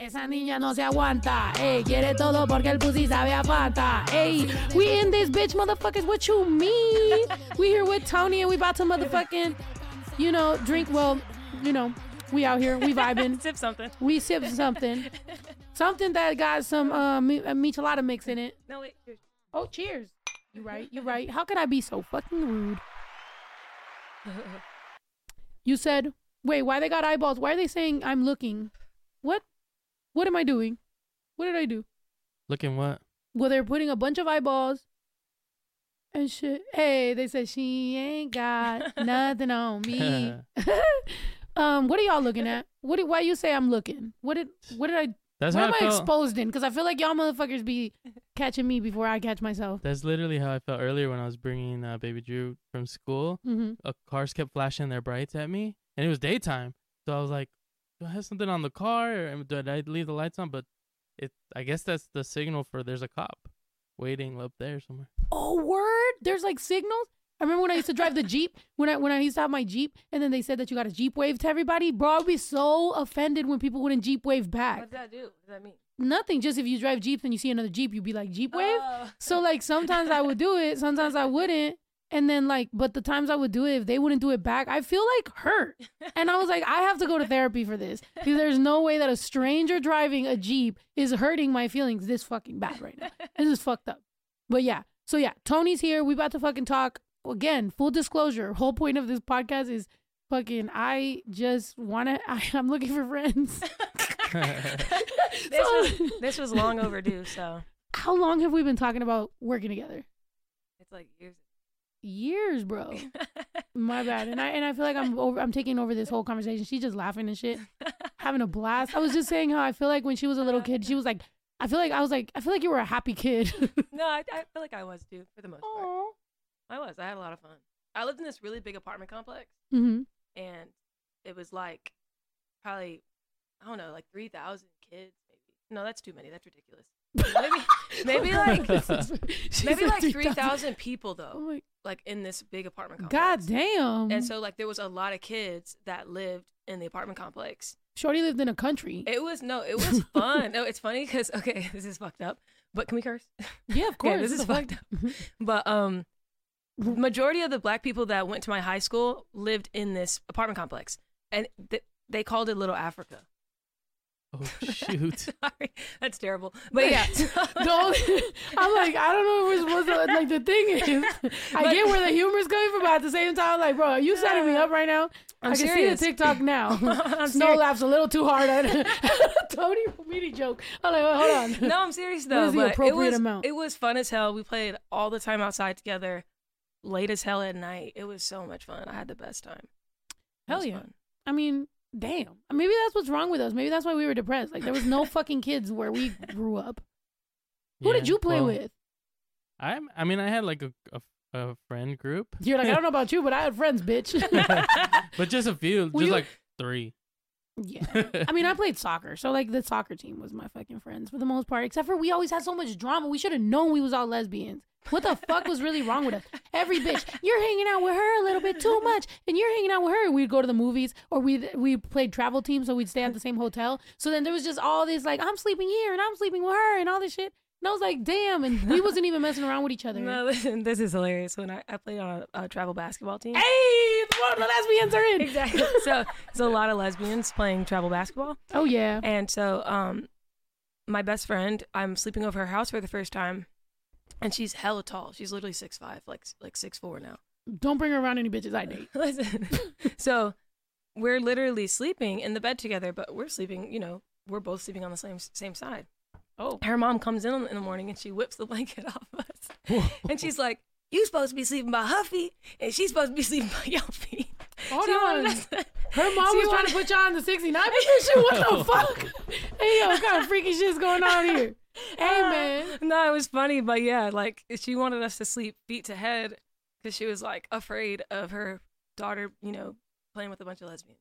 Esa niña no se aguanta. Ey, quiere todo porque el pussy sabe a pata. Ey, we in this bitch, motherfuckers. What you mean? We here with Tony and we about to motherfucking, you know, drink. Well, you know, we out here, we vibing. Sip something. We sip something, something that got some uh, mi- uh michelada mix in it. No wait. Cheers. Oh, cheers. You right. You right. How could I be so fucking rude? You said, wait, why they got eyeballs? Why are they saying I'm looking? What? What am I doing? What did I do? Looking what? Well, they're putting a bunch of eyeballs and shit. Hey, they said she ain't got nothing on me. um, what are y'all looking at? What? Did, why you say I'm looking? What did? What did I? That's what how am I I exposed in? Because I feel like y'all motherfuckers be catching me before I catch myself. That's literally how I felt earlier when I was bringing uh, baby Drew from school. Mm-hmm. Uh, cars kept flashing their brights at me, and it was daytime. So I was like, "Do I have something on the car, or did I leave the lights on?" But it, I guess that's the signal for there's a cop waiting up there somewhere. Oh, word! There's like signals. I remember when I used to drive the Jeep, when I when I used to have my Jeep, and then they said that you got a Jeep wave to everybody. Bro, I'd be so offended when people wouldn't Jeep wave back. What does that do? What does that mean? Nothing, just if you drive Jeeps and you see another Jeep, you'd be like, Jeep wave? Oh. So, like, sometimes I would do it, sometimes I wouldn't. And then, like, but the times I would do it, if they wouldn't do it back, I feel like hurt. And I was like, I have to go to therapy for this because there's no way that a stranger driving a Jeep is hurting my feelings this fucking bad right now. This is fucked up. But yeah, so yeah, Tony's here. We about to fucking talk again. Full disclosure: whole point of this podcast is fucking. I just wanna. I, I'm looking for friends. This So- was this was long overdue. So How long have we been talking about working together? it's like years. Years, bro. My bad. And I and I feel like I'm over. I'm taking over this whole conversation. She's just laughing and shit, having a blast. I was just saying how I feel like when she was a little kid, she was like, I feel like I was like, I feel like you were a happy kid. no, I, I feel like I was too for the most part. I was. I had a lot of fun. I lived in this really big apartment complex, Mm-hmm. and it was like probably I don't know, like three thousand kids. Maybe no, that's too many. That's ridiculous. Maybe maybe like maybe like three thousand people though, Oh my, like in this big apartment complex. God damn. And so like there was a lot of kids that lived in the apartment complex. Shorty lived in a country. It was no, it was fun. no, it's funny because okay, this is fucked up. But can we curse? yeah, of course. Okay, this is fucked up. But um, majority of the black people that went to my high school lived in this apartment complex, and th- they called it Little Africa. Oh shoot! Sorry, that's terrible. But yeah, Don't. I'm like, I don't know if we're supposed to. Like, the thing is, I get where the humor is coming from, but at the same time, like, bro, are you setting me uh, up right now? I'm I can serious. see the TikTok now. I'm Snow serious. laughs a little too hard at Tony Romiti joke. I'm like, hold on. no, I'm serious though. is the but it appropriate was amount? it was fun as hell. We played all the time outside together, late as hell at night. It was so much fun. I had the best time. Hell yeah. fun. I mean, damn. Maybe that's what's wrong with us. Maybe that's why we were depressed. Like, there was no fucking kids where we grew up. Who did you play well, with? I'm. I mean, I had like a a, a friend group, You're like, I don't know about you, but I had friends, bitch. but just a few, just you- like three. Yeah. I mean, I played soccer, so like the soccer team was my fucking friends for the most part. Except for we always had so much drama. We should have known we was all lesbians. What the fuck was really wrong with us? Every bitch, you're hanging out with her a little bit too much, and you're hanging out with her. We'd go to the movies, or we we played travel team, so we'd stay at the same hotel. So then there was just all this like I'm sleeping here and I'm sleeping with her and all this shit. And I was like, damn, and we wasn't even messing around with each other. No, listen, this is hilarious. When I, I played on a, a travel basketball team. Hey, the, the lesbians are in. exactly. so it's a lot of lesbians playing travel basketball. Oh yeah. And so, um, my best friend, I'm sleeping over her house for the first time, and she's hella tall. She's literally six five, like like six four now. Don't bring her around any bitches I date. Listen, so we're literally sleeping in the bed together, but we're sleeping. You know, we're both sleeping on the same same side. Oh. Her mom comes in in the morning and she whips the blanket off us, and she's like. You supposed to be sleeping by Huffy, and she's supposed to be sleeping by Yuffie. Hold She on. us Her mom she was trying to put y'all on the 69 position. What the fuck? Hey, yo, what kind of freaky shit's going on here? Uh, hey, man. No, it was funny, but yeah, like she wanted us to sleep feet to head because she was like afraid of her daughter, you know, playing with a bunch of lesbians.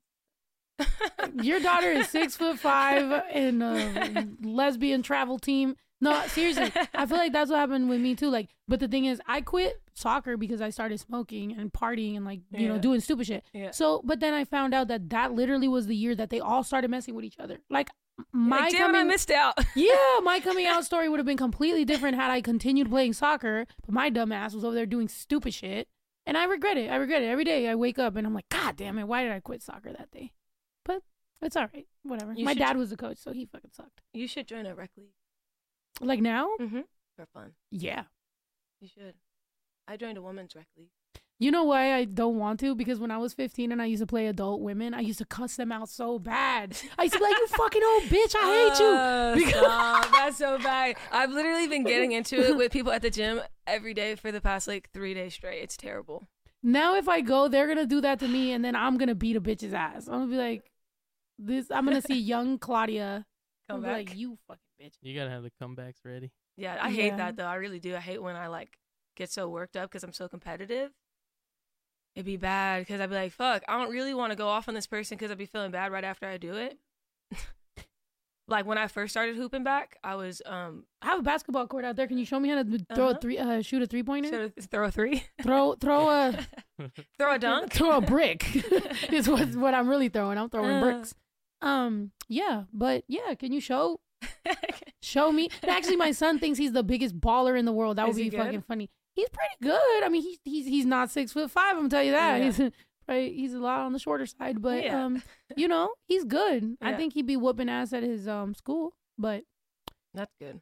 Your daughter is six foot five in a lesbian travel team. No, seriously, I feel like that's what happened with me too. Like, but the thing is, I quit soccer because I started smoking and partying and like you know doing stupid shit. Yeah. So, but then I found out that that literally was the year that they all started messing with each other. Like, my like, damn, coming, I missed out. yeah, my coming out story would have been completely different had I continued playing soccer. But my dumb ass was over there doing stupid shit, and I regret it. I regret it every day. I wake up and I'm like, God damn it, why did I quit soccer that day? But it's all right, whatever. You my dad was the coach, so he fucking sucked. You should join a rec league Like now, mm-hmm. for fun. yeah. You should. I joined a women's rec league. You know why I don't want to? Because when I was 15 and I used to play adult women, I used to cuss them out so bad. I used to be like, "You fucking old bitch, I hate you." Uh, Because- stop. That's so bad. I've literally been getting into it with people at the gym every day for the past like three days straight. It's terrible. Now if I go, they're gonna do that to me, and then I'm gonna beat a bitch's ass. I'm gonna be like, "This." I'm gonna see young Claudia. Come I'm back. be like, "You fucking bitch." You gotta have the comebacks ready. yeah, I hate Yeah. that though. I really do. I hate when I like get so worked up because I'm so competitive. It'd be bad because I'd be like, "Fuck, I don't really want to go off on this person because I'd be feeling bad right after I do it." like when I first started hooping back, I was um I have a basketball court out there. Can you show me how to throw Uh-huh. a three, uh, shoot a three pointer? should throw a three, Throw, throw a, throw a dunk. throw a brick. is what what I'm really throwing. I'm throwing Uh. bricks. Um, yeah, but yeah, can you show Show me. Actually, my son thinks he's the biggest baller in the world. That would be good? fucking funny. He's pretty good. I mean, he's he's he's not six foot five. I'm tell you that. Yeah. He's right. He's a lot on the shorter side, but Yeah. um, you know, he's good. I think he'd be whooping ass at his um school. But That's good.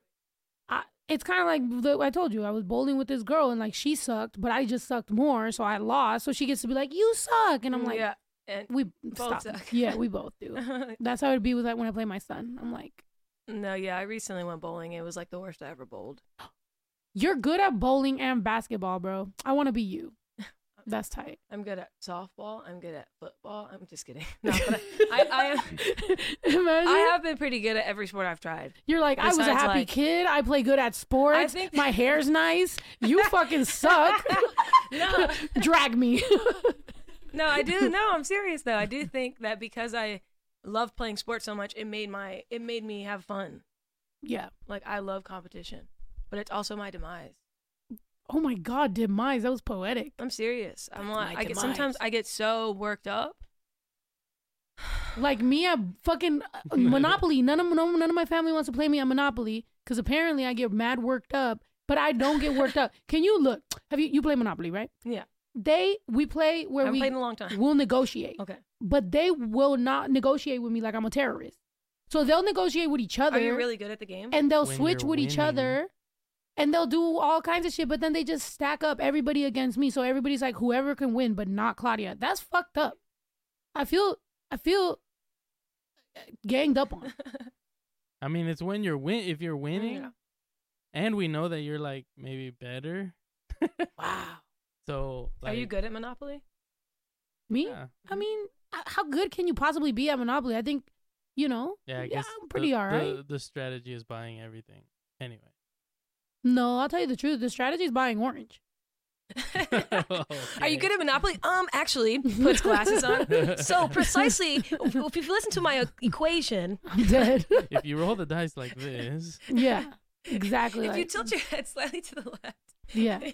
I, it's kind of like the, I told you. I was bowling with this girl, and like she sucked, but I just sucked more, so I lost. So she gets to be like, "You suck," and I'm like, yeah, and "We Both stop." suck. Yeah, we both do. That's how it'd be with like when I play my son. I'm like, no, yeah. I recently went bowling. It was like the worst I ever bowled. You're good at bowling and basketball, bro. I want to be you. That's tight. I'm good at softball. I'm good at football. I'm just kidding. No, but I, I, am, Imagine I have been pretty good at every sport I've tried. you're like, I was a happy like- kid. I play good at sports. I think- my hair's nice. You fucking suck. No, Drag me. no, I do. No, I'm serious though. I do think that because I love playing sports so much, it made my it made me have fun. yeah. Like I love competition, but it's also my demise. Oh my God, demise. That was poetic. I'm serious. I'm That's like my I get sometimes. I get so worked up. Like me at fucking uh, Monopoly. None of no, none of my family wants to play me at Monopoly because apparently I get mad worked up, but I don't get worked up. Can you look? Have you you play Monopoly right? Yeah, They we play where I haven't we played in a long time. We'll negotiate. Okay. but they will not negotiate with me like I'm a terrorist. So they'll negotiate with each other Are you really good at the game? and they'll When switch you're with each other and they'll do all kinds of shit, but then they just stack up everybody against me. So everybody's like whoever can win, but not Claudia. That's fucked up. I feel I feel ganged up on. I mean, it's when you're win if you're winning, Yeah. and we know that you're like maybe better. wow. So, Are you good at Monopoly? Me? Yeah, I mean, how good can you possibly be at Monopoly? I think, you know, yeah. I guess I'm pretty the, alright. The, the strategy is buying everything. Anyway. No, I'll tell you the truth. The strategy is buying orange. Are you good at Monopoly? Um, actually, puts glasses on. So precisely, if if you listen to my uh, equation, I'm dead. if you roll the dice like this, yeah, exactly. if you tilt your head slightly to the left, Yeah.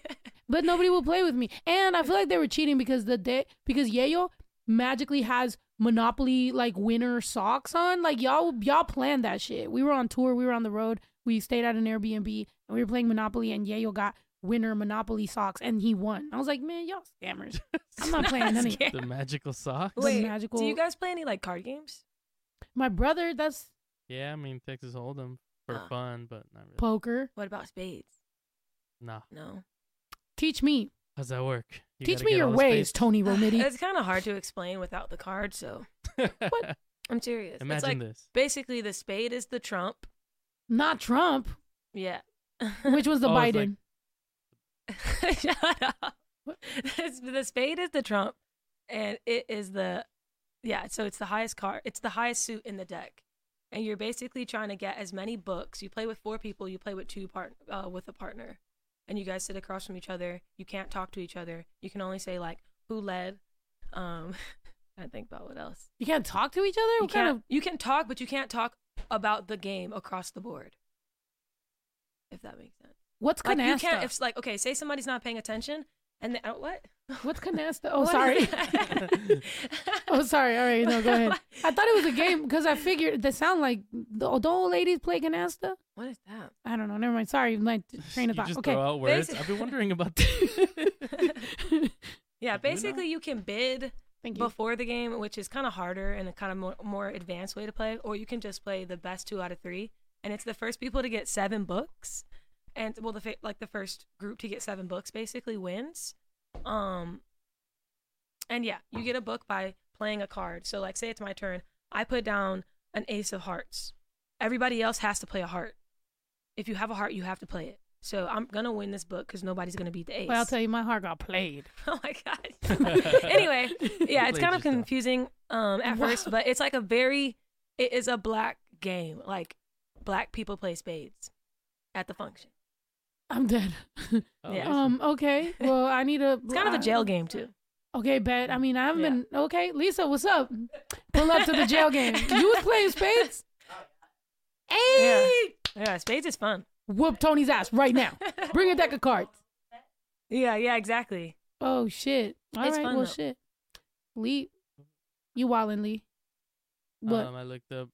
But nobody will play with me. And I feel like they were cheating because the day because Yayo magically has Monopoly like winter socks on. Like y'all y'all planned that shit. We were on tour, we were on the road, we stayed at an Airbnb and we were playing Monopoly and Yayo got winter Monopoly socks and he won. I was like, man, y'all scammers. I'm not playing any. Scared. the magical socks. The Wait, magical- do you guys play any like card games? My brother, that's Yeah, I mean Texas Hold'em for Ah. fun, but not really. poker. What about spades? Nah. No, Teach me. How's that work? You Teach me your ways, space. Tony Romiti. it's kind of hard to explain without the card. So what? I'm serious. Imagine it's like this. basically the spade is the trump. Not Trump. Yeah. Which was the Oh, it's Biden? like- Shut up. The spade is the trump, and it is the yeah. So it's the highest card. It's the highest suit in the deck, and you're basically trying to get as many books. You play with four people. You play with two part uh, with a partner, and you guys sit across from each other. You can't talk to each other. You can only say like who led. Um, I think about what else. you can't talk to each other? You can't. of You can talk, but you can't talk about the game across the board. If that makes sense what's like you can't if like okay say somebody's not paying attention And the what? What's canasta? Oh, What sorry. oh, sorry. All right, no, go ahead. I thought it was a game because I figured they sound like the, oh, the old ladies play canasta. what is that? I don't know. Never mind. Sorry, my train of you thought. just Okay. throw out words. Basi- I've been wondering about that. Yeah, basically you can bid you. before the game, which is kind of harder and a kind of more, more advanced way to play, or you can just play the best two out of three, and it's the first people to get seven books, and well, the fa- like the first group to get seven books basically wins. Um, and yeah, you get a book by playing a card. So like, say it's my turn, I put down an ace of hearts. Everybody else has to play a heart. If you have a heart, you have to play it. So I'm gonna win this book because nobody's gonna beat the ace. Well, I'll tell you, my heart got played. Oh my god. anyway, yeah, it's kind of yourself. confusing um at Wow. first, but it's like a very it is a black game. Like black people play spades at the function. I'm dead. Oh, Yeah. Um. Okay. Well, I need a. It's kind of a jail game too. Okay, bet. I mean, I haven't Yeah. been. Okay, Lisa, what's up? Pull up to the jail game. You was playing spades. Hey, Yeah, spades is fun. whoop Tony's ass right now. Bring a deck of cards. Yeah, yeah, exactly. Oh shit! All right, It's fun, well though. shit. Lee, you wildin' Lee. What? Um, I looked up.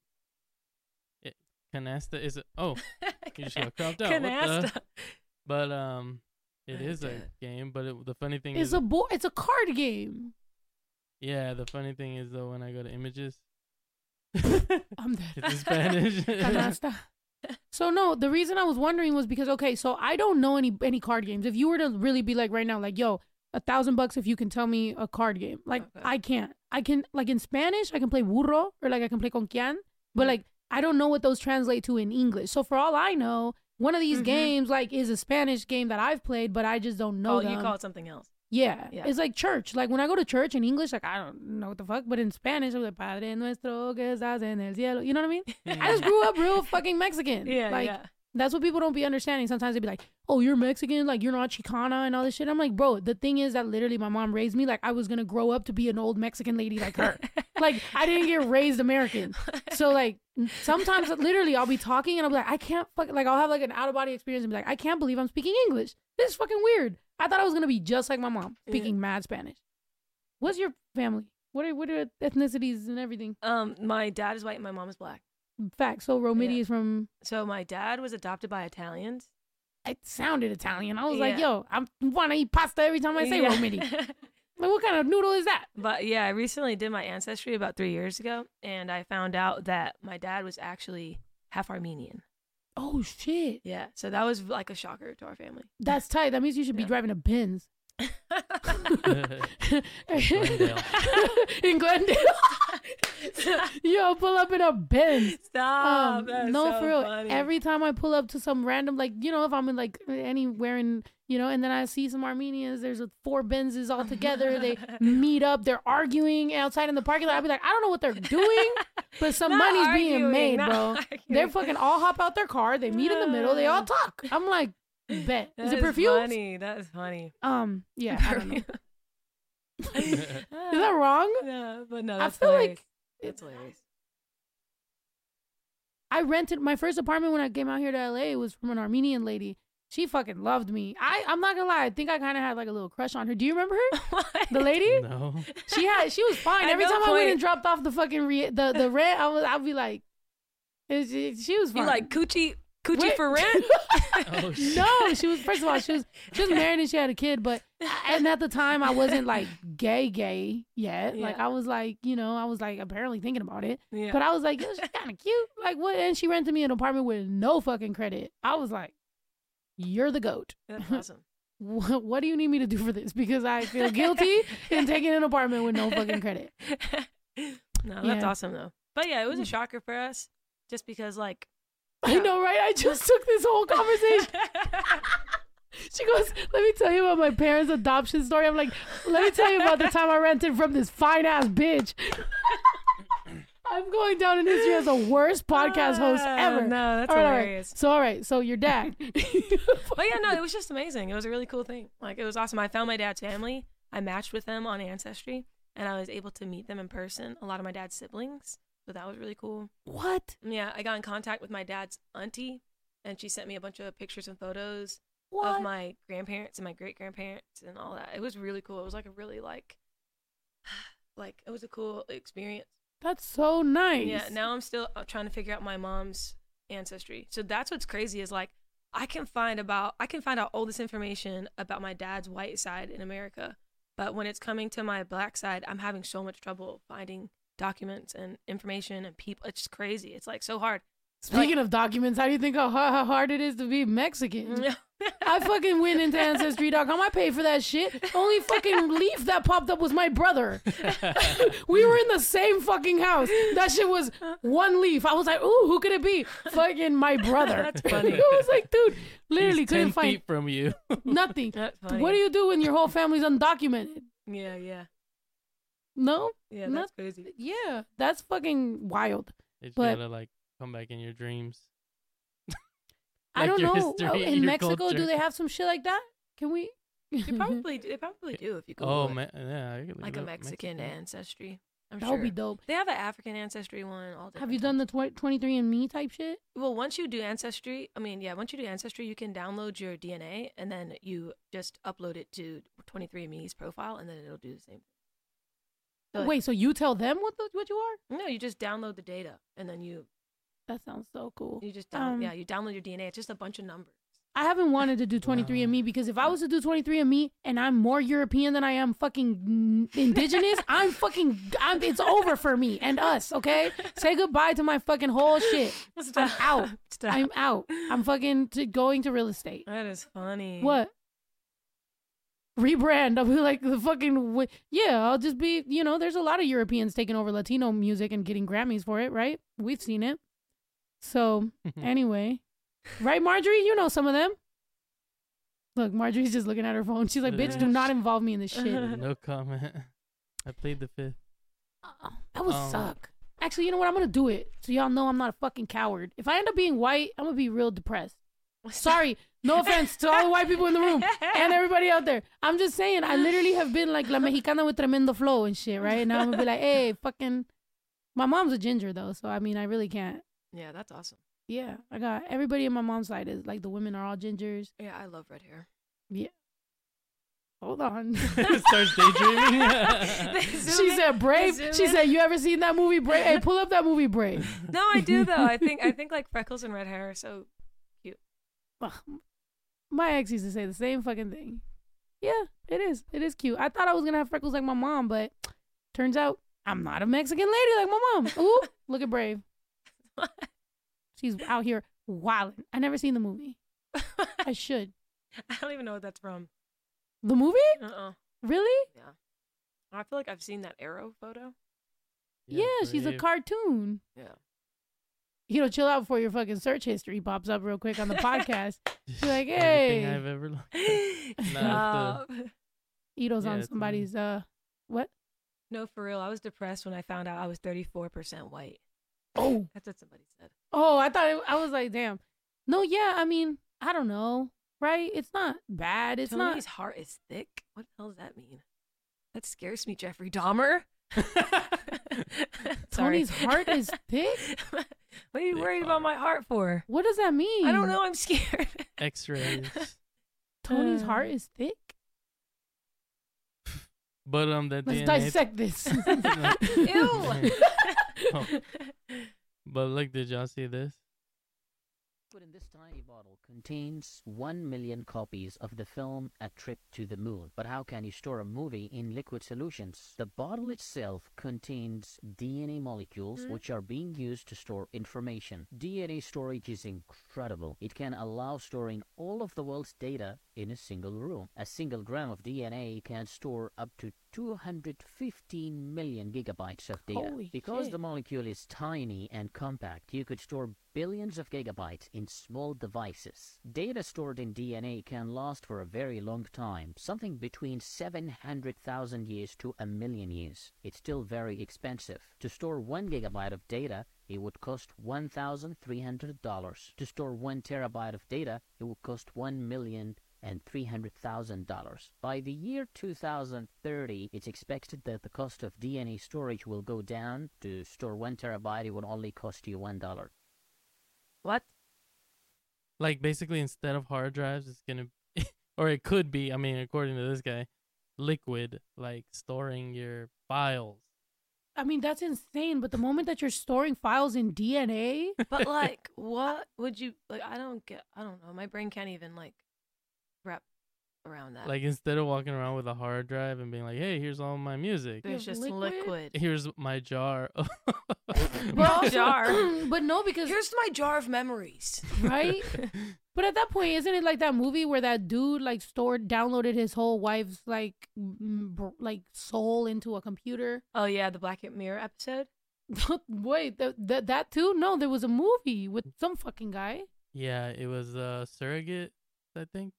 It, canasta is it? Oh, you just got cropped out. What the- Canasta. But um, it I is a game. But it, the funny thing it's is, a bo- It's a card game. yeah, the funny thing is though, when I go to images, I'm dead. it's in Spanish. Canasta. So no, the reason I was wondering was because okay, so I don't know any any card games. If you were to really be like right now, like yo, a thousand bucks if you can tell me a card game, like Okay. I can't. I can like in Spanish, I can play burro or like I can play con quién, but Mhm. like I don't know what those translate to in English. So for all I know, one of these Mhm. games like is a Spanish game that I've played, but I just don't know oh, them. you call it something else. Yeah. Yeah. It's like church. Like when I go to church in English, like I don't know what the fuck, but in Spanish, I'm like, Padre nuestro que estás en el cielo. You know what I mean? I just grew up real fucking Mexican. Yeah, Like yeah. That's what people don't be understanding. Sometimes they'd be like, "Oh, you're Mexican, like you're not Chicana and all this shit." I'm like, bro, the thing is that literally my mom raised me like I was gonna grow up to be an old Mexican lady like her. like I didn't get raised American. So like sometimes literally I'll be talking and I'll be like, I can't fuck like I'll have like an out of body experience and be like, I can't believe I'm speaking English. This is fucking weird. I thought I was gonna be just like my mom, Yeah. speaking mad Spanish. What's your family? What are what are ethnicities and everything? um, my dad is white and my mom is black. Fact. So Romiti Yeah. is from So my dad was adopted by Italians. it sounded Italian. I was like, yo, I want to eat pasta every time I say Yeah. Romiti. Like, what kind of noodle is that? But yeah, I recently did my ancestry about three years ago, and I found out that my dad was actually half Armenian. Oh shit, Yeah, so that was like a shocker to our family. that's tight. That means you should be driving a Benz Glendale. in Glendale. yo, pull up in a Benz. Stop. Um, no, so for real. funny. Every time I pull up to some random, like you know, if I'm in like anywhere in, you know, and then I see some Armenians, there's four Benzes all together. they meet up, they're arguing outside in the parking lot. I'd be like, I don't know what they're doing, but some Not money's being made, bro. They're fucking all hop out their car. They meet in the middle. They all talk. I'm like, bet. Is it perfume? Funny. That is funny. Um, yeah, I don't know. Is Is that wrong? No, but no, I that's feel hilarious. like it's hilarious. I rented my first apartment when I came out here to LA was from an Armenian lady. She fucking loved me. I I'm not gonna lie. I think I kind of had like a little crush on her. Do you remember her? What? The lady? no. She had. She was fine. Every no time I went point- and dropped off the fucking re- the the rent, I was I'd be like, it was- she was fine. You like coochie coochie Wait. for rent? Oh, no, she was first of all she was she was married and she had a kid, but and at the time I wasn't like gay gay yet. Like I was like you know I was like apparently thinking about it, yeah. but I was like yo, she's kind of cute. Like what? And she rented me an apartment with no fucking credit. I was like, you're the goat. That's awesome. What, what do you need me to do for this? Because I feel guilty in taking an apartment with no fucking credit. no, that's Yeah. awesome though. But yeah, it was a mm. shocker for us, just because like. I know, right? I just took this whole conversation. She goes, Let me tell you about my parents' adoption story. I'm like, Let me tell you about the time I rented from this fine ass bitch. I'm going down in history as the worst podcast host Ah, ever. No, that's All right, all right. hilarious. So, all right. So, your dad. But yeah, no, it was just amazing. It was a really cool thing. Like it was awesome. I found my dad's family. I matched with them on Ancestry, and I was able to meet them in person. A lot of my dad's siblings, so that was really cool. what? Yeah, I got in contact with my dad's auntie, and she sent me a bunch of pictures and photos What? of my grandparents and my great grandparents and all that. It was really cool. It was like a really like like it was a cool experience. That's so nice. Yeah, now I'm still uh, trying to figure out my mom's ancestry. So that's what's crazy is like I can find about I can find out all this information about my dad's white side in America, but when it's coming to my black side, I'm having so much trouble finding documents and information and people. It's just crazy. It's like so hard. Speaking of documents, how do you think how, how hard it is to be Mexican? I fucking went into Ancestry.com. I paid for that shit. Only fucking leaf that popped up was my brother. we were in the same fucking house. That shit was one leaf. I was like, ooh, who could it be? Fucking my brother. That's funny. I was like, dude, literally He's couldn't 10 find feet from you. nothing. That's funny. What do you do when your whole family's undocumented? Yeah, yeah, No? yeah. Not- That's crazy. Yeah, that's fucking wild. They just But- gotta like come back in your dreams. I don't know. history, oh, in your Mexico, do they have some shit like that? Can we? They probably they probably do if you go Oh man, yeah. I could like a up. Mexican Mexico. ancestry. I'm that sure would be dope. they have an African ancestry one. All Have you done types. the 23 and Me type shit? Well, once you do ancestry, I mean, yeah, once you do ancestry, you can download your DNA and then you just upload it to 23andMe's profile, and then it'll do the same. So, like- Wait, so you tell them what the, what you are? No, you just download the data, and then you That sounds so cool. you just down, Um, yeah you download your DNA. It's just a bunch of numbers. I haven't wanted to do 23 and Me because if I was to do 23 and Me and I'm more European than I am fucking indigenous, I'm fucking I'm, it's over for me and us, okay? Say goodbye to my fucking whole shit. I'm out. Stop. I'm out. I'm fucking to going to real estate. that is funny. What? Rebrand. I'll be like the fucking wi- yeah. I'll just be you know. There's a lot of Europeans taking over Latino music and getting Grammys for it, right? We've seen it. So anyway, right, Marjorie? You know some of them. Look, Marjorie's just looking at her phone. She's like, "Bitch, do not involve me in this shit." no comment. I played the fifth. Uh, that would Um, suck. Actually, you know what? I'm gonna do it so y'all know I'm not a fucking coward. If I end up being white, I'm gonna be real depressed. Sorry, no offense to all the white people in the room and everybody out there. I'm just saying, I literally have been like La Mexicana with tremendo flow and shit, right? Now I'm gonna be like, hey, fucking. My mom's a ginger though, so I mean, I really can't. Yeah, that's awesome. Yeah, I got everybody on my mom's side is like the women are all gingers. Yeah, I love red hair. Yeah. Hold on. Starts daydreaming. she in- said Brave. She in. said, "You ever seen that movie Brave? Hey, pull up that movie Brave." No, I do though. I think I think like freckles and red hair are so Ugh, my ex used to say the same fucking thing. Yeah, it is. It is cute. I thought I was gonna have freckles like my mom, but turns out I'm not a Mexican lady like my mom. Ooh, look at Brave. She's out here wilding. I never seen the movie. I should. I don't even know what that's from. The movie? Uh-uh. Really? Yeah. I feel like I've seen that arrow photo. Yeah, she's a cartoon. Yeah. You know, chill out before your fucking search history pops up real quick on the podcast. You're like, Everything hey. I've ever liked. Stop. Ito's Yeah, on it's funny. somebody's uh what? No, for real. I was depressed when I found out I was 34% white. Oh. That's what somebody said. Oh, I thought it, I was like, damn. No, yeah, I mean, I don't know, right? It's not bad. It's Tony's not. heart is thick. What the hell does that mean? That scares me, Jeffrey Dahmer. Sorry. Tony's heart is thick. What are you Thick worried heart. about my heart for? What does that mean? I don't know. I'm scared. X-rays. Tony's Uh, heart is thick. But um, that Let's DNA dissect this. Ew. Oh. But look, did y'all see this? But in this tiny bottle contains 1 million copies of the film A Trip to the Moon. But how can you store a movie in liquid solutions? The bottle itself contains DNA molecules Hmm. which are being used to store information. DNA storage is incredible. It can allow storing all of the world's data in a single room. A single gram of DNA can store up to 215 million gigabytes of data. Holy because shit. the molecule is tiny and compact, you could store billions of gigabytes in small devices. Data stored in DNA can last for a very long time, something between 700,000 years to a million years. It's still very expensive. To store 1 gigabyte of data, it would cost $1,300. To store 1 terabyte of data, it would cost $1 million and $300,000. By the year 2030, it's expected that the cost of DNA storage will go down. To store 1 terabyte, it would only cost you $1. what? Like basically, instead of hard drives, it's gonna or it could be. I mean, according to this guy, liquid like storing your files. I mean, that's insane. But the moment that you're storing files in DNA, But like, what would you like? I don't get. I don't know. My brain can't even like wrap around that. Like instead of walking around with a hard drive and being like, "Hey, here's all my music. there's just liquid? liquid. Here's my jar." but also- jar. but no, because Here's my jar of memories. right. But at that point, isn't it like that movie where that dude like stored, downloaded his whole wife's like, m- br- like soul into a computer? Oh yeah, the Black Mirror episode. Wait, that, that that too? No, there was a movie with some fucking guy. yeah, it was uh, surrogate, I think.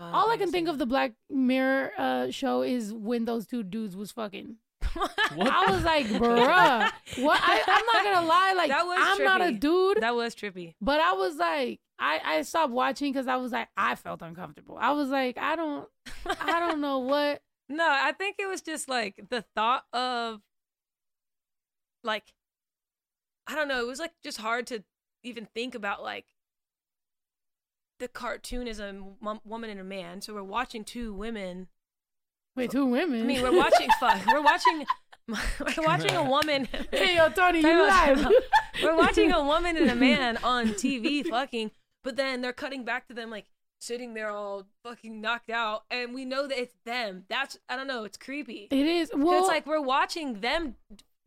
Oh, All I can think of the Black Mirror uh, show is when those two dudes was fucking. What? I was like, bruh, what? I, I'm not gonna lie, like That was I'm not a trippy. dude, that was trippy. but I was like, I I stopped watching because I was like, I felt uncomfortable. I was like, I don't, I don't know what. No, I think it was just like the thought of like I don't know, it was like just hard to even think about like the cartoon is a m- woman and a man. So we're watching two women. Wait, two women. I mean, we're watching fuck. We're watching we're watching a woman. hey, yo, Tony, you live. We're watching a woman and a man on TV fucking, but then they're cutting back to them like sitting there all fucking knocked out, and we know that it's them. That's I don't know. It's creepy. It is. Well, it's like we're watching them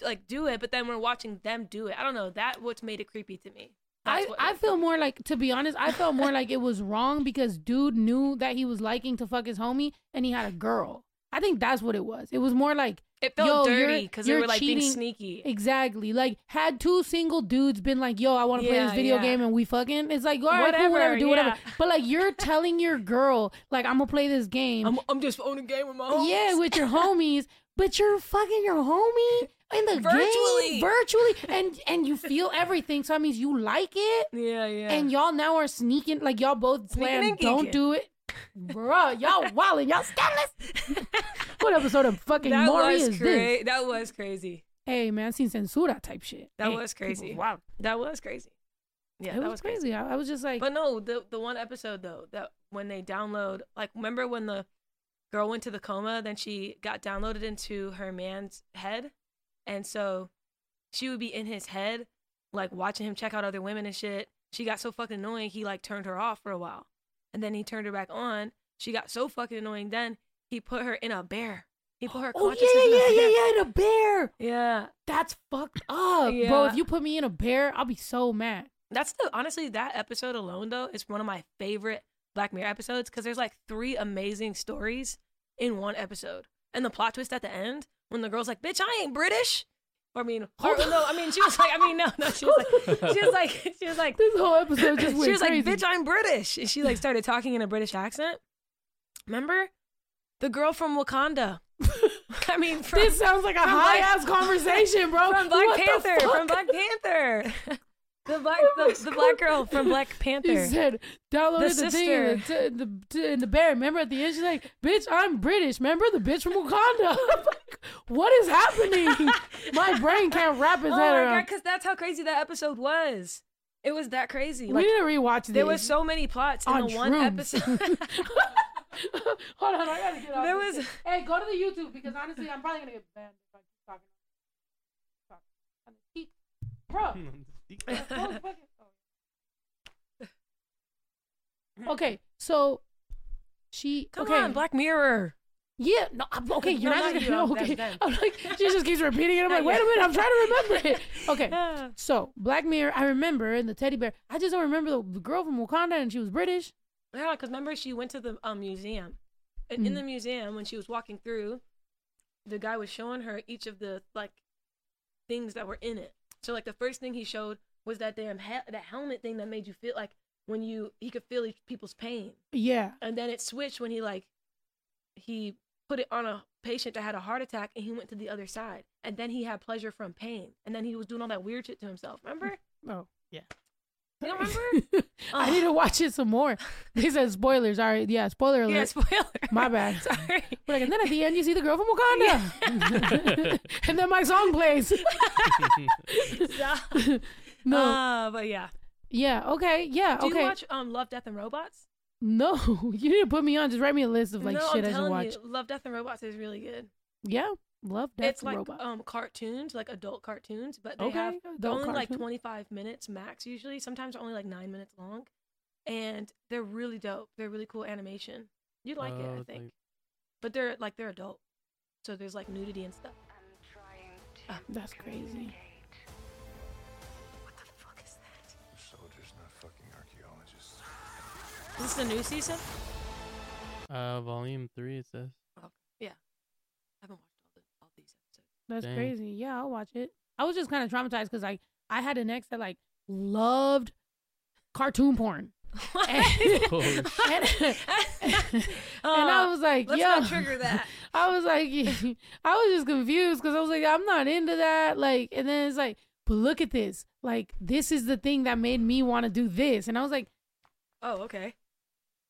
like do it, but then we're watching them do it. I don't know. That what's made it creepy to me. I, I feel more like to be honest, I felt more like it was wrong because dude knew that he was liking to fuck his homie and he had a girl. I think that's what it was. It was more like it felt yo, dirty because they were like being cheating. sneaky. exactly like had two single dudes been like, "Yo, I want to play this video yeah. game and we fucking," it's like, all right, Whatever, cool, whatever, do whatever. But like you're telling your girl, like, I'm gonna play this game, I'm, I'm just owning game with my homies. yeah, with your homies, but you're fucking your homie in the Virtually. game virtually, and and you feel everything. So that means you like it. yeah, yeah. And y'all now are sneaking, like y'all both plan, don't do it. Bruh, y'all wildin', y'all scandalous. what episode of fucking that Maury was is cra- this? That was crazy. Hey man, sin censura type shit. That Hey, was crazy. Wow, That was crazy. Yeah, it that was, crazy. I, I was just like, But no, the the one episode though that when they download, like remember when the girl went to the coma, then she got downloaded into her man's head, and so she would be in his head, like watching him check out other women and shit. She got so fucking annoying, he like turned her off for a while, and then he turned her back on. She got so fucking annoying, then he put her in a bear. He put her oh yeah, a yeah, yeah, yeah, in a bear. Yeah, That's fucked up, bro. If you put me in a bear, I'll be so mad. That's the honestly that episode alone though is one of my favorite Black Mirror episodes because there's like three amazing stories in one episode, and the plot twist at the end when the girl's like, "Bitch, I ain't British." Or I mean, or, no, I mean she was like, I mean no, no, she was like, she was like, she was like, This whole episode just went she was crazy. like, "Bitch, I'm British," and she like started talking in a British accent. Remember, the girl from Wakanda. I mean, from, this sounds like a high ass conversation, bro. from Black What the Panther, from Black Panther. The black, Oh the, the black girl from Black He Panther. said, downloaded The the, thing in the, t- the, t- in the bear. Remember at the end, she's like, bitch, I'm British. Remember the bitch from Wakanda? Like, what is happening? My brain can't wrap its oh head my god, around. because that's how crazy that episode was. It was that crazy. we Like need to rewatch this. there was so many plots in on the one shrooms. episode. Hold on, I gotta get off. There was- shit. Hey, go to the YouTube because honestly, I'm probably gonna get banned if I keep talking. Talk. On the cheek. Bro, go fucking-. Okay, so she. Come okay. on, Black Mirror. Yeah, no, I'm- okay, you're No, not, not you, gonna I'm- okay. that's. I'm like, she just keeps repeating it. I'm like, wait a minute, I'm trying to remember it. Okay, so Black Mirror, I remember, and the teddy bear. I just don't remember the, the girl from Wakanda, and she was British. Yeah, because remember she went to the um, museum, and in Mm. the museum when she was walking through, the guy was showing her each of the like things that were in it. So like the first thing he showed was that damn that helmet thing that made you feel like when you he could feel each people's pain, Yeah, and then it switched when he like he put it on a patient that had a heart attack, and he went to the other side, and then he had pleasure from pain, and then he was doing all that weird shit to himself. Remember? oh yeah. You don't remember? I need to watch it some more. They said spoilers. All right, yeah, spoiler alert. yeah, spoiler. My bad. Sorry. But like, and then at the end, you see the girl from Wakanda, and then my song plays. no, Uh, but yeah. yeah, okay, yeah, Do okay. you watch um Love, Death, and Robots? No, you need to put me on. Just write me a list of like no, shit I'm I should watch. you, Love, Death, and Robots is really good. Yeah, love Death it's like Robot. um cartoons, like adult cartoons, but they okay, have they're adult only like cartoon. 25 minutes max usually. Sometimes they're only like nine minutes long, and they're really dope. They're really cool animation. You'd like it, Oh, I it's think. like- But they're like they're adult, so there's like nudity and stuff. Ah, That's crazy. what the fuck is that? Soldiers, not fucking archaeologists. Is this the new season? Uh, volume three. It says. I haven't watched all, the, all these episodes. That's Dang. crazy. Yeah, I'll watch it. I was just kind of traumatized because like I had an ex that like loved cartoon porn, and, Oh, and, and I oh, was like, let's yo, not trigger that. I was like, I was just confused because I was like, I'm not into that. Like, and then it's like, but look at this. Like, this is the thing that made me want to do this. And I was like, Oh, okay.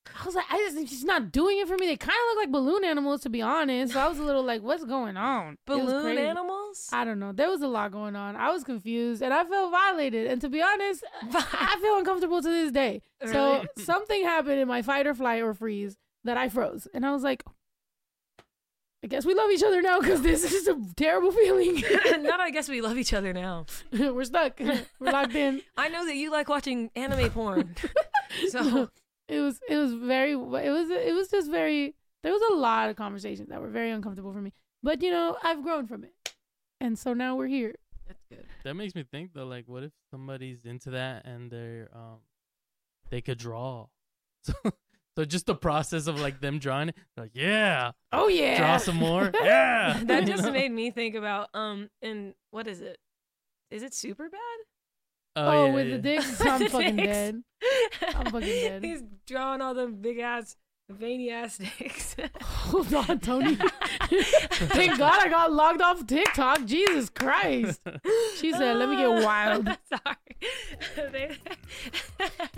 I was like, I just, she's not doing it for me. They kind of look like balloon animals, to be honest. So I was a little like, what's going on? Balloon animals. I don't know. There was a lot going on. I was confused and I felt violated. And to be honest, I feel uncomfortable to this day. So something happened in my fight or flight or freeze that I froze. And I was like, I guess we love each other now because this is a terrible feeling. now I guess we love each other now. We're stuck. We're locked in. I know that you like watching anime porn. so it was it was very it was it was just very there was a lot of conversations that were very uncomfortable for me. But you know, I've grown from it. And so now we're here. that's good. that makes me think though. Like, what if somebody's into that and they're um, they could draw. So, so just the process of like them drawing like yeah, Oh yeah. draw some more, yeah. That You just know? made me think about um and what is it? Is it super bad? Oh, yeah, with yeah. the dicks, I'm fucking dicks. dead. I'm fucking dead. He's drawing all them big ass veiny ass dicks. Hold on, Tony. Thank God I got logged off TikTok. Jesus Christ. She said, let me get wild. Sorry.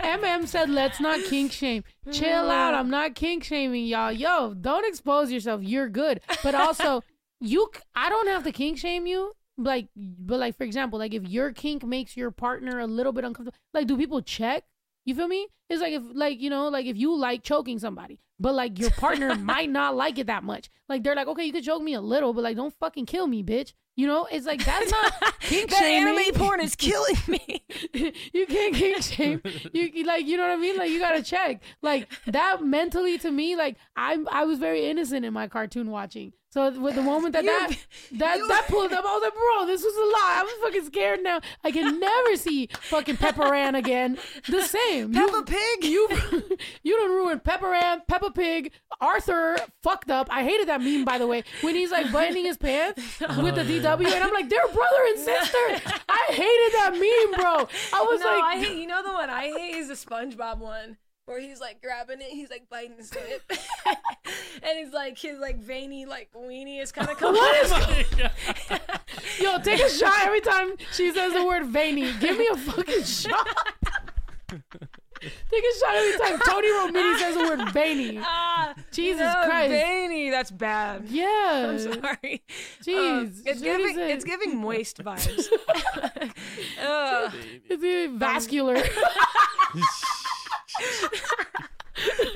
MM said, let's not kink shame. Chill out. I'm not kink shaming y'all. Yo, don't expose yourself. You're good. But also, you, I don't have to kink shame you. Like, but like, for example, like if your kink makes your partner a little bit uncomfortable, like, do people check? You feel me? It's like if, like, you know, like if you like choking somebody, but like your partner might not like it that much. Like they're like, okay, you could choke me a little, but like, don't fucking kill me, bitch. You know, it's like that's not kink that shaming. anime porn is killing me. you can't kink shame. You you- like you know what I mean? Like you gotta check. Like that mentally to me, like I'm I was very innocent in my cartoon watching. So with the moment that You- that that, you- that pulled up, I was like, bro, this was a lie. I'm fucking scared now. I can never see fucking Pepper Ann again. The same. You- Peppa Pig. you you don't ruin Pepper Ann, Peppa Pig, Arthur fucked up. I hated that meme by the way when he's like buttoning his pants with the oh, DW, and I'm like, they're brother and sister. I hated that meme, bro. I was no, I like, hate. You know the one I hate is the SpongeBob one. Where he's like grabbing it, he's like biting his lip, and he's like his like veiny like weenie is kind of coming. What is- Oh yo, take a shot every time she says the word veiny. Give me a fucking shot. Take a shot every time Tony Romini says the word veiny. Ah, Jesus no, Christ. veiny. That's bad. Yeah. I'm sorry. Jeez. Um, it's giving it's giving moist vibes. Ugh. It's even vascular.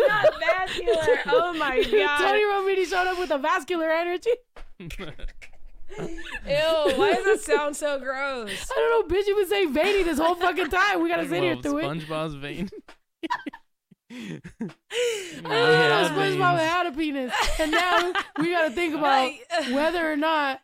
Not vascular. Oh my god. Tony god. Romini showed up with a vascular energy. Ew. Why does it sound so gross? I don't know, bitch. You been saying veiny this whole fucking time. We gotta sit here Well, through it. SpongeBob's vein. I Yeah, don't know SpongeBob veins. had a penis, and now we gotta think about Like- whether or not.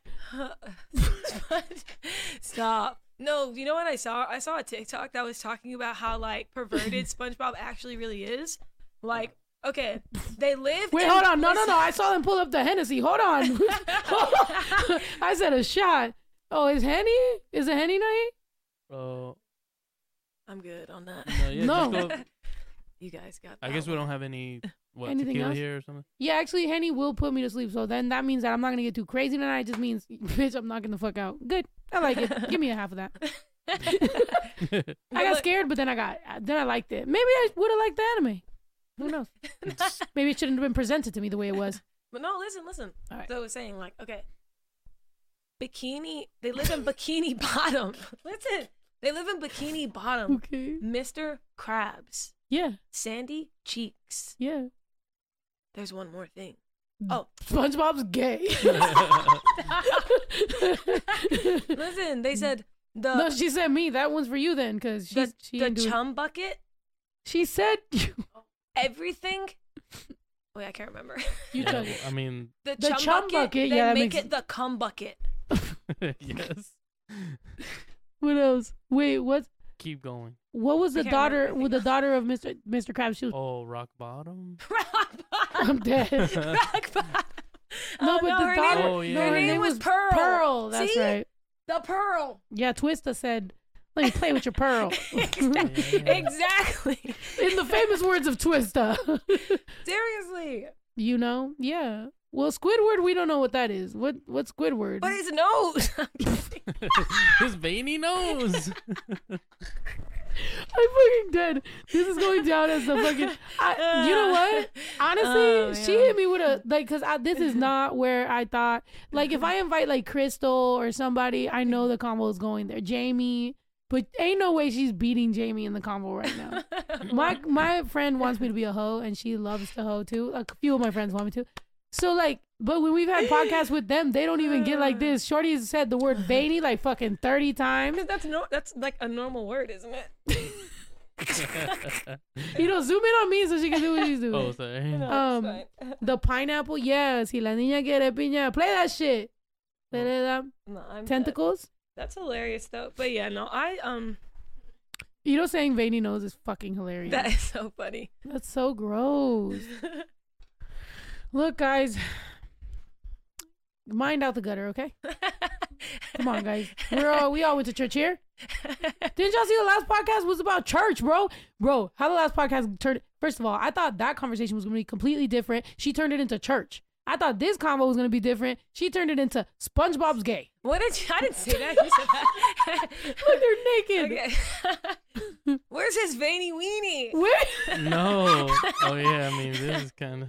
Stop. No, you know what I saw? I saw a TikTok that was talking about how like perverted SpongeBob actually really is. Like, okay, they live. Wait, in hold on. No, no, no. I saw them pull up the Hennessy. Hold on. I said a shot. Oh, is Henny? Is it Henny night? Oh I'm good on that. no, yeah, No. go- You guys got. I that guess we one. don't have any what Anything tequila else? here or something. Yeah, actually, Henny will put me to sleep. So then that means that I'm not gonna get too crazy tonight. It just means, bitch, I'm knocking the fuck out. Good. I like it. Give me a half of that. I got scared, but then I got then I liked it. Maybe I would have liked the anime. Who knows? Maybe it shouldn't have been presented to me the way it was. But no, listen, listen. All right. So I was saying, like, okay, bikini. They live in Bikini Bottom. listen, they live in Bikini Bottom. Okay. Mr. Krabs Yeah, Sandy Cheeks. yeah. There's one more thing. Mm. Oh, SpongeBob's gay. listen, they said the no, she said me. That one's for you then, because she the, she the didn't it. chum bucket, She said you. everything. Wait, I can't remember. You Yeah, took. I mean, The, The chum, chum bucket, bucket, they yeah, that make makes- it the cum bucket. yes. What else? Wait, what? Keep going. What was I the daughter? anything With the daughter of Mr. Mr. Krabs? She was. Oh, rock bottom. Rock bottom. I'm dead. Rock bottom. Oh, no, Oh, but no, the her daughter. Name, Oh, yeah. no, her her name, was Pearl. Pearl. That's See? right. The Pearl. Yeah, Twista said, "Let me play with your pearl." exactly. In the famous words of Twista. Seriously. you know? Yeah. Well, Squidward, we don't know what that is. What What's Squidward? But his nose. His veiny nose. I'm fucking dead. This is going down as the fucking. I, you know what? Oh, Honestly, Oh, she hit me with a like, cause I, this is not where I thought. Like, if I invite like Crystal or somebody, I know the combo is going there. Jamie, but ain't no way she's beating Jamie in the combo right now. my my friend wants me to be a hoe, and she loves to hoe too. Like, a few of my friends want me to. So like, but when we've had podcasts with them, they don't even get like this. Shorty has said the word veiny like fucking thirty times. that's no. That's like a normal word, isn't it? You know, zoom in on me so she can do what she's doing. oh, sorry. No, Um. The pineapple, yes. Si la niña quiere piña, play that shit. Play that No, I'm dead. tentacles. That's hilarious though. But yeah, no, I um, You know, saying veiny nose is fucking hilarious. that is so funny. That's so gross. Look, guys, mind out the gutter, okay? Come on, guys. We're all we all went to church here. Didn't y'all see the last podcast was about church, bro? Bro, how the last podcast turned? First of all, I thought that conversation was gonna be completely different. She turned it into church. I thought this combo was gonna be different. She turned it into SpongeBob's gay. What did you, I didn't say that. You said that. Look, they're naked. okay. Where's his veiny weenie? Where? No. Oh yeah. I mean, this is kind of.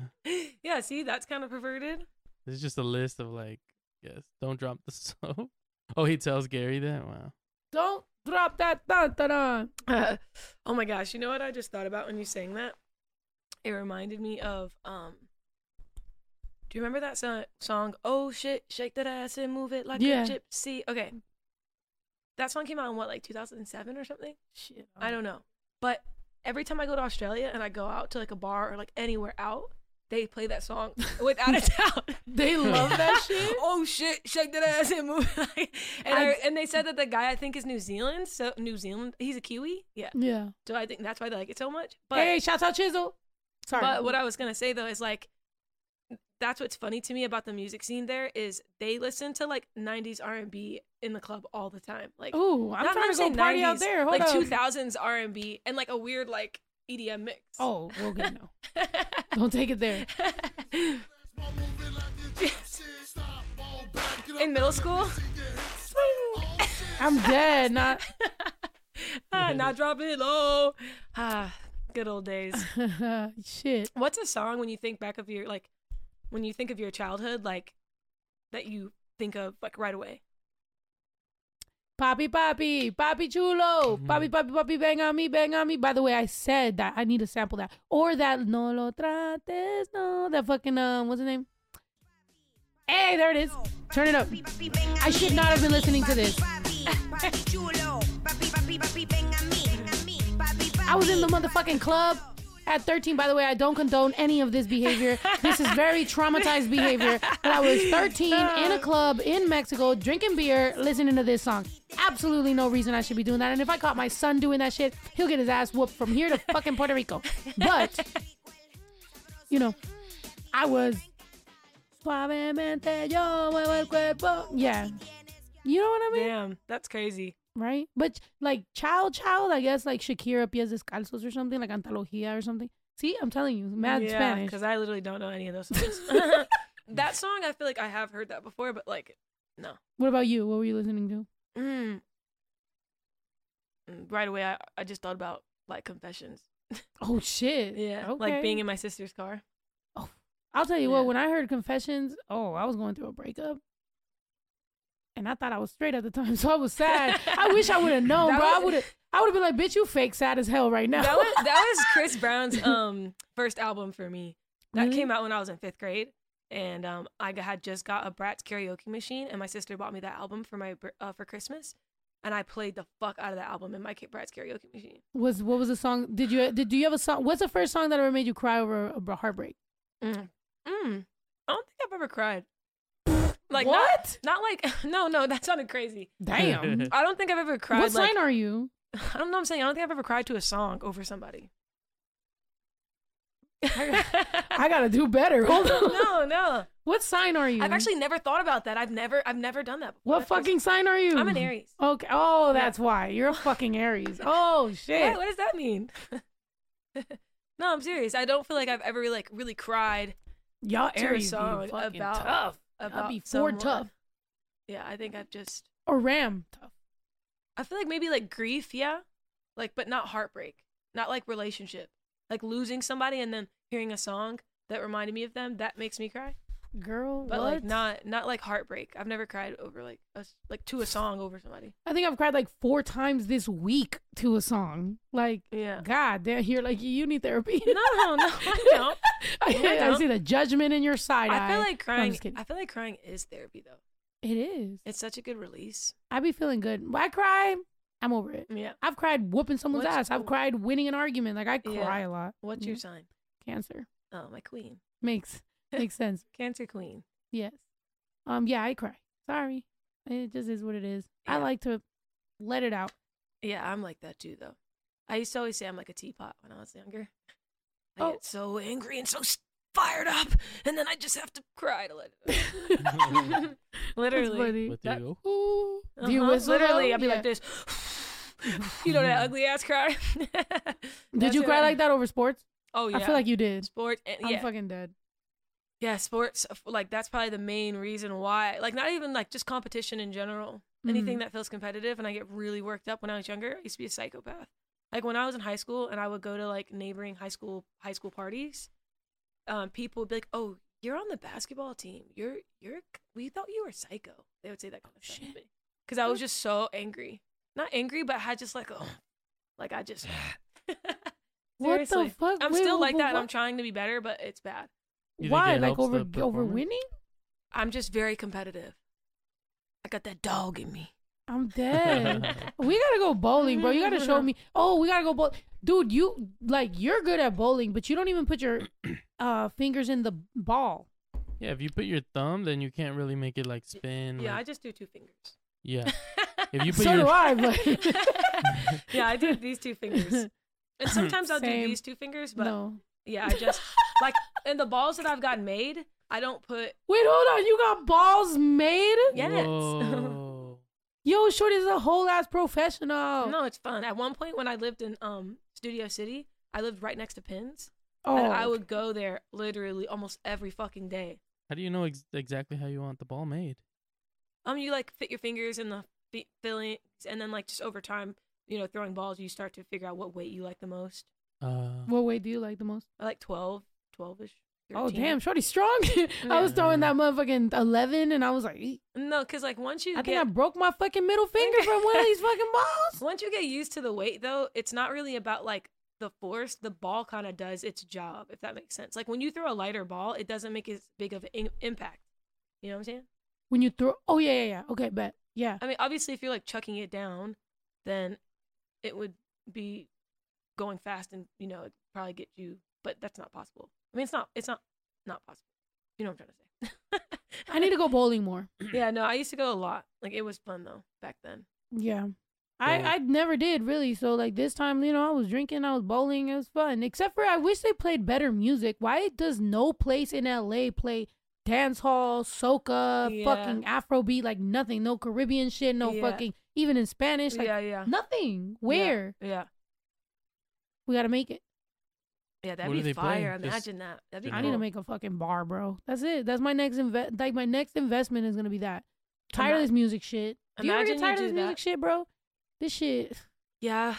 Yeah, see, that's kind of perverted. This is just a list of like, yes, don't drop the soap. Oh, he tells Gary that. Wow. Don't drop that dun, dun, dun. Uh, oh my gosh, you know what I just thought about when you sang that? It reminded me of um Do you remember that so- song? Oh shit, shake that ass and move it like Yeah. a gypsy. Okay. That song came out in what like 2007 or something? Shit. I don't know. But every time I go to Australia and I go out to like a bar or like anywhere out, they play that song without a doubt. They love that shit. oh shit, shake that ass and move. it. and I- I, and they said that the guy I think is New Zealand, so New Zealand, he's a Kiwi. Yeah. Yeah. So I think that's why they like it so much. But hey, shout out Chisel. Sorry. but what I was gonna say though is like that's what's funny to me about the music scene there is they listen to like 90s R&B in the club all the time. Like oh I'm trying to go say party out there. Hold like up. 2000s R&B and like a weird like EDM mix. Oh, okay, no. Don't take it there. in middle school. I'm dead. Not. ah, not drop it low. Ah, good old days. Shit. What's a song when you think back of your like when you think of your childhood like that you think of like right away? Papi, papi, papi chulo. Mhm. Papi, papi, papi, bang on me, bang on me. By the way, I said that. I need to sample that. Or that no lo trates, no. That fucking, um, what's the name? Hey, there it is. Turn it up. I should not have been listening to this. I was in the motherfucking club at 13. By the way, I don't condone any of this behavior. This is very traumatized behavior. But I was 13 in a club in Mexico drinking beer, listening to this song. Absolutely no reason I should be doing that. And if I caught my son doing that shit, he'll get his ass whooped from here to fucking Puerto Rico. But, you know, I was. Yeah. You know what I mean? Damn, that's crazy. Right? But like child, child, I guess like Shakira pies descalzos or something, like antología or something. See, I'm telling you, mad yeah, Spanish. because I literally don't know any of those songs. that song, I feel like I have heard that before, but like, no. What about you? What were you listening to? Mm. Mm, Right away, I, I just thought about like confessions. Oh shit. Yeah, Okay. like being in my sister's car. Oh, I'll tell you Yeah. what. When I heard confessions, oh, I was going through a breakup. And I thought I was straight at the time, so I was sad. I wish I would have known, That bro. I would have. I would have been like, bitch, you fake sad as hell right now. That was that was Chris Brown's um first album for me. That Really? came out when I was in fifth grade, and um I had just got a Bratz karaoke machine, and my sister bought me that album for my uh, for Christmas, and I played the fuck out of that album in my Bratz karaoke machine. was what was the song? Did you did do you have a song? What's the first song that ever made you cry over a heartbreak? Mm. Mm. I don't think I've ever cried. Like what? Not, not like no no that sounded crazy. Damn. I don't think I've ever cried. what like, sign are you? I don't know. what I'm saying I don't think I've ever cried to a song over somebody. I gotta do better. Hold on. no, no. What sign are you? I've actually never thought about that. I've never, I've never done that. Before. What That's just- fucking sign are you? I'm an Aries. Okay. Oh, that's why you're a fucking Aries. Oh shit. What, what does that mean? no, I'm serious. I don't feel like I've ever like really cried Y'all to a Aries be song fucking about tough. About be someone. Ford tough. Yeah, I think I've just. Or Ram tough. I feel like maybe like grief, yeah, like but not heartbreak, not like relationship, like losing somebody and then hearing a song that reminded me of them. That makes me cry. Girl, But what? like not not like heartbreak. I've never cried over like a like to a song over somebody. I think I've cried like four times this week to a song. Like, Yeah. God damn, you're like you need therapy. No, no, no, I don't. I, I I don't. see the judgment in your side I feel eye. like No, I'm crying. just kidding. I feel like crying is therapy though. It is. It's such a good release. I be feeling good. When I cry, I'm over it. Yeah. I've cried whooping someone's What's- ass. I've cried winning an argument. Like I Yeah. cry a lot. What's your Mhm. sign? Cancer Oh, my queen. makes makes sense. Cancer queen. Yes. Um. Yeah, I cry. Sorry. It just is what it is. I like to let it out. Yeah, I'm like that too though. I used to always say I'm like a teapot when I was younger. I Oh. get so angry and so fired up, and then I just have to cry to let it out. That's Literally. funny. That- there you go. Do you Uh-huh. whistle, Literally. I'd be Yeah. like this. you know that ugly ass cry. Did you cry like that over sports? Oh yeah. I feel like you did. sports. And, I'm fucking dead. Yeah, sports. Like that's probably the main reason why. Like not even like just competition in general. Anything Mhm. that feels competitive, and I get really worked up when I was younger. I used to be a psychopath. Like when I was in high school, and I would go to like neighboring high school high school parties. Um, people would be like, "Oh, you're on the basketball team. You're you're. We thought you were psycho." They would say that kind of Shit. because I was just so angry. Not angry, but had just like, oh, like I just. What the fuck? I'm Wait, still wh- like that. and I'm trying to be better, but it's bad. You Why? Like over over winning? I'm just very competitive. I got that dog in me. I'm dead. we gotta go bowling, bro. You gotta show me. Oh, we gotta go bowl, dude. You like you're good at bowling, but you don't even put your uh fingers in the ball. Yeah, if you put your thumb, then you can't really make it like spin. Yeah, I just do two fingers. yeah. If you put So your do I, but yeah, I do these two fingers. And sometimes I'll Same. do these two fingers, but no. yeah, I just like in the balls that I've gotten made, I don't put Wait, hold on. You got balls made? yes. Whoa. Yo, Shorty's a whole ass professional. no, it's fun. At one point when I lived in um Studio City, I lived right next to Pins. Oh, And I would go there literally almost every fucking day. How do you know ex- exactly how you want the ball made? Um, you like fit your fingers in the fi- fillings, and then like just over time, you know, throwing balls, you start to figure out what weight you like the most. Uh, What weight do you like the most? I like 12, 12 ish. Oh damn, Shorty's strong. I was throwing that motherfucking eleven, and I was like, "Eek." No, because like once you I think I broke my fucking middle finger from one of these fucking balls. once you get used to the weight though, it's not really about like the force. The ball kind of does its job, if that makes sense. Like when you throw a lighter ball, it doesn't make as big of an in- impact. You know what I'm saying? When you throw, oh yeah, yeah, yeah. Okay, bet, yeah. I mean, obviously, if you're like chucking it down, then it would be going fast, and you know, it'd probably get you. But that's not possible. I mean, it's not. It's not not possible. You know what I'm trying to say? I need to go bowling more. yeah, no, I used to go a lot. Like it was fun though back then. Yeah. I, I never did really. So like this time, you know, I was drinking, I was bowling, it was fun. Except for I wish they played better music. Why does no place in LA play dance hall, soca, Yeah. fucking Afrobeat, like nothing, no Caribbean shit, no Yeah. fucking even in Spanish, like yeah, yeah. nothing. Yeah, Where? Yeah. We gotta make it. Yeah, that'd What be they fire. Just- Imagine that. That'd be I cool. need to make a fucking bar, bro. That's it. That's my next invest like my next investment is gonna be that. Tired of Ima- this music shit. Do you ever imagine get you tired do of this music that. shit, bro? This shit Yeah.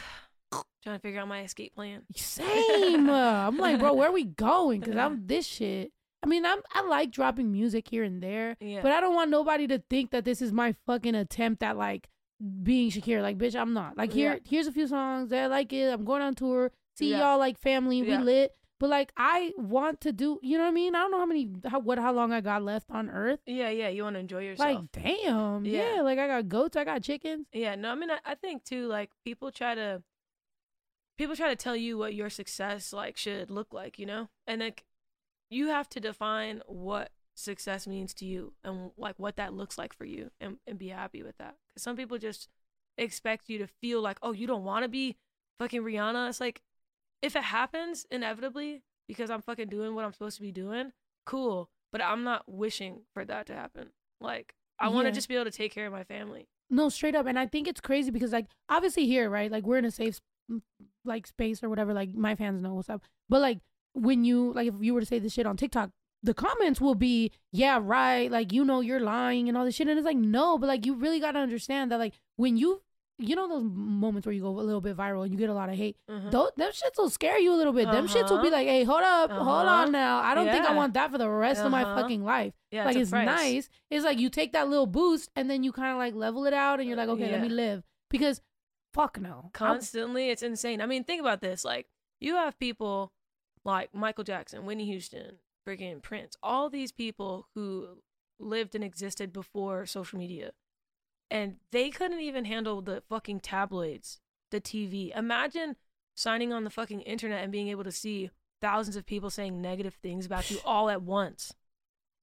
Trying to figure out my escape plan. Same. Uh, I'm like, bro, where are we going? Because I'm this shit. I mean, I'm I like dropping music here and there, Yeah. but I don't want nobody to think that this is my fucking attempt at like being Shakira. Like, bitch, I'm not. Like, here, Yeah. here's a few songs that I like it. I'm going on tour. See Yeah. y'all like family. Yeah. We lit. But like, I want to do. You know what I mean? I don't know how many, how what, how long I got left on Earth. Yeah, yeah. You want to enjoy yourself. Like, damn. Yeah. Yeah. Like, I got goats. I got chickens. Yeah, no, I mean, I, I think too, like people try to, people try to tell you what your success like should look like, you know, and like you have to define what success means to you and like what that looks like for you, and and be happy with that. Because some people just expect you to feel like, oh, you don't want to be fucking Rihanna. It's like if it happens inevitably because I'm fucking doing what I'm supposed to be doing, cool. But I'm not wishing for that to happen. Like I want to just be able to take care of my family. No, straight up. And I think it's crazy because, like, obviously here, right? Like, we're in a safe, like, space or whatever. Like, my fans know what's up. But like, when you like, if you were to say this shit on TikTok, the comments will be, "Yeah, right." Like, you know, you're lying and all this shit. And it's like, no, but like, you really got to understand that, like, when you, you know, those moments where you go a little bit viral and you get a lot of hate. Mhm. Those, them shits will scare you a little bit. Them shits will be Uh-huh. like, "Hey, hold up, hold Uh-huh. on now. I don't think I want that for the rest of my Uh-huh. fucking life." Yeah, like a it's nice. It's like you take that little boost and then you kind of like level it out and you're like, okay, let me live because fuck no. I'm- Constantly, it's insane. I mean, think about this. Like, you have people like Michael Jackson, Whitney Houston, freaking Prince, all these people who lived and existed before social media. And they couldn't even handle the fucking tabloids, the TV. Imagine signing on the fucking internet and being able to see thousands of people saying negative things about you all at once.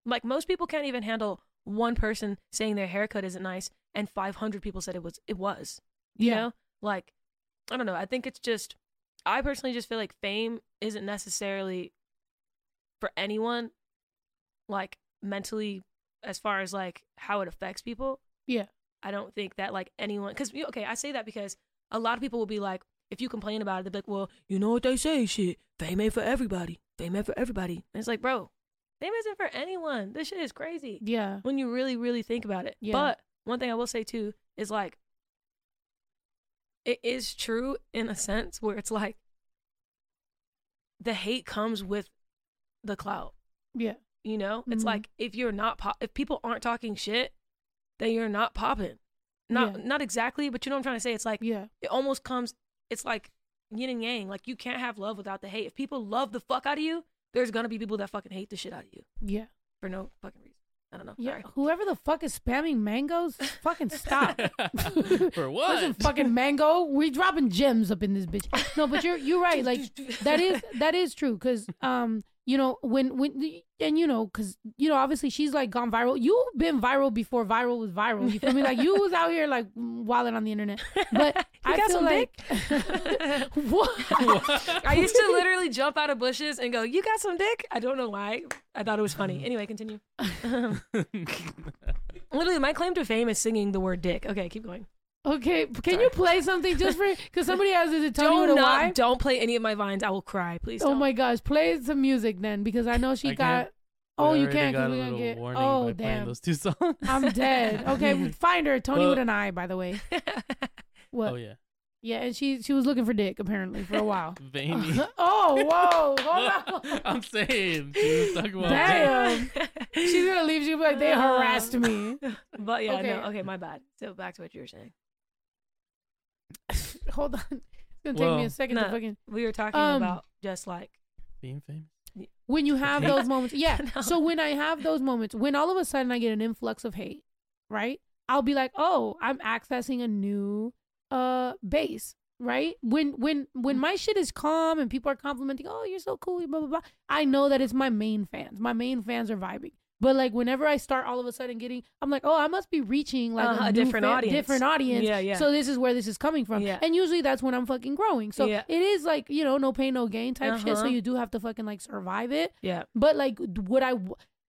Like most people can't even handle one person saying their haircut isn't nice and 500 people said it was it was. You Yeah. know? Like I don't know. I think it's just I personally just feel like fame isn't necessarily for anyone like mentally as far as like how it affects people. Yeah. I don't think that like anyone cuz okay, I say that because a lot of people will be like if you complain about it, they'll be like, "Well, you know what they say, shit. Fame ain't for everybody. Fame ain't for everybody." And it's like, bro, fame isn't for anyone. This shit is crazy Yeah. when you really, really think about it. Yeah. But one thing I will say too is like, it is true in a sense where it's like, the hate comes with the clout. Yeah. You know, it's Mhm. like if you're not pop, if people aren't talking shit, then you're not popping. Not Yeah. not exactly, but you know what I'm trying to say. It's like Yeah. it almost comes. It's like yin and yang. Like you can't have love without the hate. If people love the fuck out of you, there's gonna be people that fucking hate the shit out of you Yeah. for no fucking reason. I don't know. Yeah. Sorry. Whoever the fuck is spamming mangoes, fucking stop. For what? Listen, fucking mango. We dropping gems up in this bitch. No, but you're you're right. Like that is that is true because um you know when when and you know because you know obviously she's like gone viral. You've been viral before viral was viral. You feel me? Like you was out here like wilding on the internet. But You I got feel some like what? I used to literally jump out of bushes and go, "You got some dick?" I don't know why. I thought it was funny. Mm. Anyway, continue. Um, literally, my claim to fame is singing the word "dick." Okay, keep going. Okay, can Sorry. you play something just for because somebody has to tell me Don't what a not, why? don't play any of my vines. I will cry. Please. Oh don't. my gosh, play some music then because I know she I got. Oh, We you can't got because a we're gonna little get. warning Oh by playing damn, those two songs. I'm dead. Okay, find her. Toni Well- with an eye, by the way. What? Oh yeah, Yeah, and she she was looking for dick apparently for a while. veiny. oh, whoa, hold on. I'm saying she was talking about. Damn. She's gonna leave. She'll be like, they harassed me. But yeah, Okay. no. Okay, my bad. So back to what you were saying. Hold on. It's gonna take me a second No. to fucking. We were talking Um, about just like being famous. When you have those moments, yeah. No. So when I have those moments, when all of a sudden I get an influx of hate, right? I'll be like, oh, I'm accessing a new uh base, right? When when when my shit is calm and people are complimenting, oh, you're so cool, blah blah blah. I know that it's my main fans. My main fans are vibing. But like whenever I start all of a sudden getting, I'm like, oh, I must be reaching like Uh-huh, a, a different audience. different audience. Yeah, yeah. So this is where this is coming from. Yeah. And usually that's when I'm fucking growing. So Yeah. it is like you know, no pain, no gain type shit. So Uh-huh. you do have to fucking like survive it. yeah, But like, would I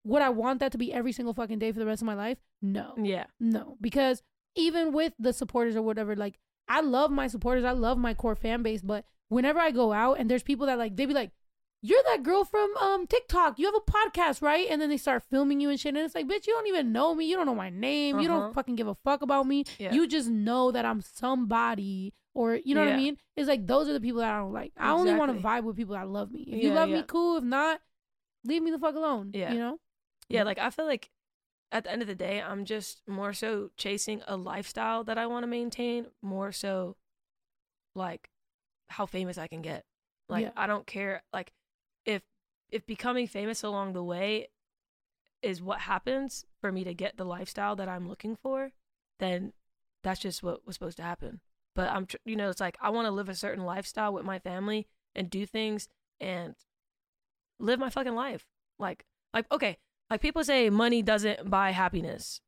would I want that to be every single fucking day for the rest of my life? No, yeah, no, because even with the supporters or whatever, like I love my supporters, I love my core fan base. But whenever I go out and there's people that like, they be like, "You're that girl from um TikTok. You have a podcast, right?" And then they start filming you and shit, and it's like, bitch, you don't even know me. You don't know my name. You Uh-huh. don't fucking give a fuck about me. yeah. You just know that I'm somebody. Or you know what I mean? It's like those are the people that I don't like. I only want to vibe with people that love me. If you Yeah, love me, cool. If not, leave me the fuck alone. Yeah. You know? yeah. Like I feel like at the end of the day, I'm just more so chasing a lifestyle that I want to maintain, more so like how famous I can get. Like Yeah. I don't care like if if becoming famous along the way is what happens for me to get the lifestyle that I'm looking for, then that's just what was supposed to happen. But I'm tr- you know, it's like I want to live a certain lifestyle with my family and do things and live my fucking life. Like like okay, like people say money doesn't buy happiness.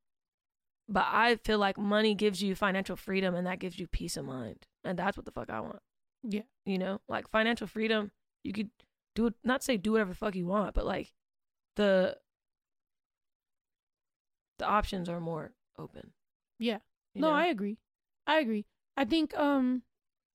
But I feel like money gives you financial freedom and that gives you peace of mind. And that's what the fuck I want. Yeah. You know, like financial freedom, you could do not say do whatever the fuck you want, but like the the options are more open. Yeah. you no, know? I agree. I agree. I think um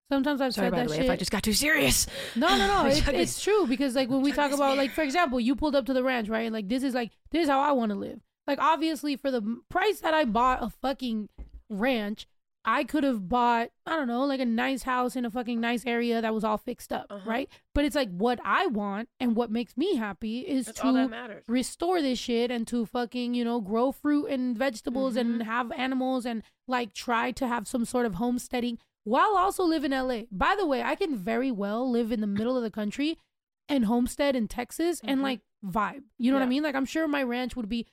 sometimes I've Sorry said by that the way shit. if I just got too serious. No, no, no. It's, it's true because like when we talk about like for example, you pulled up to the ranch, right? And like this is like this is how I want to live. Like obviously for the price that I bought a fucking ranch, I could have bought I don't know like a nice house in a fucking nice area that was all fixed up, Uh-huh. right? But it's like what I want and what makes me happy is That's to all that matters. restore this shit and to fucking you know grow fruit and vegetables and Mhm. have animals and like try to have some sort of homesteading while also live in LA. By the way, I can very well live in the middle of the country and homestead in Texas and Mhm. like vibe. You know what I mean? Like I'm sure my ranch would be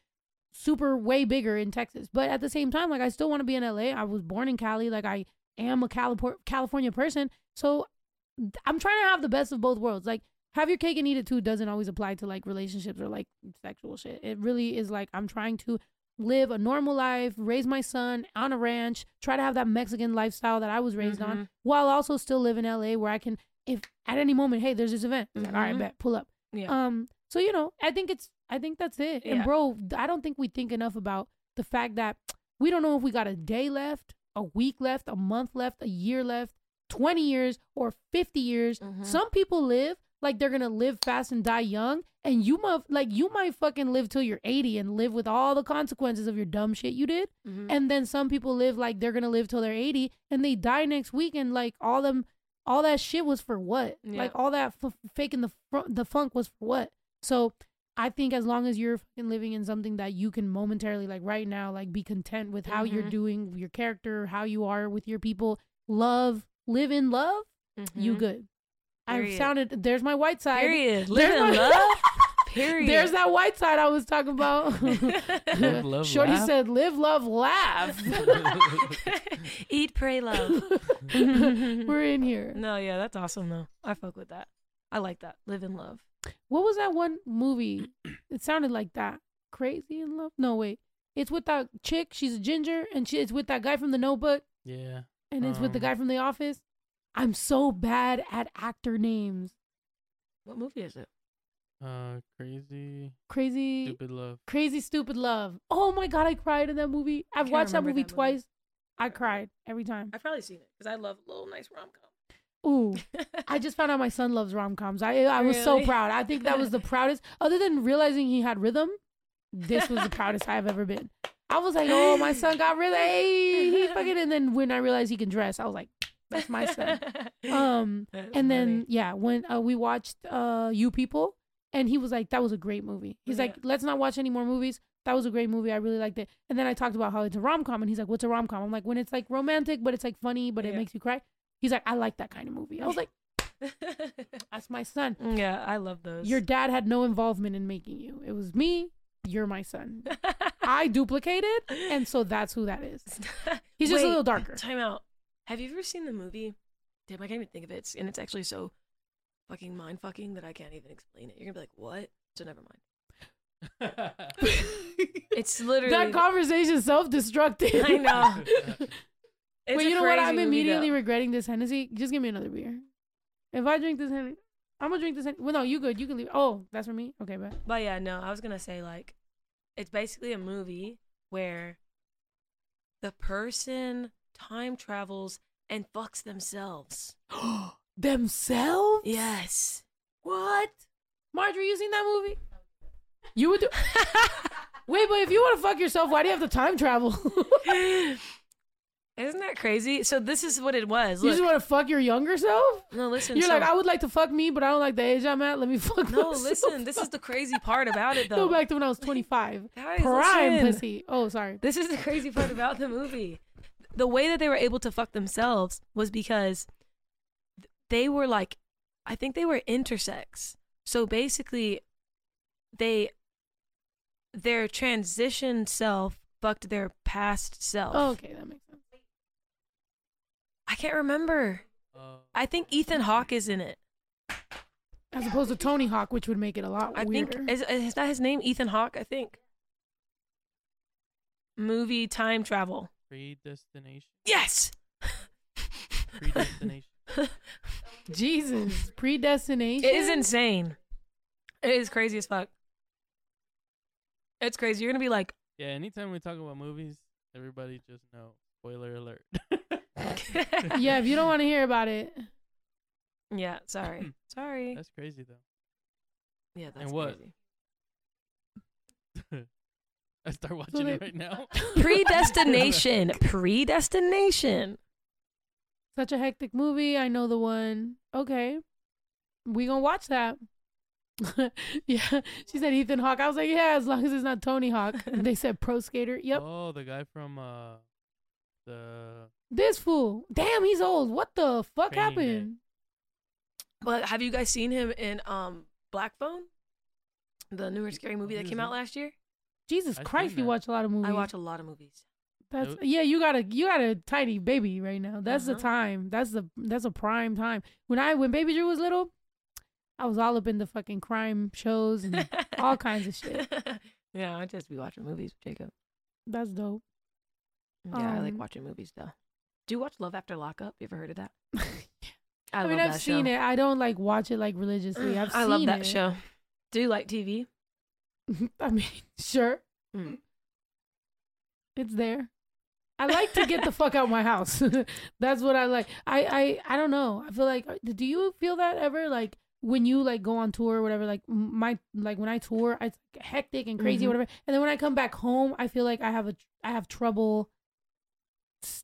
super way bigger in Texas, but at the same time like I still want to be in LA. I was born in Cali, like I am a California person. So I'm trying to have the best of both worlds. Like have your cake and eat it too doesn't always apply to like relationships or like sexual shit. It really is like I'm trying to live a normal life, raise my son on a ranch, try to have that Mexican lifestyle that I was raised on, Mhm. while also still live in LA where I can if at any moment, hey, there's this event. It's like, all right, Mhm. bet, pull up. Yeah. Um, so you know, I think it's I think that's it. And bro, I don't think we think enough about the fact that we don't know if we got a day left, a week left, a month left, a year left, 20 years or 50 years. Mhm. Some people live like they're gonna live fast and die young, and you might like you might fucking live till you're 80 and live with all the consequences of your dumb shit you did. Mhm. And then some people live like they're gonna live till they're 80 and they die next week, and like all them, all that shit was for what? Yeah. Like all that f- faking the fr- the funk was for what? So I think as long as you're living in something that you can momentarily like right now, like be content with how you're Mhm. doing your character, how you are with your people, love, live in love, you Mhm. good. I've sounded there's my white side. Period. There's Live in my- love. Period. There's that white side I was talking about. Live, love, Shorty laugh. said, "Live, love, laugh." Eat, pray, love. We're in here. No, yeah, that's awesome though. I fuck with that. I like that. Live in love. What was that one movie? It sounded like that. Crazy in love? No, wait. It's with that chick. She's a ginger, and she, it's with that guy from The Notebook, Yeah. and it's with the Um. guy from The Office. I'm so bad at actor names. What movie is it? Uh, crazy, Crazy, stupid love. crazy, stupid love. Oh my god, I cried in that movie. I've watched that movie that movie. twice. I cried every time. I've probably seen it because I love a little nice rom Ooh. I just found out my son loves rom coms. I I was so Really? proud. I think that was the proudest. Other than realizing he had rhythm, this was the proudest I've ever been. I was like, oh, my son got rhythm. Hey, he fucking. And then when I realized he can dress, I was like, that's my son. Um, That's and then funny. yeah, when uh, we watched uh You People, and he was like, that was a great movie. He's like, let's not watch any more movies. That was a great movie. I really liked it. And then I talked about how it's a rom com, and he's like, what's a rom com? I'm like, when it's like romantic, but it's like funny, but it Yeah. makes you cry. He's like, I like that kind of movie. I was like, that's my son. yeah, I love those. Your dad had no involvement in making you. It was me. You're my son. I duplicated, and so that's who that is. He's just a little darker. Time out. Have you ever seen the movie? Damn, I can't even think of it. It's, and it's actually so fucking mind fucking that I can't even explain it. You're gonna be like, what? So never mind. It's literally. That conversation self-destructive. I know. It's Wait, you know what? I'm immediately regretting this Hennessy. Just give me another beer. If I drink this Hennessy, I'm gonna drink this. Hennessy. Well, no, you good. You can leave. Oh, that's for me. Okay, bet. But yeah, no, I was gonna say like, it's basically a movie where the person time travels and fucks themselves. Themselves? Yes. What? Marjorie, you seen that movie? You would do. Wait, but if you want to fuck yourself, why do you have to time travel? Isn't that crazy? So this is what it was. You Look, just want to fuck your younger self? no, listen. You're so- like, I would like to fuck me, but I don't like the age I'm at. Let me fuck no, myself. listen. This is the crazy part about it, though. Go back to when I was 25. Guys, Prime listen. pussy. Oh, sorry. This is the crazy part about the movie. The way that they were able to fuck themselves was because they were like, I think they were intersex. So basically, they their transition self fucked their past self. Oh, okay, that makes sense. I can't remember. Uh, I think Ethan Hawke is in it. As opposed to Tony Hawk, which would make it a lot I weirder. think is, is that his name? Ethan Hawke, I think. Movie time travel. predestination. Yes. Predestination. Jesus, predestination. It is insane. It is crazy as fuck. It's crazy. You're gonna be like, Yeah, anytime we talk about movies, everybody just know. Spoiler alert. Yeah, if you don't want to hear about it, yeah, sorry, sorry. That's crazy though. Yeah, that's what? crazy. I start watching they- it right now. Predestination. Predestination. such a hectic movie. I know the one. Okay, we gonna watch that. yeah, she said Ethan Hawke. I was like, yeah, as long as it's not Tony Hawk. And they said pro skater. Yep, Oh, the guy from uh the this fool. Damn, he's old. What the fuck Training Day. happened? But have you guys seen him in um Black Phone? The newer scary movie that came out last year. Jesus I've Christ, seen you that. watch a lot of movies. I watch a lot of movies. That's Nope. yeah. You got a you got a tiny baby right now. That's the Uh-huh. time. That's the that's a prime time. When I when baby Drew was little, I was all up in the fucking crime shows and all kinds of shit. yeah, I just be watching movies with Jacob. That's dope. Yeah, I like Um, watching movies though. Do you watch Love After Lockup? You ever heard of that? I, I, mean, I've seen show. it. I don't like watch it like religiously. I've I seen love that it. show. Do you like TV? I mean, sure, Mm. it's there. I like to get the fuck out my house. That's what I like. I, I I don't know. I feel like uh, do you feel that ever like when you like go on tour or whatever like my like when I tour it's hectic and crazy Mhm. or whatever and then when I come back home I feel like I have a I have trouble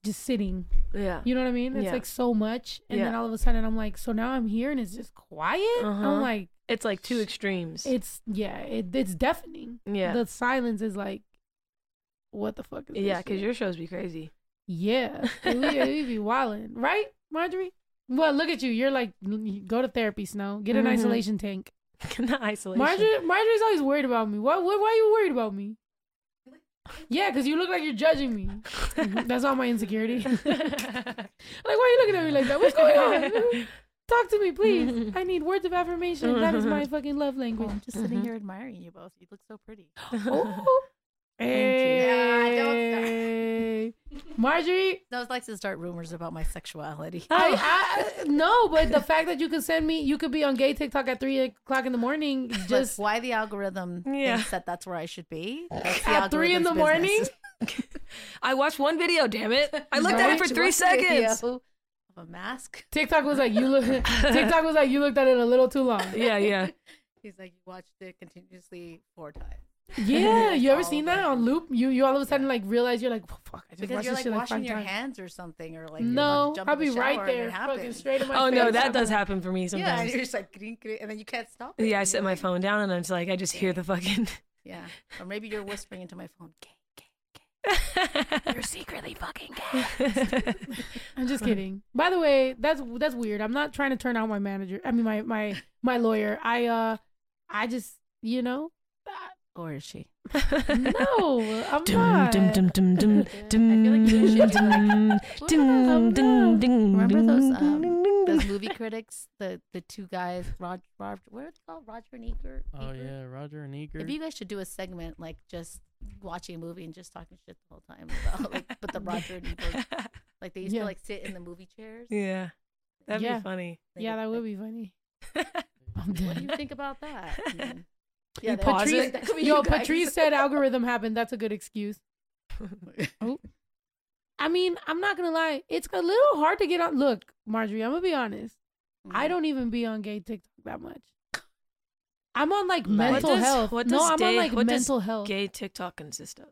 just sitting. Yeah. You know what I mean? It's Yeah. like so much and then all of a sudden I'm like so now I'm here and it's just quiet. Uh-huh. I'm like It's like two extremes. it's yeah, it, it's deafening. yeah. The silence is like what the fuck is yeah, this because your shows be crazy. Yeah, we, we be wilding, right, Marjorie? Well, look at you. You're like, go to therapy, Snow. Get an Mhm. isolation tank. Not isolation. Marjorie, Marjorie's always worried about me. Why, why, why are you worried about me? Yeah, because you look like you're judging me. That's all my insecurity. like, why are you looking at me like that? What's going on? Talk to me, please. I need words of affirmation. That is my fucking love Oh, language. I'm just sitting Mhm. here admiring you both. You look so pretty. Oh. Thank Hey. you. Yeah, Marjorie, Those likes to start rumors about my sexuality. I, I no, but the fact that you could send me, you could be on gay TikTok at three o'clock in the morning, Just just why the algorithm Yeah. thinks that that's where I should be. At three in the algorithm's morning. I watched one video, damn it. I looked at it for three one video seconds. Of a mask. TikTok was like you look. TikTok was like you looked at it a little too long. Yeah, yeah. He's like, you watched it continuously four times. Yeah, you ever seen that on loop? You you all of a sudden like realize you're like "Oh, fuck. I just Because you're this like shit like washing five your times. hands or something, or like No, to jump I'll in the be right shower it there, fucking happens. straight in my Oh face. no, that does like, happen for me sometimes. Yeah, and sometimes. you're just like, green, green, and then you can't stop it. Yeah, I set you're my like- phone down and it's like I just hear the fucking. Yeah, or maybe you're whispering into my phone. Gay, gay. You're secretly fucking gay. I'm just kidding. By the way, that's that's weird. I'm not trying to turn out my manager. I mean my my my lawyer. I uh I just you know Or is she? no, I'm Dum, not. dum, dum, dum, dum, I feel like you should be like, dum, dum, dum, Remember those um dum, dum, those movie critics, the the two guys, Rod, Rod, what are they called? Roger and Eager. Oh Eager? yeah, Roger and Eager. If you guys should do a segment like just watching a movie and just talking shit the whole time about like, but the Roger and Ebert, like they used Yeah. to like sit in the movie chairs. yeah, that'd Yeah. be funny. They Yeah, that like- would be funny. What do you think about that? And then- Yo, that- Patrice, like that yo, you. Patrice said algorithm happened. That's a good excuse. Oh. I mean, I'm not gonna lie. It's a little hard to get on. Look, Marjorie, I'm gonna be honest. I Mhm. don't even be on gay TikTok that much. I'm on like What mental does- health. what no, I'm on like what does mental health. Gay TikTok consist of.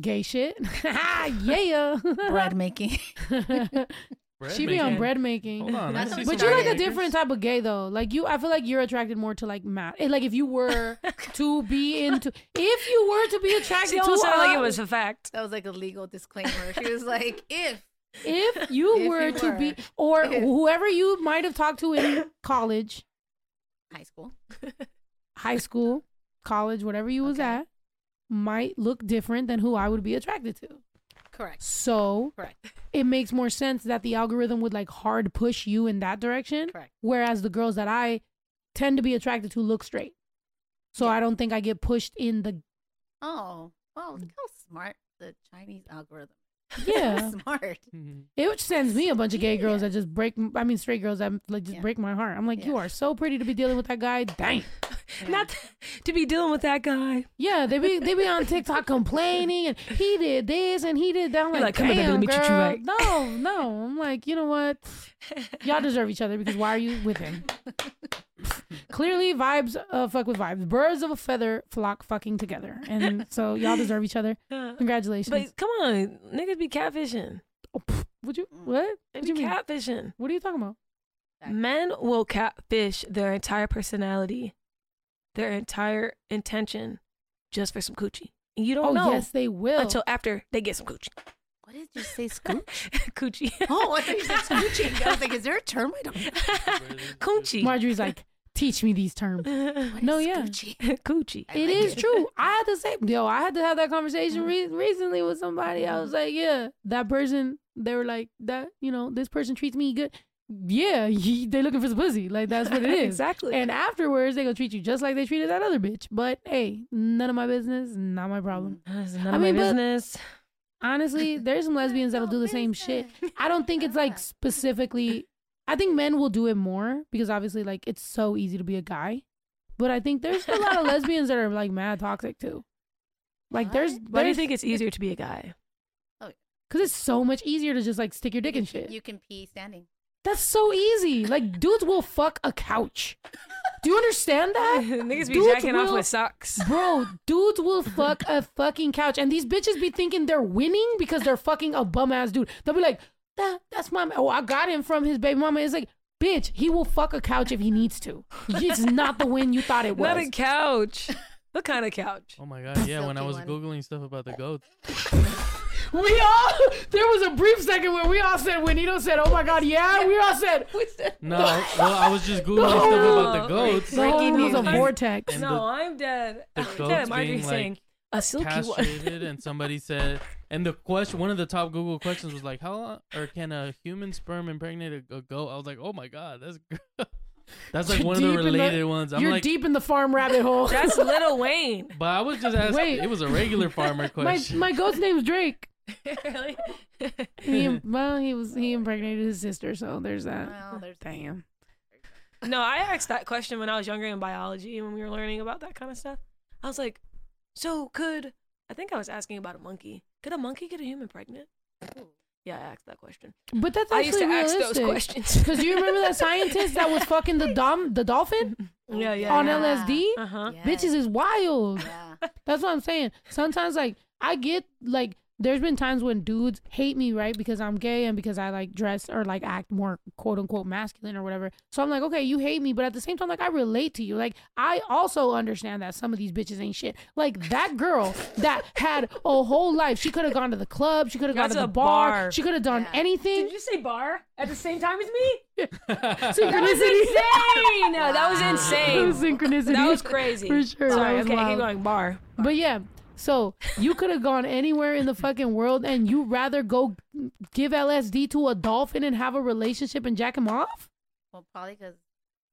Gay shit. yeah. Bread making. Bread she be on bread making. Hold on, I But see But some you're like a different type of gay though. Like you, I feel like you're attracted more to like math. Eh, like if you were to be into, if you were to be attracted She to, almost sounded like it was a fact. That was like a legal disclaimer. She was like, if. if you If were you to be, or If. whoever you might have talked to in college, High school. high school, college, whatever you was Okay. at, might look different than who I would be attracted to. Correct. So Correct. it makes more sense that the algorithm would like hard push you in that direction. Correct. Whereas the girls that I tend to be attracted to look straight. So I don't think I get pushed in the Oh, well, look how smart the Chinese algorithm. yeah. smart. Mhm. It sends me a bunch of gay girls that just break. I mean, straight girls that like just Yeah. break my heart. I'm like, you are so pretty to be dealing with that guy. Dang. Not to be dealing with that guy. Yeah, they be they be on TikTok complaining and he did this and he did that. I'm like, like, come here, baby, damn, let me you girl. right." No, no. I'm like, you know what? Y'all deserve each other because why are you with him? Clearly, vibes uh, fuck with vibes. Birds of a feather flock fucking together, and so y'all deserve each other. Congratulations. But come on, niggas be catfishing. Oh, pff, would you what? They What be you mean? catfishing. What are you talking about? Men will catfish their entire personality, their entire intention, just for some coochie. And you don't Oh know yes, they will. until after they get some coochie. What did you say, scoop? coochie. oh, I thought you said scooching. I was like, is there a term I don't know? coochie. Marjorie's like, teach me these terms. No, yeah. Coochie. I It like is it. true. I had to say, yo, I had to have that conversation mm-hmm. re- recently with somebody. I was mm-hmm. like, yeah, that person. They were like, that, you know, this person treats me good. Yeah, he, they looking for some pussy. Like that's what it is. exactly. And afterwards, they gonna treat you just like they treated that other bitch. But hey, none of my business, not my problem. Mm, it's none I of mean, my but- business. Honestly, there's some lesbians that'll do the same shit. I don't think it's like specifically. I think men will do it more because obviously, like, it's so easy to be a guy. But I think there's a lot of lesbians that are like mad toxic too. Like, there's What? Why do you think it's easier to be a guy? Oh, because it's so much easier to just like stick your dick in shit. You can pee standing. That's so easy. Like dudes will fuck a couch. Do you understand that? Niggas be Dudes jacking off with socks. Bro, dudes will fuck a fucking couch. And these bitches be thinking they're winning because they're fucking a bum ass dude. They'll be like, that, that's my man. Oh, I got him from his baby mama. It's like, bitch, he will fuck a couch if he needs to. It's not the win you thought it was. Not a couch. what kind of couch? Oh my god, yeah. When I was one. googling stuff about the goats, We all, there was a brief second where we all said, when Nito said, oh my God, yeah, we all said, no, well, I was just googling stuff about the goats. the whole Breaking was a vortex. And no, the- I'm dead. the I'm goats dead. Marjorie being, like, saying a silky one. castrated and somebody said and the question one of the top google questions was like how long or can a human sperm impregnate a, a goat i was like oh my god that's that's like You're one of the deep in the- related ones i'm You're like deep in the farm rabbit hole. That's Little Wayne. but i was just asking Wait. it was a regular farmer my, question my goat's name's Drake. really? He, well, he was he impregnated his sister, so there's that. Well, there's Damn. No, I asked that question when I was younger in biology when we were learning about that kind of stuff. I was like, so could I think I was asking about a monkey. Could a monkey get a human pregnant? Yeah, I asked that question. But that's actually I used actually to ask those questions. Because you remember that scientist that was fucking the dom the dolphin yeah, yeah. on yeah. LSD? Uh huh. Bitches is wild. Yeah. That's what I'm saying. Sometimes like I get like there's been times when dudes hate me, right? Because I'm gay and because I like dress or like act more quote unquote masculine or whatever. So I'm like, okay, you hate me, but at the same time, like I relate to you. Like I also understand that some of these bitches ain't shit. Like that girl that had a whole life. She could have gone to the club, she could have gone to the a bar, bar. she could have done Yeah. anything. Did you say bar at the same time as me? That was Synchronicity. insane. No, that was It insane. was synchronicity. That was crazy. For sure. Sorry, that was okay, wild. keep going. Bar. But yeah, so you could have gone anywhere in the fucking world and you rather go give LSD to a dolphin and have a relationship and jack him off? Well, probably because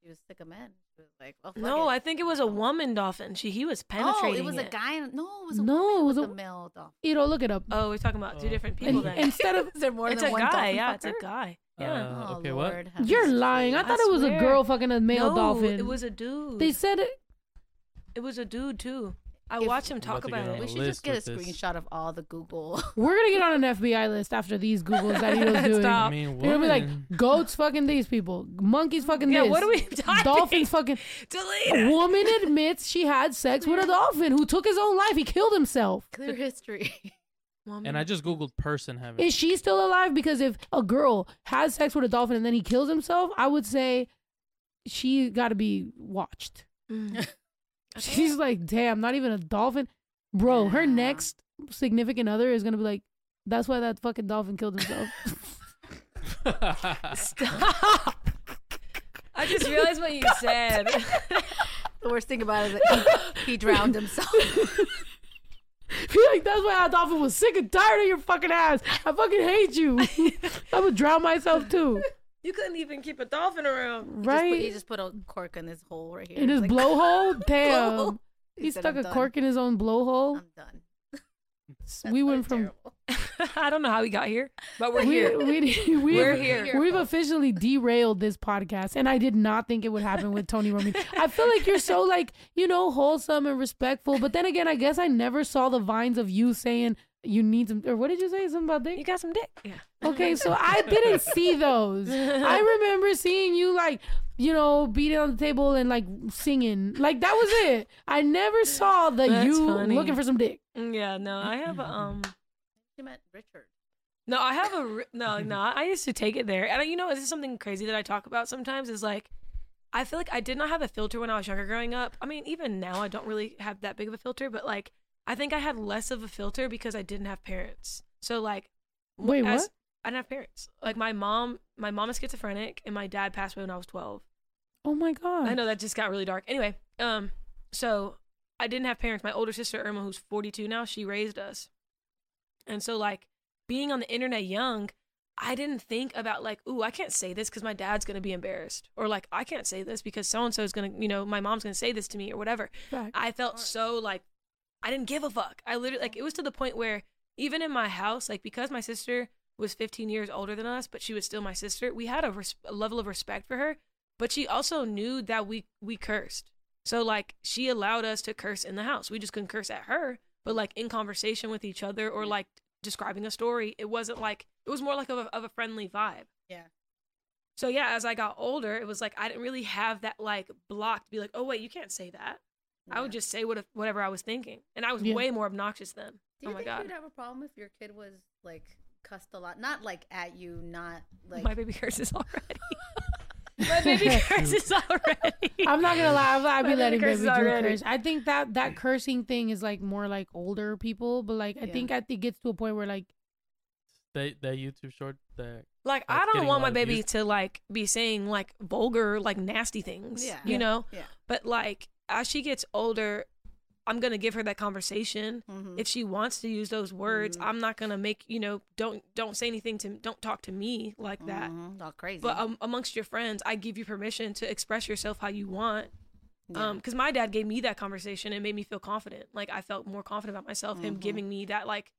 he was sick of men. He was like, well, No, it. I think it was a woman dolphin. She he was penetrating. Oh, penetrating. it was a guy. No, it was a No, woman it was with a- a male dolphin. You know, look it up. Oh, we're talking about two different people And, then. instead of Is there more it's than a one guy. dolphin Yeah, it's a guy. Yeah. Uh, Oh, okay, what? You're lying. I I thought it was a girl fucking a male no, dolphin. It was a dude. they said it. it was a dude too. I If- watched him talk about to about get We should just get a with this. screenshot of all the Google. We're gonna get on an FBI list after these Googles that he was doing. Stop. i mean They're gonna be like goats fucking these people, monkeys fucking Yeah, this. what are we typing? Dolphins fucking. Delete A woman admits she had sex with a dolphin who took his own life. He killed himself. Clear history. Well, And I just googled person having. Is she still alive? Because if a girl has sex with a dolphin and then he kills himself, I would say she got to be watched. Mm. She's like, damn, not even a dolphin, bro. Her next significant other is gonna be like, that's why that fucking dolphin killed himself. Stop. I just realized what you said. The worst thing about it is that he, he drowned himself. Feel like, that's why that dolphin was sick and tired of your fucking ass. I fucking hate you. I would drown myself too, you couldn't even keep a dolphin around. Just put- right? he just put a cork in his hole right here. In his like, blowhole, damn. blowhole. He said, stuck "I'm a done. cork in his own blowhole. I'm done. we went from. I don't know how we got here, but we're here. we, we, We're we've- here. We've officially derailed this podcast, and I did not think it would happen with Toni Roman. I feel like you're so like you know wholesome and respectful, but then again, I guess I never saw the vines of you saying you need some or what did you say something about dick? You got some dick. Yeah. Okay, so I didn't see those. I remember seeing you like you know beating on the table and like singing, like that was it. I never saw the That's you funny. looking for some dick. Yeah. No, I have a um. She meant Richard. No, I have a no, no. I used to take it there, and you know, this is something crazy that I talk about sometimes. Is like, I feel like I did not have a filter when I was younger growing up. I mean, even now, I don't really have that big of a filter, but like, I think I had less of a filter because I didn't have parents. So like, Wait, as- what? I didn't have parents. Like my mom, my mom is schizophrenic, and my dad passed away when I was twelve. Oh my god! I know that just got really dark. Anyway, um, so I didn't have parents. My older sister Irma, who's 42 now, she raised us, and so like being on the internet young, I didn't think about like, ooh, I can't say this because my dad's gonna be embarrassed, or like I can't say this because so and so is gonna, you know, my mom's gonna say this to me or whatever. Fact. I felt so like I didn't give a fuck. I literally like it was to the point where even in my house, like because my sister was 15 years older than us, but she was still my sister, we had a, res- a level of respect for her. But she also knew that we we cursed, so like she allowed us to curse in the house. We just couldn't curse at her, but like in conversation with each other or like describing a story, it wasn't like it was more like of a, of a friendly vibe. Yeah. So yeah, as I got older, it was like I didn't really have that like block to be like, oh wait, you can't say that. I would just say what whatever I was thinking, and I was Yeah. way more obnoxious then. Do oh you oh my think god, you'd have a problem if your kid was like cussed a lot? Not like at you, not like my baby curses already. my baby curses already. I'm not gonna lie, I'd be My letting baby baby curses Drew curse. I think that that cursing thing is like more like older people, but like I Yeah. think I think it gets to a point where like that that YouTube short that Like I don't want my baby views. to like be saying like vulgar, like nasty things. Yeah. You Yeah. know. Yeah. But like as she gets older, I'm gonna give her that conversation. Mhm. If she wants to use those words, Mhm. I'm not gonna make you know don't don't say anything to don't talk to me like that. Mhm. all crazy. But um, amongst your friends, I give you permission to express yourself how you want. Yeah. Um, because my dad gave me that conversation and made me feel confident. Like I felt more confident about myself. Him Mhm. giving me that, like,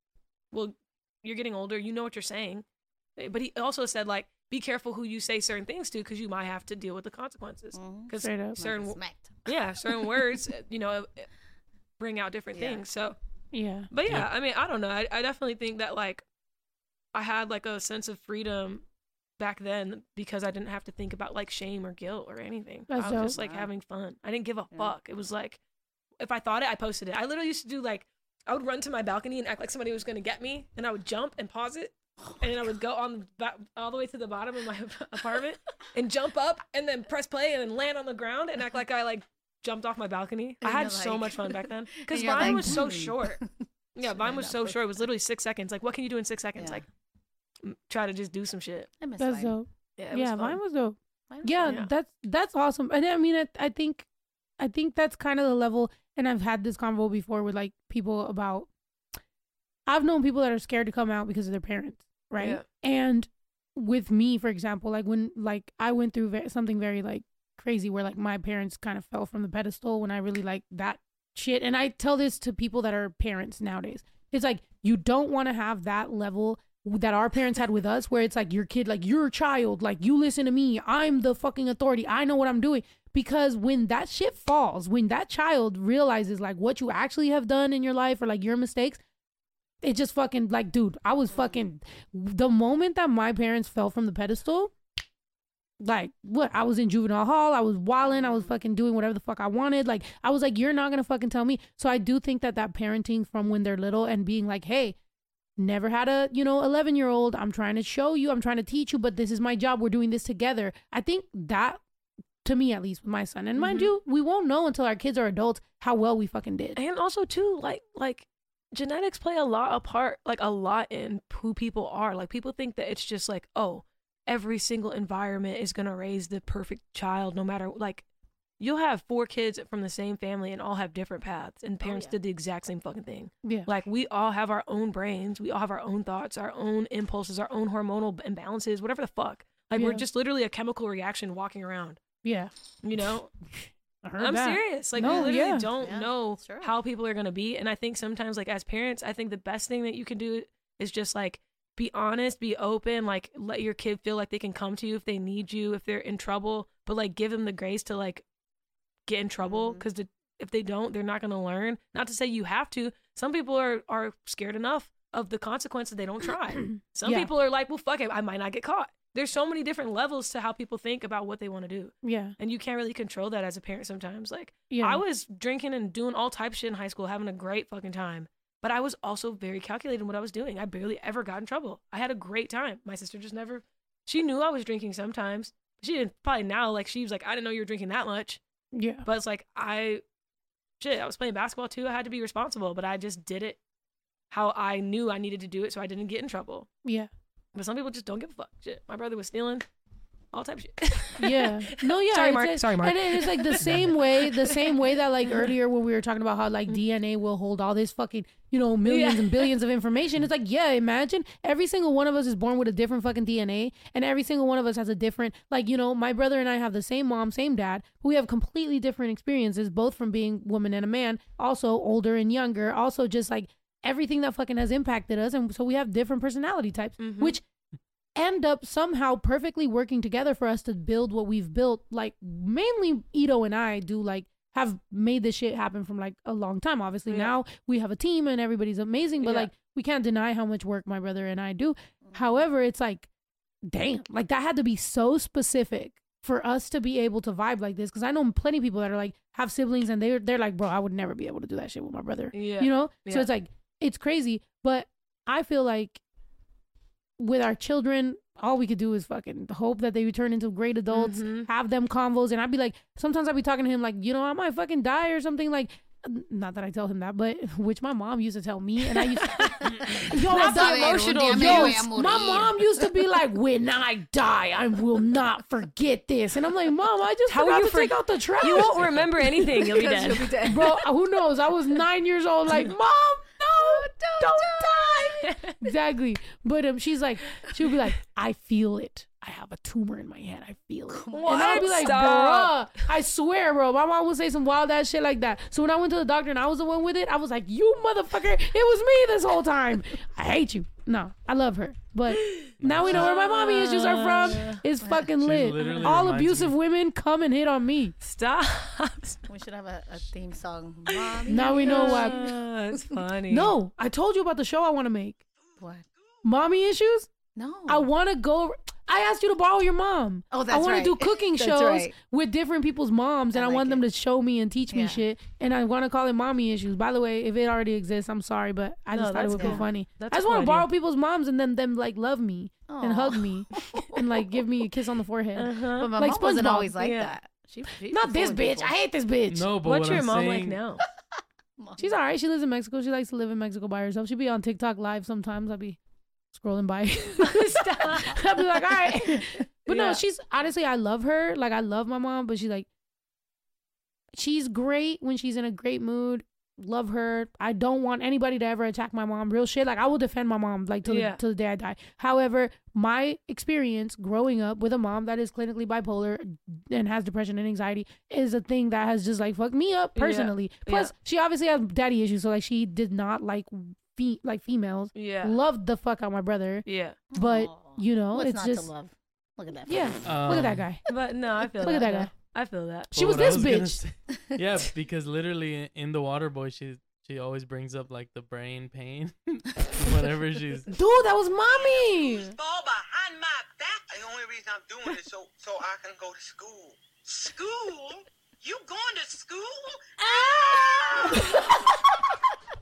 well, you're getting older. You know what you're saying. Eh, But he also said, like, be careful who you say certain things to, because you might have to deal with the consequences. Because Straight up. Might get certain, smacked. yeah, certain words, you know, bring out different Yeah. things. So, yeah. but yeah, Yeah. I mean, I don't know. I, I definitely think that like I had like a sense of freedom back then because I didn't have to think about like shame or guilt or anything. That's I was just like Wow. having fun. I didn't give a Yeah. fuck. It was like if I thought it, I posted it. I literally used to do like I would run to my balcony and act like somebody was gonna get me, and I would jump and pause it, oh and then I would go on the ba- all the way to the bottom of my apartment and jump up and then press play and then land on the ground and act like I like jumped off my balcony. I had you're so much fun back then because you're Vine like, was so "Hmm." short. Yeah, Vine was so for- short. It was literally six seconds. Like, what can you do in six seconds? Yeah. Like, m- try to just do some shit. I miss That's Vine. dope. Yeah, it was Yeah, fun. mine was dope. Vine was Yeah, fun. That's that's awesome. And I mean, I, I think, I think that's kind of the level. And I've had this convo before with like people about. I've known people that are scared to come out because of their parents, right? Yeah. And with me, for example, like when like I went through ve- something very like crazy where like my parents kind of fell from the pedestal when I really like that shit. And I tell this to people that are parents nowadays. It's like you don't want to have that level that our parents had with us where it's like your kid like your child like you listen to me i'm the fucking authority i know what i'm doing because when that shit falls when that child realizes like what you actually have done in your life or like your mistakes it just fucking like dude i was fucking the moment that my parents fell from the pedestal like what? I was in juvenile hall. I was wilding i was fucking doing whatever the fuck i wanted. Like i was like you're not gonna fucking tell me. So i do think that that parenting from when they're little and being like hey never had a you know 11 year old i'm trying to show you. I'm trying to teach you but this is my job. We're doing this together. I think that to me at least with my son. And mind Mhm. you we won't know until our kids are adults how well we fucking did. And also too like like genetics play a lot a part like a lot in who people are. Like people think that it's just like oh every single environment is going to raise the perfect child no matter like you'll have four kids from the same family and all have different paths and oh, parents yeah. did the exact same fucking thing yeah like we all have our own brains we all have our own thoughts our own impulses our own hormonal imbalances whatever the fuck like we're just literally a chemical reaction walking around yeah you know I heard I'm that. serious. Like No, we literally yeah. don't Yeah, know it's how people are gonna be, and I think sometimes, like as parents, I think the best thing that you can do is just like be honest, be open, like let your kid feel like they can come to you if they need you, if they're in trouble, but like give them the grace to like get in trouble mm-hmm. because if they don't, they're not gonna learn. Not to say you have to. Some people are are scared enough of the consequences they don't try. Some Yeah. people are like, well, fuck it, I might not get caught. There's so many different levels to how people think about what they want to do yeah and you can't really control that as a parent sometimes like yeah i was drinking and doing all type of shit in high school having a great fucking time but i was also very calculated in what i was doing. I barely ever got in trouble. I had a great time. My sister just never she knew i was drinking sometimes. She didn't probably now like she was like i didn't know you were drinking that much. Yeah. But it's like i shit i was playing basketball too. I had to be responsible but i just did it how i knew i needed to do it so i didn't get in trouble. Yeah. But some people just don't give a fuck. Shit my brother was stealing all type of shit yeah no yeah Sorry, Mark. like- Sorry, Mark. and it's like the same way the same way that like earlier when we were talking about how like dna will hold all this fucking you know millions Yeah. and billions of information it's like yeah imagine every single one of us is born with a different fucking dna and every single one of us has a different like you know my brother and i have the same mom same dad but we have completely different experiences both from being woman and a man also older and younger also just like everything that fucking has impacted us and so we have different personality types Mhm. which end up somehow perfectly working together for us to build what we've built. Like mainly Ito and I do like have made this shit happen from like a long time. Obviously Yeah. now we have a team and everybody's amazing, but Yeah. like we can't deny how much work my brother and I do. Mm-hmm. However, it's like, damn, like that had to be so specific for us to be able to vibe like this. Cause I know plenty of people that are like have siblings and they're they're like, bro, I would never be able to do that shit with my brother. yeah You know? So it's like it's crazy. But I feel like with our children, all we could do is fucking hope that they turn into great adults, Mhm. have them convos. And I'd be like, sometimes I'd be talking to him like, you know, I might fucking die or something like. Not that I tell him that, but which my mom used to tell me, and I used to, yo, Not that- the emotional, un día me Yo, voy a morir. my mom used to be like, "When I die, I will not forget this," and I'm like, "Mom, I just How forgot you to for- take out the trash." You won't remember anything. You'll be dead. you'll be dead. bro. Who knows? I was nine years old. Like, mom, no, don't, die. exactly. But um, she's like, she'll be like, I feel it. I have a tumor in my head. I feel it. And I'd be like, Stop. bruh, I swear, bro. My mom would say some wild ass shit like that. So when I went to the doctor and I was the one with it, I was like, you motherfucker, it was me this whole time. I hate you. No, I love her. But now we know where my mommy issues are from. It's fucking She lit. literally All reminds abusive me- women come and hit on me. Stop. We should have a, a theme song. Mommy, Now we know why. That's funny. No, I told you about the show I want to make. What? Mommy issues. No. I want to go. I asked you to borrow your mom. Oh, that's I want right. to do cooking shows right. with different people's moms, and I I, want like them to show me and teach me Yeah. shit. And I want to call it mommy issues. By the way, if it already exists, I'm sorry, but I No, just thought it that's would be funny. That's I just want to borrow people's moms and then them like love me and hug me and like give me a kiss on the forehead. Uh-huh. But my Like mom wasn't always like Yeah. that. She, she Not this supported bitch. I hate this bitch. No, but What's what your I'm mom like now? people. She's all right. She lives in Mexico. She likes to live in Mexico by herself. She'd be on TikTok live sometimes. I'd be scrolling by. I'll be like, all right. But Yeah. no, she's honestly, I love her. Like, I love my mom, but she's like, she's great when she's in a great mood. Love her. I don't want anybody to ever attack my mom. Real shit. Like, I will defend my mom, like, till, Yeah. the, till the day I die. However, my experience growing up with a mom that is clinically bipolar and has depression and anxiety is a thing that has just, like, fucked me up Yeah. personally. Plus, she obviously has daddy issues. So, like, she did not like, fe- like females. Yeah. Loved the fuck out my brother. Yeah. But, Aw. you know, What's it's not just. to love? Look at that. Yeah. Um, Look at that guy. But no, I feel Look at that. that guy. I feel that. She was this gonna bitch. say- yeah, because literally in the water boy, she she always brings up like the brain pain whenever she's. Dude, that was mommy. fall behind my back. The only reason I'm doing it so so I can go to school. School? You going to school?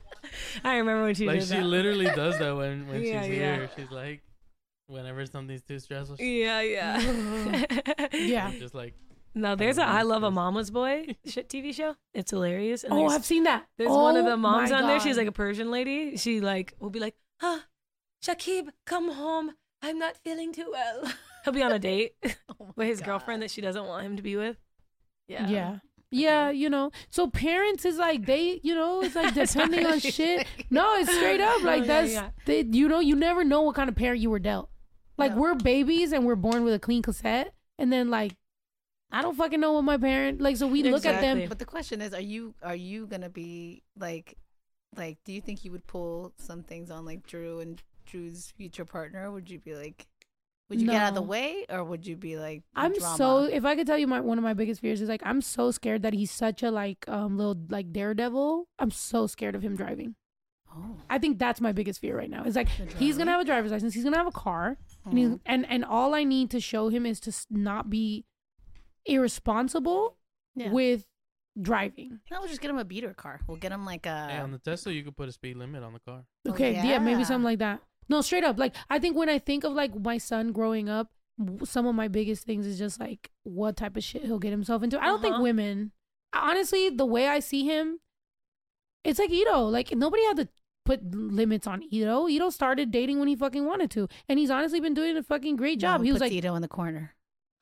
I remember when she like did she that. literally does that when when Yeah, she's yeah. here. She's like, whenever something's too stressful, she, Yeah, yeah. Yeah. just like, No, there's a I Love a Mama's Boy shit TV show. It's hilarious. And Oh, I've seen that. there's one of Oh the moms on there. She's like a Persian lady. She like will be like, huh, Shakib, come home. I'm not feeling too well. He'll be on a date Oh with his God. girlfriend that she doesn't want him to be with. Yeah. Yeah. Yeah, you know. So parents is like they, you know, it's like depending on shit. No, it's straight up like oh, Yeah, that's yeah. They, you know, you never know what kind of parent you were dealt. Like Yeah. we're babies and we're born with a clean cassette, and then like I don't fucking know what my parent like. So we look at them. But the question is, are you are you gonna be like, like, do you think you would pull some things on like Drew and Drew's future partner? Would you be like, would you get out of the way, or would you be like, I'm drama? so if I could tell you my one of my biggest fears is like I'm so scared that he's such a like um little like daredevil. I'm so scared of him driving. Oh, I think that's my biggest fear right now. Is like he's gonna have a driver's license. He's gonna have a car, and he's Mhm. and and all I need to show him is to not be irresponsible yeah. with driving. no, we'll just get him a beater car. We'll get him like a. hey, on the Tesla, you could put a speed limit on the car. Oh, Okay, yeah. maybe something like that. No, straight up. Like I think when I think of like my son growing up, some of my biggest things is just like what type of shit he'll get himself into. I don't think Uh-huh. women. Honestly, the way I see him, it's like Ito. Like nobody had to put limits on Ito. Ito started dating when he fucking wanted to, and he's honestly been doing a fucking great No, job. he was like, Ito in the corner.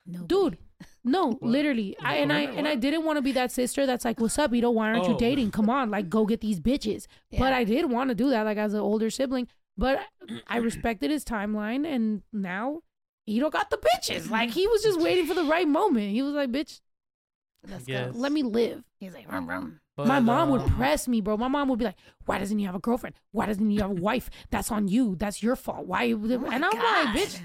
No, dude. No, What? literally. I, and I and I didn't want to be that sister that's like, "What's up, Ito? Why aren't you Oh. dating? Come on, like go get these bitches." But I did want to do that, like as an older sibling. But I respected his timeline, and now Ito got the bitches. Like he was just waiting for the right moment. He was like, "Bitch, let's Yes. go. let me live." He's like, rum rum. My But, mom would um, press me, bro. My mom would be like, "Why doesn't he have a girlfriend? Why doesn't he have a wife? That's on you. That's your fault. Why?" Oh and I'm God. like, "Bitch."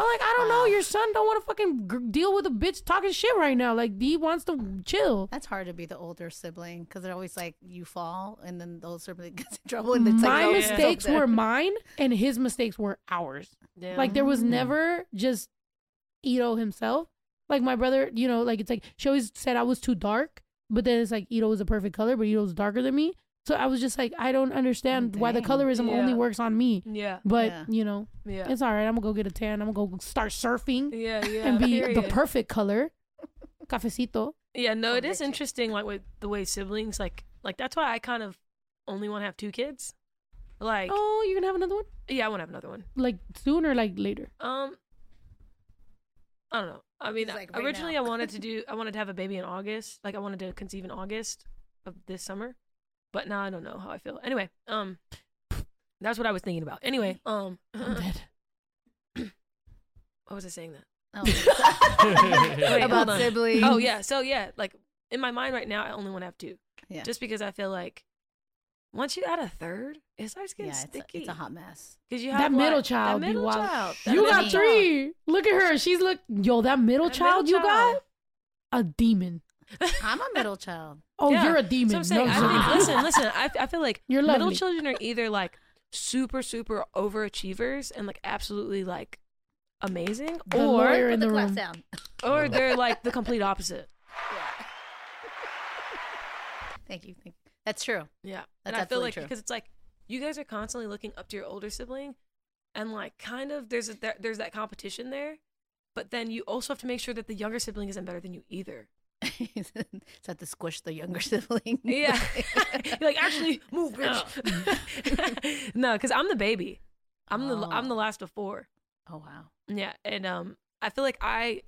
I'm like, I don't know. Your son don't want to fucking g- deal with a bitch talking shit right now. Like he wants to chill. That's hard to be the older sibling because they're always like you fall and then the older sibling gets in trouble and it's My like, oh, mistakes over. were mine, and his mistakes were ours. Damn. Like there was Mm. never just Ito himself. Like my brother, you know, like it's like she always said I was too dark, but then it's like Ito was a perfect color, but Ito's darker than me. So I was just like, I don't understand why the dang. colorism only works on me. yeah. But Yeah. you know, Yeah. it's all right. I'm gonna go get a tan. I'm gonna go start surfing Yeah. Yeah. and be the perfect color. Cafecito. Yeah, no, Oh, it is interesting, like with the way siblings, like, like that's why I kind of only want to have two kids. Like, Oh, you're gonna have another one? yeah, I want to have another one. Like soon or like later? Um, I don't know. I mean, like, right originally now. I wanted to do, I wanted to have a baby in August. Like, I wanted to conceive in August of this summer, but now I don't know how I feel. Anyway, um, that's what I was thinking about. Anyway, um, I'm dead. what was I saying that? Oh. Wait, about hold siblings. Oh yeah, so yeah, like in my mind right now, I only want to have two. yeah, just because I feel like once you add a third, it starts getting yeah. It's a, sticky. it's a hot mess. Because you have That have middle like, child that middle wild. child. that You middle got me. child. three. Look at her. She's look. Yo, that middle That child middle you got a demon. I'm a middle child. Oh, Yeah. you're a So demon. I'm saying, No, I you're think, listen, listen. I, I feel like You're middle children are either like super, super overachievers and like absolutely like amazing, The or in Put the, the glass room. down. or they're like the complete opposite. Thank you. Thank you. That's true. Yeah, That's and I feel like true. because it's like you guys are constantly looking up to your older sibling, and like kind of there's a, there, there's that competition there, but then you also have to make sure that the younger sibling isn't better than you either. So I have to squish the younger sibling. Yeah. You're like, actually, move, bitch. no, because I'm the baby. I'm the I'm Oh. the last of four. oh wow. Yeah, and um, I feel like I,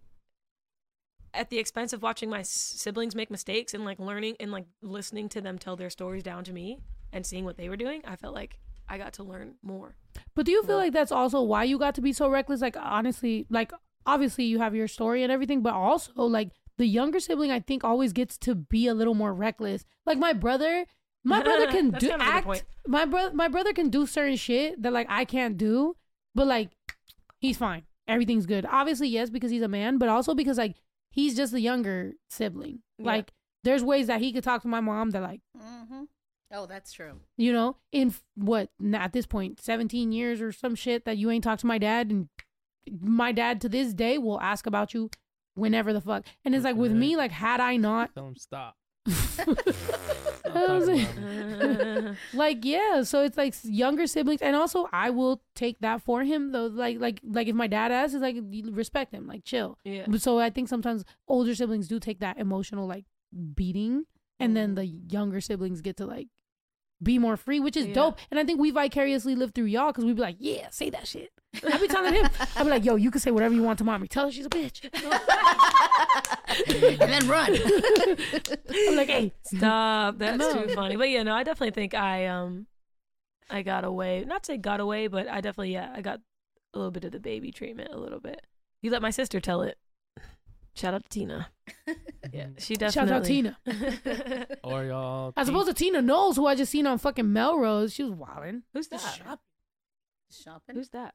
at the expense of watching my siblings make mistakes and like learning and like listening to them tell their stories down to me and seeing what they were doing, I felt like I got to learn more. But do you feel Yeah. like that's also why you got to be so reckless? Like honestly, like obviously you have your story and everything, but also like the younger sibling, I think always gets to be a little more reckless. Like my brother, my brother can do kind of act. point. My brother, my brother can do certain shit that like I can't do, but like he's fine. Everything's good. Obviously, yes, because he's a man, but also because like he's just the younger sibling. Yeah. Like there's ways that he could talk to my mom that like Mm-hmm. Oh, that's true. you know, in what n- at this point, 17 years or some shit that you ain't talked to my dad, and my dad to this day will ask about you whenever the fuck. And it's like with me, like had I not, Tell him stop. I was like- like yeah so it's like younger siblings and also i will take that for him though like like like if my dad asks it's like you respect him like chill yeah. But so i think sometimes older siblings do take that emotional like beating and then mm. the younger siblings get to like be more free which is Yeah. dope and i think we vicariously live through y'all because we'd be like yeah say that shit I'd be telling him i be like yo you can say whatever you want to mommy tell her she's a bitch and then run. i'm like hey Stop. That's No. too funny. But yeah, no, I definitely think I um I got away. Not say got away, but I definitely yeah, I got a little bit of the baby treatment a little bit. You let my sister tell it. Shout out to Tina. Yeah, she definitely. shout out tina Or y'all. as opposed to tina knowles who i just seen on fucking melrose she was wilding Who's that? Shopping. Who's that?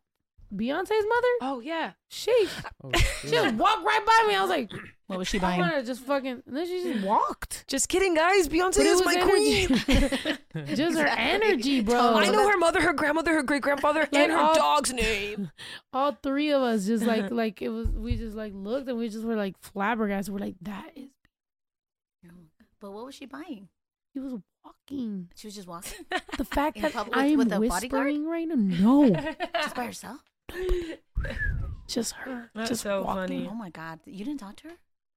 Beyonce's mother Oh yeah. she Oh, she shit. just walked right by me i was like What was she I buying? wanted to just fucking. And then she just walked. Just kidding, guys. Beyonce But it is was my energy. queen. just her energy, bro. I know her mother, her grandmother, her great grandfather, and her all- dog's name. All three of us just like like it was. We just like looked and we just were like flabbergasted. We're like, that is. But what was she buying? He was walking. She was just walking The fact In that public I am with a bodyguard? whispering right now, no, just by herself. just her, That's just so walking. funny. Oh my god, you didn't talk to her?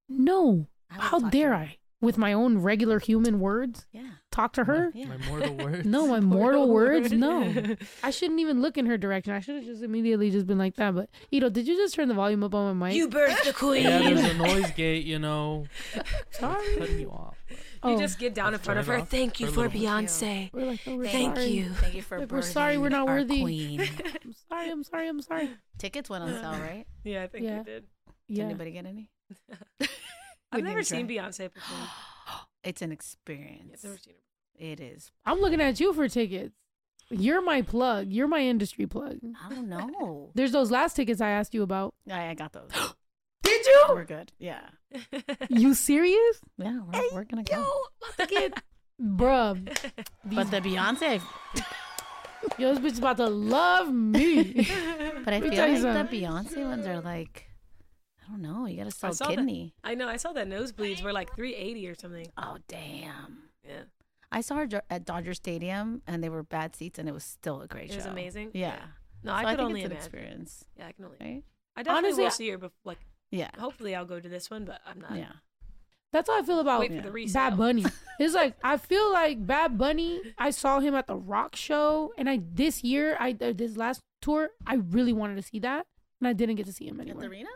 No, how dare. I, with my own regular human words, Yeah, talk to her? yeah. My mortal words. No, my mortal words, no. I shouldn't even look in her direction. I should have just immediately just been like that. But Ito, did you just turn the volume up on my mic? You birthed the queen. Yeah, there's a noise gate, you know. Sorry. Cutting you off. You Oh. just get down in Let's front of her. off Thank you for for. Beyonce. We're like, oh, we're Thank sorry. you. Thank you for Like, we're sorry we're not worthy. Queen. I'm sorry. I'm sorry. I'm sorry. Tickets went on sale, right? Yeah, I think Yeah. you did. Did Yeah. anybody get any? I've never seen try. Beyonce perform. It's an Yeah, experience. I've never seen her. It is. I'm looking at you for tickets. You're my plug. You're my industry plug. I don't know. There's those last tickets I asked you about. I, I got those. Did you? We're good. Yeah. You serious? Yeah, we're, we're gonna go. about to get, bruh. But the Beyonce, Yo, this bitch is about to love me. but I feel tell you like the Beyonce ones are like, I don't know. You gotta sell saw that. kidney. I know. I saw that nosebleeds were like 380 or something. Oh damn. Yeah, I saw her at Dodger Stadium, and they were bad seats, and it was still a great show. it was amazing. Yeah. No, So I could think only it's an imagine. experience, Yeah, I can only. right? I definitely Honestly, will I- see her. Before, like, Yeah. hopefully, I'll go to this one, but I'm not. Yeah. That's how I feel about Wait for Yeah. the resale. Bad Bunny. It's like I feel like Bad Bunny. I saw him at the Rock show, and I this year, I uh, this last tour, I really wanted to see that, and I didn't get to see him At the arena?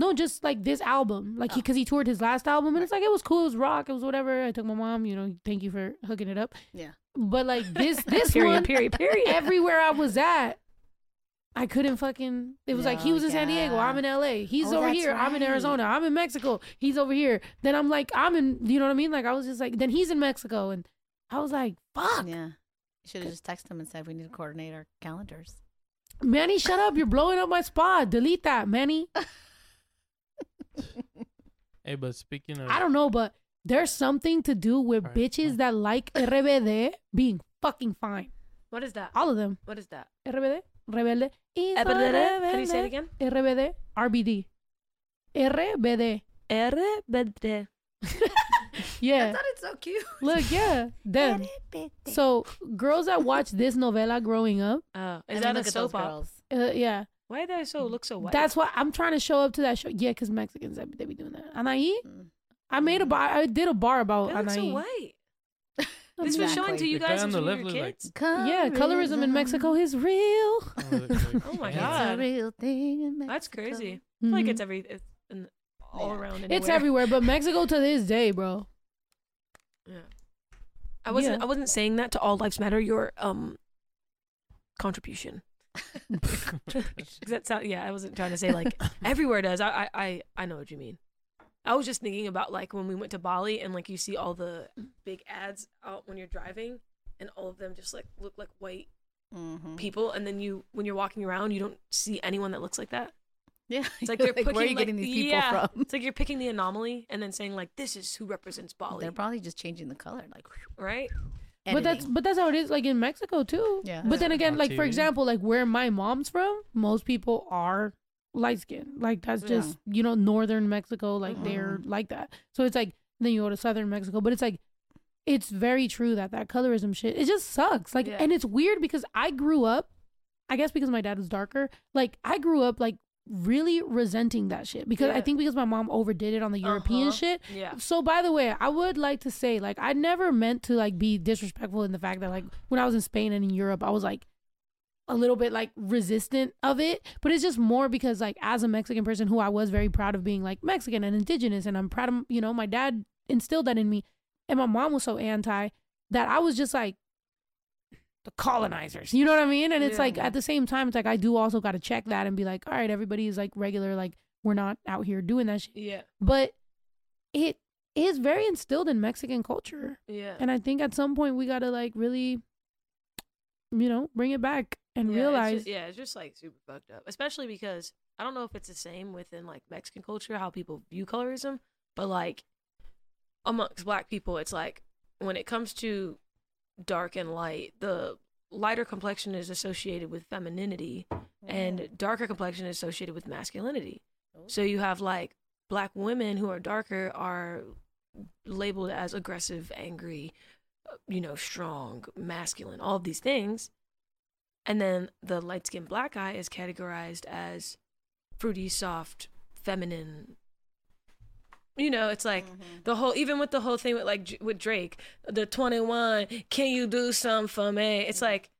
No, just like this album, like he Oh. because he toured his last album, and it's like it was cool, it was rock, it was whatever. I took my mom, you know, thank you for hooking it up. Yeah. But like this, this period, one, period, period. everywhere I was at, I couldn't fucking. It was like he was in San Diego. I'm in L.A. He's Oh, over that's here, I'm in right. Arizona, I'm in Mexico. He's over here. Then I'm like, I'm in. You know what I mean? Like I was just like, then he's in Mexico, and I was like, fuck, Yeah. You should have just texted him and said we need to coordinate our calendars. Manny, shut up! You're blowing up my spot. Delete that, Manny. Hey, but speaking of, I don't know, but there's something to do with Alright, bitches fine. that like RBD being fucking fine. What is that? All of them. What is that? RBD, rebelde. y Can you say it again? RBD, RBD. RBD. RBD. Yeah. I thought it's so cute. Look, yeah. Them. So, girls that watch this novela growing up, Oh, is that a soap opera? girls? uh, yeah. Why do they so look so white? That's why I'm trying to show up to that show. Yeah, because Mexicans, they, they be doing that. Anahí, Mm. I made a bar. I did a bar about they look so white. I This mean, was showing to you guys on when the you were left like- kids. Yeah, colorism in Mexico is real. Oh, Oh my God. It's a real thing in That's crazy. I feel like it's every it's in, all Yeah. around. It's everywhere, but Mexico to this day, bro. Yeah. I wasn't. Yeah. I wasn't saying that to all lives matter. Your um contribution. 'Cause That's yeah. I wasn't trying to say like everywhere does. I, I I know what you mean. I was just thinking about like when we went to Bali and like you see all the big ads out when you're driving and all of them just like look like white Mhm. people and then you when you're walking around you don't see anyone that looks like that. Yeah, It's like they're picking where are you like, getting these people yeah, from? It's like you're picking the anomaly and then saying like this is who represents Bali, They're probably just changing the color, like. right? But that's but that's how it is, like in Mexico too. Yeah. But then again, like for example, like where my mom's from, most people are light skinned. Like that's Yeah. just you know northern Mexico. Like they're mm-hmm. like that. So it's like then you go to southern Mexico. But it's like, it's very true that that colorism shit, it just sucks. Like, Yeah. and it's weird because I grew up, I guess because my dad was darker, like, I grew up like really resenting that shit because I think because my mom overdid it on the European Uh-huh. shit. Yeah. So by the way, I would like to say like I never meant to like be disrespectful in the fact that like when I was in Spain and in Europe, I was like a little bit like resistant of it, but it's just more because like as a Mexican person who I was very proud of being like Mexican and indigenous and I'm proud of you know my dad instilled that in me and my mom was so anti that I was just like the colonizers. You know what I mean? And it's Yeah. like at the same time it's like I do also got to check that and be like, all right, everybody is like regular like we're not out here doing that shit. Yeah. But it is very instilled in Mexican culture. Yeah. And I think at some point we got to like really you know, bring it back and yeah, it's realize just, yeah, it's just like super fucked up. Especially because I don't know if it's the same within like Mexican culture how people view colorism, but like amongst black people, it's like when it comes to dark and light, the lighter complexion is associated with femininity and darker complexion is associated with masculinity. So you have like black women who are darker are labeled as aggressive, angry, uh, you know, strong, masculine, all of these things. And then the light skinned black guy is categorized as fruity, soft, feminine. You know, it's like mm-hmm. the whole, even with the whole thing with like with Drake, the 21, can you do something for me? It's mm-hmm. like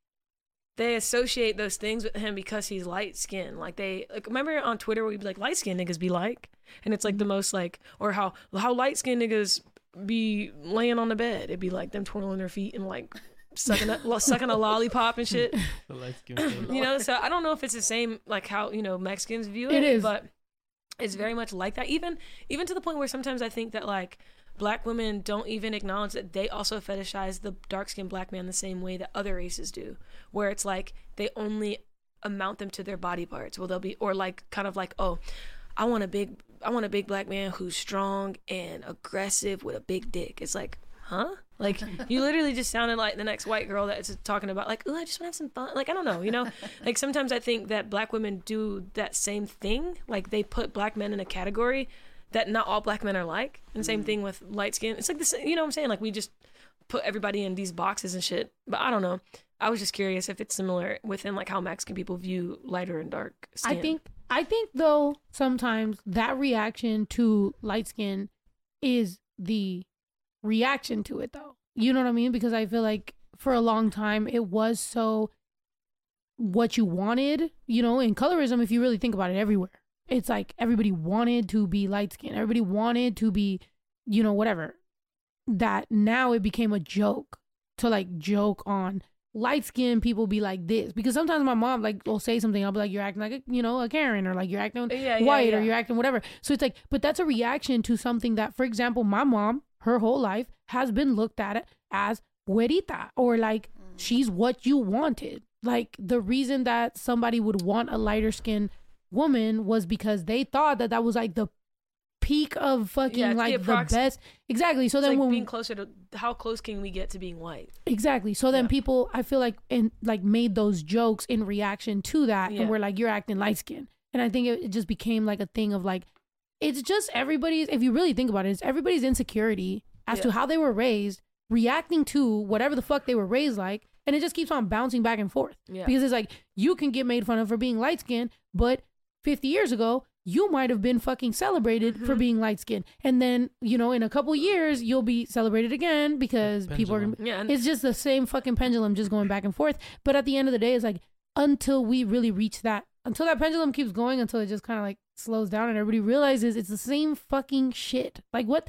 they associate those things with him because he's light skinned. Like they, like, remember on Twitter you'd be like, light skinned niggas be like? And it's like the mm-hmm. most like, or how, how light skinned niggas be laying on the bed. It'd be like them twirling their feet and like sucking a, sucking a lollipop and shit. The light skin. You know, so I don't know if it's the same like how you know Mexicans view it. It is. but it's very much like that. Even even to the point where sometimes I think that like black women don't even acknowledge that they also fetishize the dark skinned black man the same way that other races do, where it's like they only amount them to their body parts. Well, they'll be or like kind of like oh. I want a big I want a big black man who's strong and aggressive with a big dick. It's like, huh? Like you literally just sounded like the next white girl that's talking about like, oh, I just want to have some fun. Like I don't know, you know. like sometimes I think that black women do that same thing. Like they put black men in a category that not all black men are like. And the same mm. thing with light skin. It's like this, you know what I'm saying? Like we just put everybody in these boxes and shit. But I don't know. I was just curious if it's similar within like how Mexican people view lighter and dark skin. I think I think though sometimes that reaction to light skin is the reaction to it though. You know what I mean? Because I feel like for a long time it was so what you wanted, you know, in colorism if you really think about it everywhere. It's like everybody wanted to be light skin. Everybody wanted to be, you know, whatever. That now it became a joke to like joke on light skinned people be like this because sometimes my mom like will say something I'll be like you're acting like a, you know a Karen or like you're acting Yeah, yeah, white or you're acting whatever so it's like but that's a reaction to something that for example my mom her whole life has been looked at as güerita or like mm. she's what you wanted like the reason that somebody would want a lighter skinned woman was because they thought that that was like the peak of fucking Yeah, like the best exactly so It's then like when being closer to how close can we get to being white? Exactly. So then Yeah. people, I feel like, and like made those jokes in reaction to that, Yeah. and we're like, "You're acting light skinned," and I think it, it just became like a thing of like, it's just everybody's. If you really think about it, it's everybody's insecurity as to how they were raised, reacting to whatever the fuck they were raised like, and it just keeps on bouncing back and forth. Yeah. Because it's like you can get made fun of for being light skinned, but 50 years ago. You might have been fucking celebrated for Mm-hmm. being light skinned. And then, you know, in a couple years, you'll be celebrated again because people are going to Pendulum. Yeah, and it's just the same fucking pendulum just going back and forth. But at the end of the day, it's like until we really reach that, until that pendulum keeps going, until it just kind of like slows down and everybody realizes it's the same fucking shit. Like what?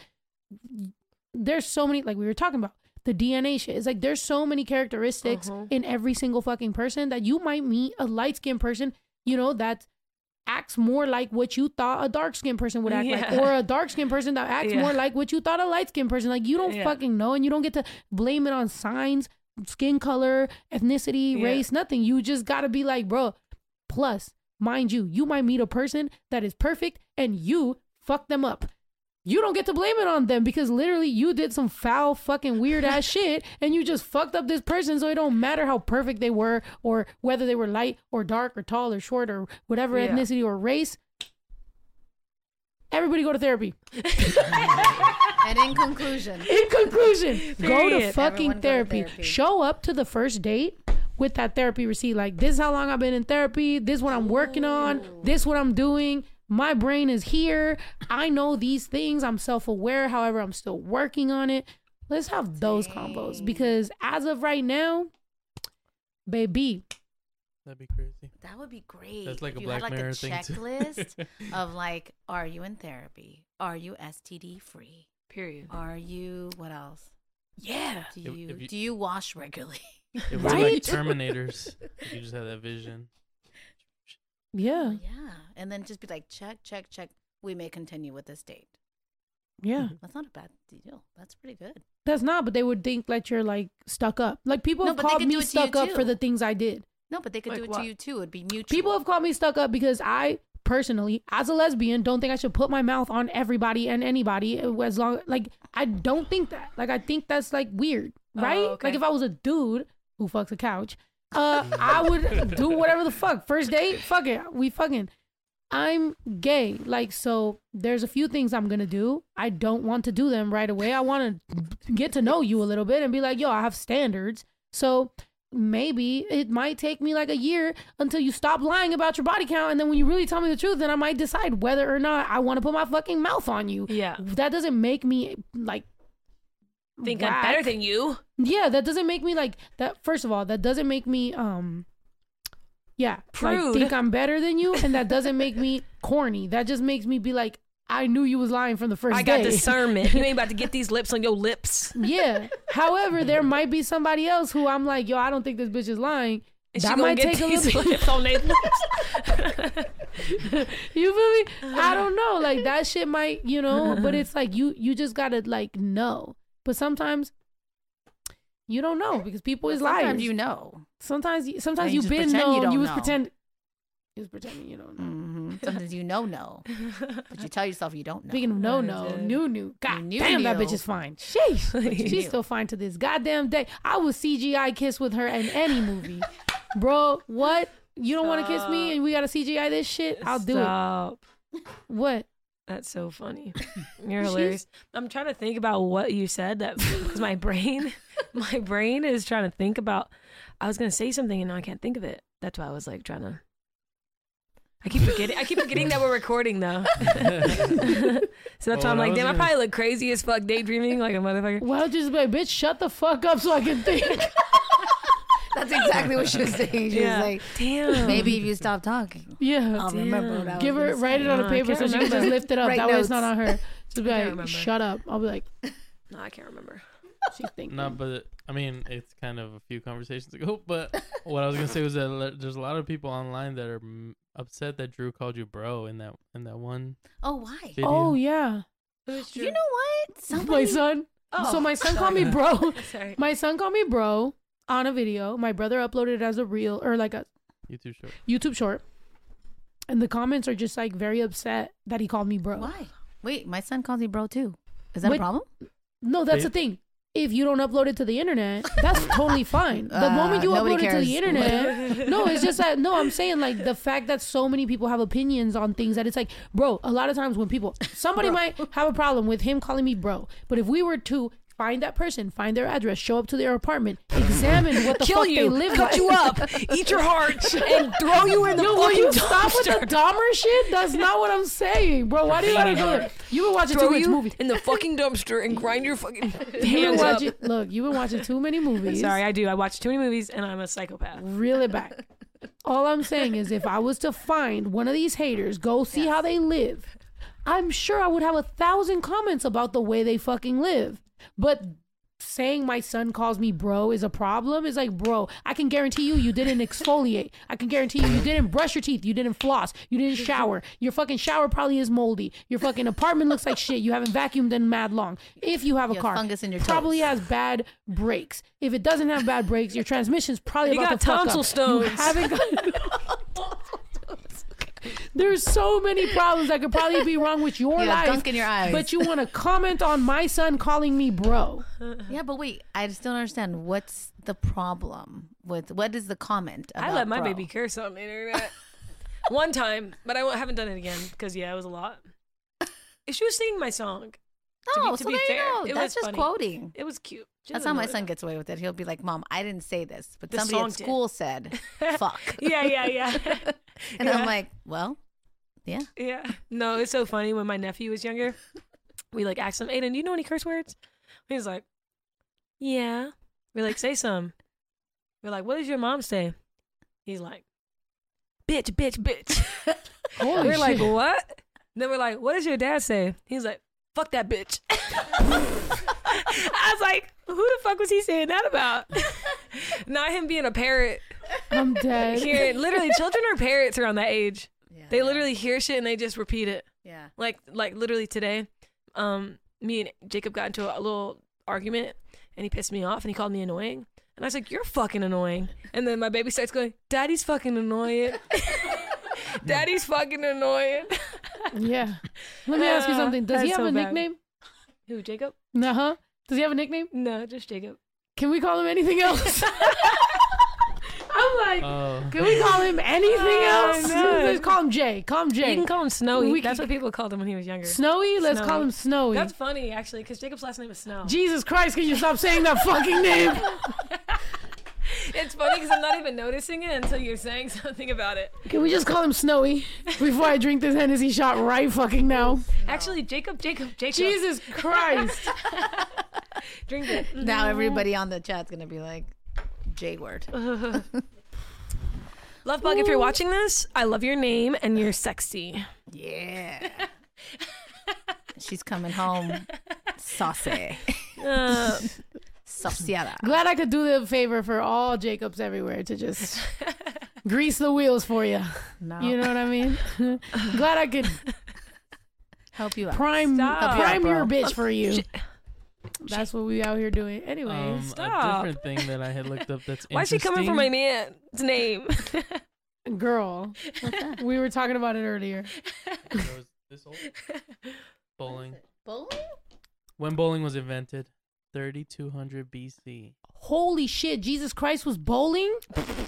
There's so many, like we were talking about the DNA shit. It's like there's so many characteristics Uh-huh. in every single fucking person that you might meet a light skinned person, you know, that acts more like what you thought a dark skinned person would act like, or a dark skinned person that acts Yeah. more like what you thought a light skinned person. Like you don't Yeah. fucking know, and you don't get to blame it on signs, skin color, ethnicity, Yeah. race, nothing. You just gotta be like, bro. Plus, mind you, you might meet a person that is perfect, and you fuck them up. You don't get to blame it on them because literally you did some foul fucking weird ass shit and you just fucked up this person so it don't matter how perfect they were or whether they were light or dark or tall or short or whatever Yeah. ethnicity or race. Everybody go to therapy. And in conclusion, In conclusion, go to fucking Everyone go to therapy. therapy. Show up to the first date with that therapy receipt. Like, this is how long I've been in therapy. This is what I'm working on. This what I'm doing. My brain is here. I know these things. I'm self aware. However, I'm still working on it. Let's have those combos because as of right now, baby, That'd be crazy. that would be great. That's like if a you Black had like Mirror a thing, checklist of like, are you in therapy? Are you STD free? Period. Are you what else? Yeah. Do If- if you- do you wash regularly? If we're like Terminators, if you just have that vision. yeah, oh, yeah, and then just be like, check, check, check. We may continue with this date. yeah. That's not a bad deal. That's pretty good. That's not, but they would think that you're like stuck up. Like people No, have called me it to you stuck up for the things I did. No, but they could Like do it what? to you too. It'd be mutual. People have called me stuck up because I personally, as a lesbian, don't think I should put my mouth on everybody and anybody as long like I don't think that. Like I think that's like weird, Oh, right? okay. Like if I was a dude who fucks a couch, uh, I would do whatever the fuck. First date, fuck it, we fucking. I'm gay, like so. There's a few things I'm gonna do. I don't want to do them right away. I want to get to know you a little bit and be like, yo, I have standards. So maybe it might take me like a year until you stop lying about your body count and then when you really tell me the truth then i might decide whether or not i want to put my fucking mouth on you Yeah. that doesn't make me like Think I'm better than you. yeah that doesn't make me like that first of all that doesn't make me um yeah like think i'm better than you and that doesn't make me corny that just makes me be like i knew you was lying from the first I got day discernment. You ain't about to get these lips on your lips. yeah however there might be somebody else who i'm like yo i don't think this bitch is lying And that might get take a little bit lips on their lips. you feel me? I don't know. Like that shit might, you know, but it's like you you just gotta like know. But sometimes you don't know because people is liars. Sometimes you know. sometimes you- sometimes you you just been pretend you known. You was know. pretend. You was pretending you don't know. hmm Sometimes you know no, but you tell yourself you don't know. Speaking of no no, new new, god knew damn that bitch is fine. Sheesh, she's knew. still fine to this goddamn day. I would CGI kiss with her in any movie, bro. What? You don't want to kiss me and we gotta CGI this shit? I'll do Stop. it. What? That's so funny. You're She's- hilarious. I'm trying to think about what you said that because my brain, my brain is trying to think about. I was gonna say something and now I can't think of it. That's why I was like trying to. I keep forgetting. I keep forgetting that we're recording though. so that's Well, why I'm like, damn, I gonna- probably look crazy as fuck daydreaming like a motherfucker. Well, don't just be like, bitch, shut the fuck up so I can think? That's exactly what she was saying. She Yeah. was like, Damn. maybe if you stop talking, yeah. I'll remember what I was Give her, gonna write say. it on a paper so she can just lift it up. Write that way it's not on her. Just be like, remember. shut up. I'll be like, No, I can't remember. she's thinking. No, but I mean, it's kind of a few conversations ago. But what I was gonna say was that le- there's a lot of people online that are mm, upset that Drew called you bro in that in that one oh, why? video. oh, yeah. You know what? My son. Oh, so my son called me bro. Sorry. My son called me bro on a video. My brother uploaded it as a reel or like a YouTube short. YouTube short. And the comments are just like very upset that he called me bro. why? Wait, my son calls me bro too. Is that Wait. a problem? No, that's They- the thing. If you don't upload it to the internet, that's totally fine. The Uh, moment you nobody upload it to the internet, no, it's just that. No, I'm saying like the fact that so many people have opinions on things that it's like, bro. A lot of times when people, somebody might have a problem with him calling me bro, but if we were to find that person, find their address, show up to their apartment, examine what the Kill fuck you, they live cut like. you up, eat your heart, and throw you in the Yo, will fucking you stop with dumpster. the Dahmer shit? That's not what I'm saying, bro. Why do you gotta do it? You've been watching too throw much you movies. in the fucking dumpster and grind your fucking You've hands up. watching. Look, you've been watching too many movies. Sorry, I do. I watch too many movies and I'm a psychopath. reel it back. All I'm saying is, if I was to find one of these haters, go see how they live, I'm sure I would have a thousand comments about the way they fucking live. But saying my son calls me bro is a problem is like, bro, I can guarantee you, you didn't exfoliate. I can guarantee you, you didn't brush your teeth. You didn't floss. You didn't shower. Your fucking shower probably is moldy. Your fucking apartment looks like shit. You haven't vacuumed in mad long. If you have a You have car, fungus in your probably toes. has bad brakes. If it doesn't have bad brakes, your transmission's probably You about got to fuck up. tonsil stones. You haven't got. There's so many problems that could probably be wrong with your You got life. gunk in your eyes. But you want to comment on my son calling me bro? Yeah, but wait, I just don't understand. What's the problem with what is the comment? I let my bro? baby curse on the internet one time, but I haven't done it again because yeah, it was a lot. If she was singing my song, No, be- so to be there fair, you go. it That's was just funny. quoting. It was cute. She That's how my son that. gets away with it. He'll be like, "Mom, I didn't say this, but The somebody song at did." school said fuck." Yeah, yeah, yeah. And Yeah. I'm like, "Well, yeah." Yeah. No, it's so funny when my nephew was younger. We like asked him, Aiden, do you know any curse words? He's like, Yeah. We're like, say some. We're like, what does your mom say? He's like, bitch, bitch, bitch. Holy we're like, shit. what? Then we're like, what does your dad say? He's like, fuck that bitch. I was like, who the fuck was he saying that about? Not him being a parrot. I'm dead. Hearing, literally, children are parrots around that age. Yeah. They literally hear shit and they just repeat it Yeah. like like literally today um me and jacob got into a little argument and he pissed me off and he called me annoying and i was like you're fucking annoying and then my baby starts going daddy's fucking annoying daddy's fucking annoying Yeah. Let me ask you something. Does he that's have so a bad. nickname? who jacob Uh huh. Does he have a nickname? no just jacob Can we call him anything else? I'm like, Oh. can we call him anything Oh, else? no. Let's call him Jay. Call him Jay. you Jay. can call him snowy We that's can- what people called him when he was younger Snowy? Let's call him Snowy. that's funny actually because jacob's last name is snow Jesus Christ, can you stop saying that fucking name? it's funny because i'm not even noticing it until you're saying something about it Can we just call him Snowy before I drink this Hennessy shot right fucking now? actually jacob jacob jacob Jesus Christ. drink it Now everybody on the chat's gonna be like, "J word." Love bug, if you're watching this, I love your name and you're sexy. Yeah. She's coming home, saucy, Uh, sauciada. Glad I could do the favor for all Jacobs everywhere to just grease the wheels for you. No, You know what I mean? Glad I could help you out. prime Stop. prime your Bro. bitch for you. That's what we out here doing. Anyway, Um, stop. a different thing that I had looked up that's why is she coming for my interesting- man's name? girl, we were talking about it earlier. This old? Bowling. Bowling? When bowling was invented, 3200 BC. Holy shit, Jesus Christ was bowling?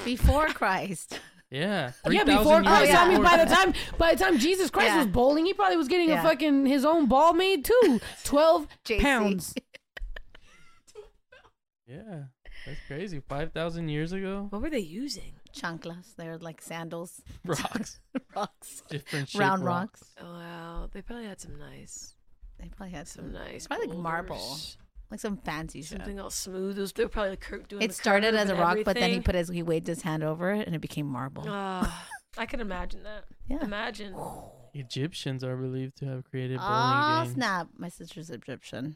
Before Christ. Yeah. yeah, 3,000 before years Christ. I mean, by the time by the time Jesus Christ Yeah. was bowling, he probably was getting a fucking his own ball made too. Twelve JC. pounds. Yeah. That's crazy. 5,000 years ago? what were they using? Chanclas. They're like sandals. Rocks. Rocks. Different shaped Round rocks. Oh, wow, they probably had some nice, They probably had some some, nice. probably like marble. like some fancy shit. Something all smooth. It was, they were probably cur- doing. It the started as a and rock, but then he put his he waved his hand over it and it became marble. Ah, I can imagine that. Yeah. Imagine. Egyptians are believed to have created bowling Oh games. snap! My sister's Egyptian.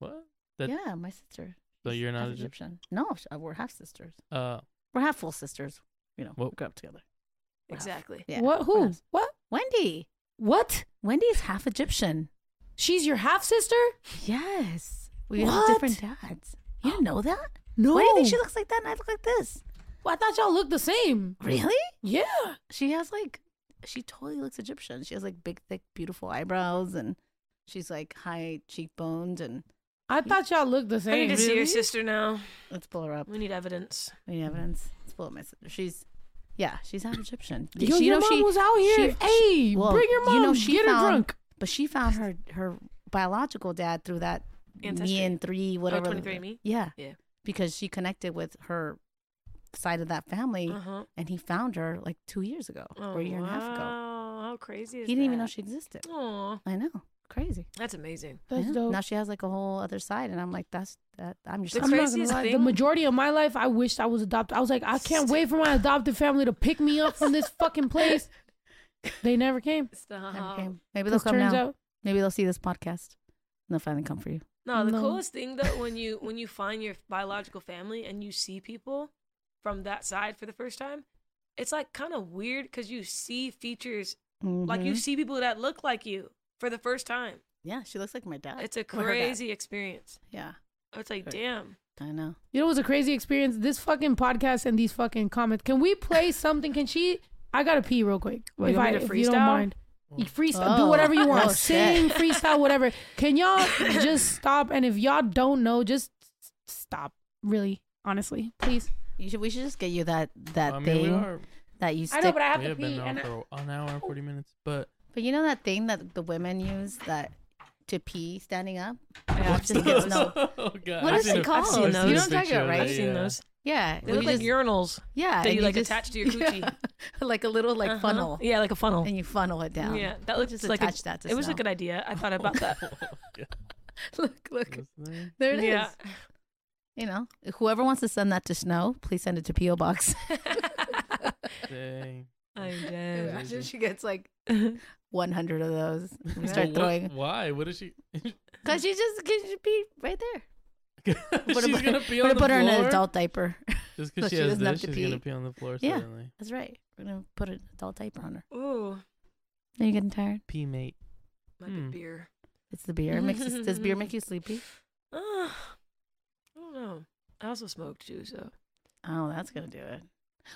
What? That- yeah, my sister. So you're not half Egyptian? No, uh, we're half sisters. Uh, We're half full sisters. You know, Whoa. we grew up together. We're half. Exactly. Yeah. What? Who? What? Wendy. What? Wendy's half Egyptian. She's your half sister? Yes. We have different dads. You didn't know that? No. Why do you think she looks like that and I look like this? Well, I thought y'all looked the same. Really? Yeah. She has like, she totally looks Egyptian. She has like big, thick, beautiful eyebrows and she's like high cheekbones and I thought y'all looked the same. I need to see your sister now. let's pull her up. We need evidence. We need evidence. Let's pull up my sister. She's, yeah, she's half Egyptian. Yo, She- your you know, mom she- was out here. she- hey, well, bring your mom. you know, she Get her found- drunk. But she found her her biological dad through that Ancestry. me and three whatever. 23andMe? Yeah. Yeah. Because she connected with her side of that family, Uh huh. and he found her like two years ago or a year and a half ago. Oh, How crazy is He didn't even know she existed. Aw, I know, crazy. that's amazing. That's Yeah. dope. Now she has like a whole other side, and I'm like, that's that. I'm just. The I'm craziest lie. The majority of my life, I wished I was adopted. I was like, I can't wait for my adopted family to pick me up from this fucking place. They never came. Stop. Never came. Maybe they'll come turns now. out, Maybe they'll see this podcast. And they'll finally come for you. No, the No. coolest thing though, when you when you find your biological family and you see people from that side for the first time, it's like kind of weird because you see features like you Mhm. see people that look like you for the first time. Yeah, she looks like my dad. It's a Or her dad. crazy experience. Yeah, It's like, Right. damn. I know. you know, it was a crazy experience. This fucking podcast and these fucking comments. Can we play something? Can she? I gotta pee real quick. What, you if want I, to if you don't mind. You freestyle, do Oh. whatever you want. Oh. Sing, freestyle, whatever. Can y'all just stop? And if y'all don't know, just stop. Really, honestly, please. You should. We should just get you that that I mean, thing we are. that you I know, but I have We to have pee. been And on for an hour and 40 minutes, but But you know that thing that the women use that to pee standing up. Yeah, I've Just seen get those. snow. Oh, God. What I've is seen it a- called? I've seen those. seen You a know what I'm talking about, of right? I've seen yeah. those. Yeah, They where look you like just- urinals yeah, that and you like just- attach to your coochie. like a little like Uh-huh. funnel, Yeah, like a funnel. and you funnel it down. Yeah, that looks just like a, that to it was a snow. good idea. I thought about that. look, look, there it is. yeah. You know, whoever wants to send that to Snow, please send it to PO Box. Dang. I'm dead. Imagine she gets like 100 of those. We Well, start what- throwing Why? What is she? because she just can be right there. she's put- gonna pee We're on gonna the put her in an adult diaper. Just so because she she has doesn't have this, to she's gonna pee. pee on the floor Yeah. suddenly. That's right. We're gonna put an adult diaper on her. Ooh, Are you getting tired? Pee mate. might Hmm. be beer. It's the beer. It makes does beer make you sleepy? Uh, I don't know. I also smoke too, so Oh, that's gonna do it.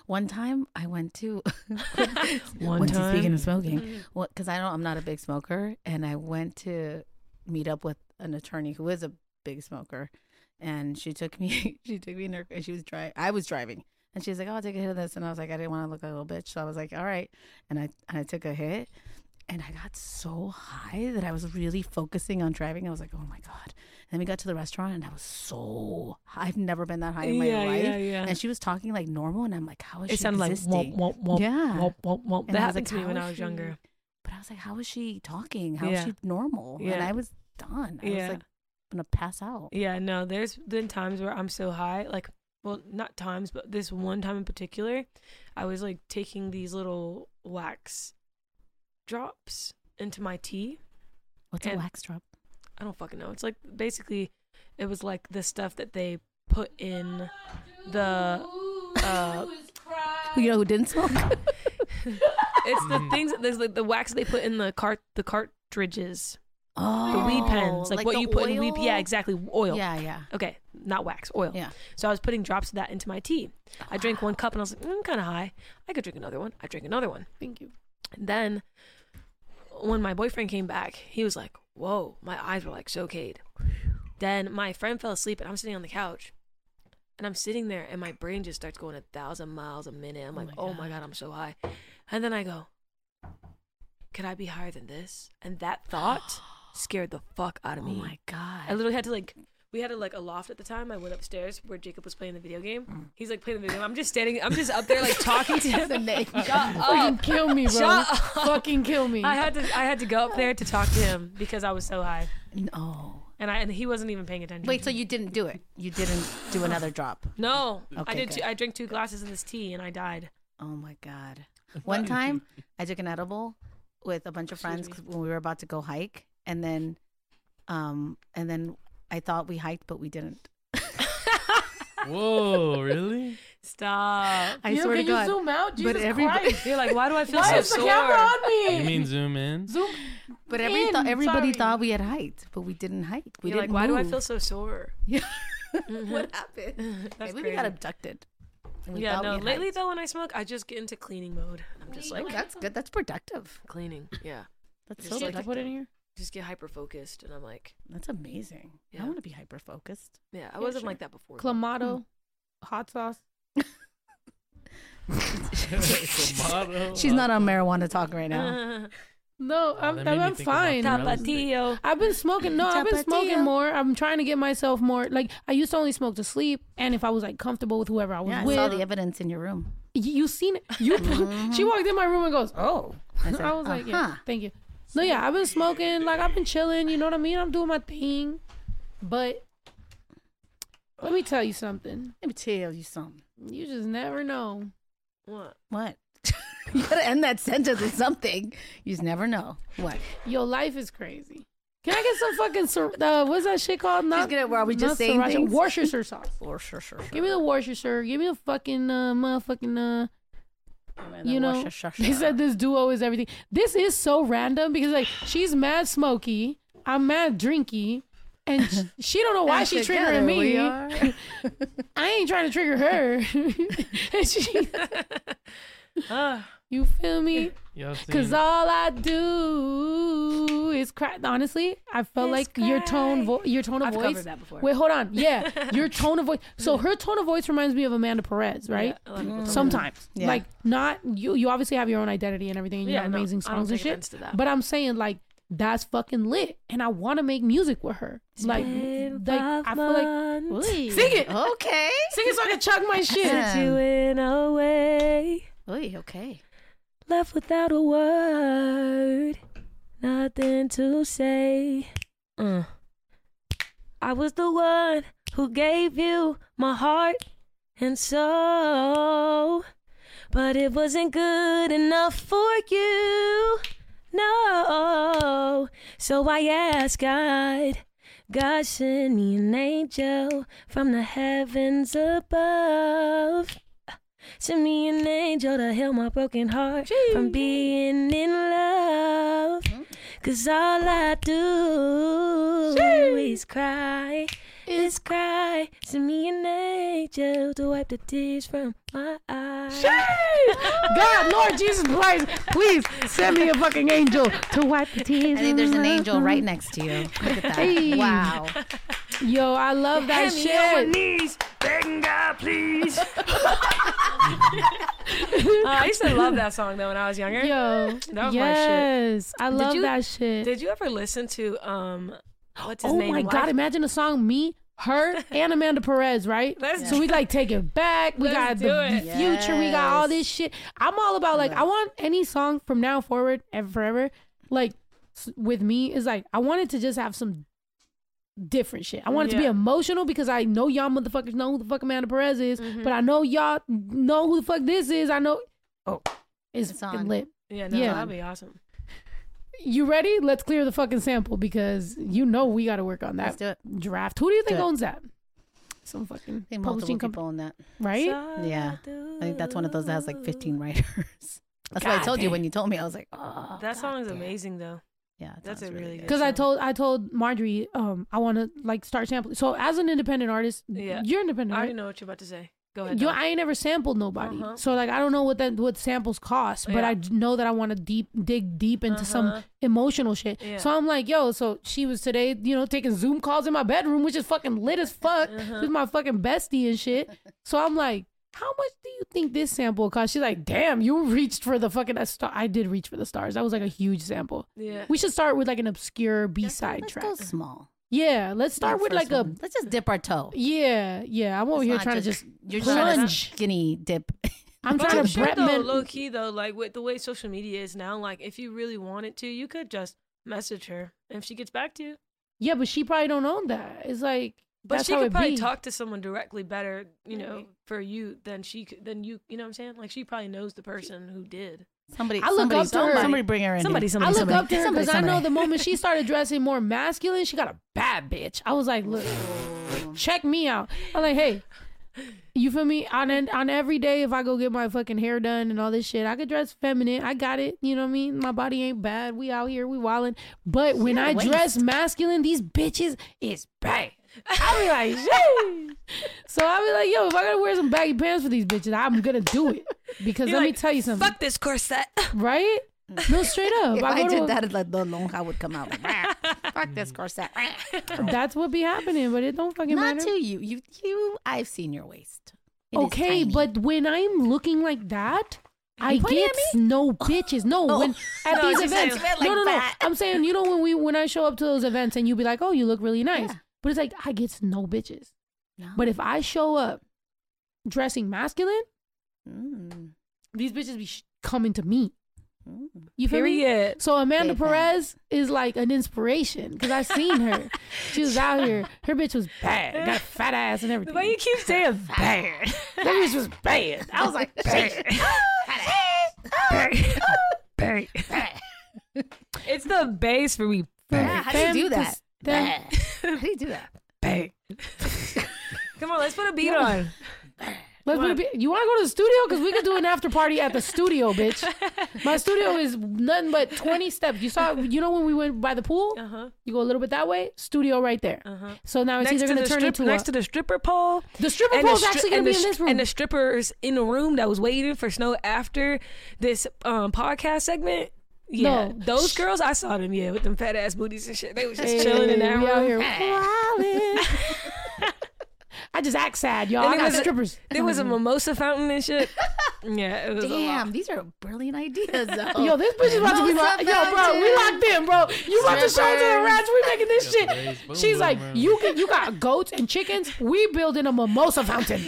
One time I went to One Once time? speaking of smoking, mm-hmm. well, because I don't, I'm not a big smoker, and I went to meet up with an attorney who is a big smoker, and she took me, she took me in her, and she was driving, I was driving, and she was like, "Oh, I'll take a hit of this," and I was like, I didn't want to look like a little bitch, so I was like, "All right," and I, and I took a hit, and I got so high that I was really focusing on driving. I was like, "Oh my god!" And then we got to the restaurant, and I was so, high. I've never been that high in my yeah, life, yeah, yeah. and she was talking like normal, and I'm like, "How is it she sounded like existing?" womp womp womp Yeah. womp womp womp. That happened was like, to me when I was she- younger. But I was like, how is she talking? How is Yeah. she normal? And I was done. I was Yeah. like gonna pass out. Yeah, no, there's been times where I'm so high, like, well, not times, but this one time in particular, I was like taking these little wax drops into my tea. What's a wax drop? I don't fucking know. It's like basically, it was like the stuff that they put in the. Uh, You know who didn't smoke? it's the things. There's like the wax they put in the cart, the cartridges, oh, the weed pens, like, what you put in weed. Yeah, exactly. Oil. Yeah, yeah, Okay, not wax, oil. yeah. So I was putting drops of that into my tea. I drank one cup and I was like, mm, I'm kind of high. I could drink another one. I drink another one. Thank you. And then when my boyfriend came back, he was like, Whoa, my eyes were like so cade. Then my friend fell asleep and I'm sitting on the couch. And I'm sitting there and my brain just starts going a thousand miles a minute. I'm Oh like, my oh my God. I'm so high. And then I go, could I be higher than this? And that thought scared the fuck out of me. Oh me. my god. I literally had to like we had a like a loft at the time. I went upstairs where Jacob was playing the video game. Mm. He's like playing the video game. I'm just standing I'm just up there like talking to him. the name. Shut Fucking up. kill me, bro. Fucking kill me. I had to I had to go up there to talk to him because I was so high. No. And I and he wasn't even paying attention. Wait, so you didn't do it? You didn't do another drop? No. Okay, I did two, I drank two glasses of this tea and I died. Oh my god. One time I took an edible with a bunch of friends 'cause when we were about to go hike and then um and then I thought we hiked but we didn't. Whoa, really? Stop. I Yo, swear can to God. you zoom out? Jesus but everybody Christ. You're like, why do I feel Why so is the sore? camera on me? You mean zoom in? zoom? But every in, th- everybody sorry. thought we had hiked, but we didn't hike. We You're didn't why do I feel so sore? Yeah. Mhm. what happened? That's Maybe we got abducted. we Yeah, no. Lately hiked. though, when I smoke, I just get into cleaning mode. I'm just like Oh, that's good. That's productive. cleaning. Yeah. That's Just so like- to put in here? Just get hyper focused, and I'm like, That's amazing. Yeah. I want to be hyper focused. yeah, I Yeah, wasn't sure. like that before. Clamato, hot sauce. Clamato, She's not on marijuana talk right now. No, I'm, that made me I'm fine. Tapatio. I've been smoking. No, I've been smoking more. I'm trying to get myself more. Like I used to only smoke to sleep, and if I was like comfortable with whoever I was Yeah, I with. saw the evidence in your room. Y- you seen it? You. she walked in my room and goes, "Oh." I, said, I was like, uh-huh. "Yeah, thank you." No, yeah, I've been smoking. Like I've been chilling. You know what I mean? I'm doing my thing, but let me tell you something. Let me tell you something. You just never know. What? What? you gotta end that sentence with something. You just never know. What? Your life is crazy. Can I get some fucking sir- uh, what's that shit called? Not gonna- were we just not saying sriracha, things? Worcestershire sauce. Or sure, sure, sure. Give me the Worcestershire. Give me the fucking uh, motherfucking uh. You know, they said this duo is everything. This is so random because like she's mad smoky, I'm mad drinky, and she don't know why she's triggering me. I ain't trying to trigger her. And she- Ah, you feel me? Y'all Cause all I do is cry. Honestly, I felt Is like your tone, vo- your tone of I've voice. covered that before. Wait, hold on. Yeah, your tone of voice. So mm. her tone of voice reminds me of Amanda Perez, right? Yeah, a lot of people Sometimes, Yeah. like not you. You obviously have your own identity and everything. And you Yeah, have no, amazing I don't songs and take shit. offense to that. But I'm saying like that's fucking lit, and I want to make music with her. Like, like I feel like months. Oy. Sing it. Okay. sing it so I can chug my shit. Yeah. Since you went away, Oy, okay. Left without a word, nothing to say. Uh. I was the one who gave you my heart and soul, but it wasn't good enough for you. No, so I asked God. God send me an angel from the heavens above. Send me an angel to heal my broken heart from being in love. Mm-hmm. Cause all I do is cry, is cry. Send me an angel to wipe the tears from my eyes. God, Lord Jesus Christ, please send me a fucking angel to wipe the tears. I think there's an angel right next to you. Look at that. Hey. Wow. Yo, I love that Hand me on my shit. knees, begging God, please. Uh, I used to love that song though when I was younger. Yo, That was my shit. yes, I love you- that shit. Did you ever listen to um, what's his oh name? my Life- god, imagine a song me, her, and Amanda Perez, right? Let's so we like take it back. We Let's got the future. We got all this shit. I'm all about like I want any song from now forward and forever, like with me is like I wanted to just have some different shit. I want it to be emotional because I know y'all motherfuckers know who the fuck Amanda Perez is, Mhm. but I know y'all know who the fuck this is. I know. Oh, it's, It's fucking on. lit. Yeah, no, Yeah. that'd be awesome. You ready? Let's clear the fucking sample because you know we got to work on Let's that do it. draft. Who do you think Do it. owns that? Some fucking I think multiple publishing company, people on that. right? Yeah. I think that's one of those that has like 15 writers. That's what I God told you when you told me. I was like, oh. That God song is damn. amazing though. Yeah, it That's a really good Because I told I told Marjorie, um, I want to like start sampling. So as an independent artist, Yeah. you're independent. I independent, already right? know what you're about to say. Go ahead. You. I ain't never sampled nobody, Uh-huh. so like I don't know what that what samples cost, but Yeah. I d- know that I want to deep dig deep into some Uh-huh. emotional shit. Yeah. So I'm like, yo, so she was today, you know, taking Zoom calls in my bedroom, which is fucking lit as fuck Uh-huh. with my fucking bestie and shit. So I'm like, how much do you think this sample cost? She's like, damn, you reached for the fucking a star. I did reach for the stars. That was like a huge sample. yeah. We should start with like an obscure B side track. Let's track. go small. Yeah, let's start That with first like a. Let's just dip our toe. yeah, yeah. I'm over Let's here not trying to just You're just trying to plunge. skinny dip. I'm But trying I'm to sure Brett though, Men- low key though, like with the way social media is now, like if you really wanted to, you could just message her, and if she gets back to you, Yeah, but she probably don't own that. It's like but that's she could probably be. talk to someone directly better, you know, Maybe. for you than she could, than you, you know what I'm saying? Like she probably knows the person who did. Somebody, I look somebody, up to her. somebody bring her in. Somebody, somebody, I look somebody. up to her Somebody, because I know the moment she started dressing more masculine, she got a bad bitch. I was like, look, check me out. I'm like, hey, you feel me? On on every day, if I go get my fucking hair done and all this shit, I could dress feminine. I got it. You know what I mean? My body ain't bad. We out here, we wildin'. But when Your I dress masculine, these bitches is bad. I be like, shit. So I be like, yo, if I gotta wear some baggy pants for these bitches, I'm gonna do it. Because You're let me tell you something. Fuck this corset. Right? No, straight up. If I I go to did a- that, like the lonja would come out. Like, Fuck this corset. That's what be happening, but it don't fucking Not matter. to you. You, you. I've seen your waist. It is okay, but when I'm looking like that, I get no bitches. No, Oh. when at No, these she's saying events, it no, no, no. that. I'm saying, you know, when we when I show up to those events and you be like, oh, you look really nice, Yeah. But it's like I get no bitches. No. But if I show up dressing masculine, Mm, these bitches be sh- coming to me. mm. You feel me? Period. So Amanda fan. Perez is like an inspiration because I seen her. she was out here. Her bitch was bad. Got a fat ass and everything. Why you keep saying bad? That bitch was bad. I was like, bad. Bad. bad. It's the base for me. Yeah, how do you do that? Fam- How do you do that? Bang. Come on, let's put a beat on. Let's put a bit- you want to go to the studio? Because we could do an after party at the studio, bitch. My studio is nothing but 20 steps. You saw, you know, when we went by the pool, Uh huh. you go a little bit that way, studio right there. Uh huh. So now it's Next, either going to turn strip, into next a, to the stripper pole. the stripper pole the pole's stri- actually going to be in this room. And the strippers in the room that was waiting for Snow after this um, podcast segment. Yeah, No. those girls, I saw them, yeah, with them fat ass booties and shit. They was just Hey, chilling in that we out room. here wildin'. I just act sad, y'all. And I it got was a- strippers. There was a mimosa fountain and shit. Yeah, it was. Damn, these are brilliant ideas, though. Yo, this bitch is about to be my Mimosa yo, bro. We locked in, bro. You about to show it to the rats? We making this shit. She's like, you can, you got goats and chickens. We building a mimosa fountain.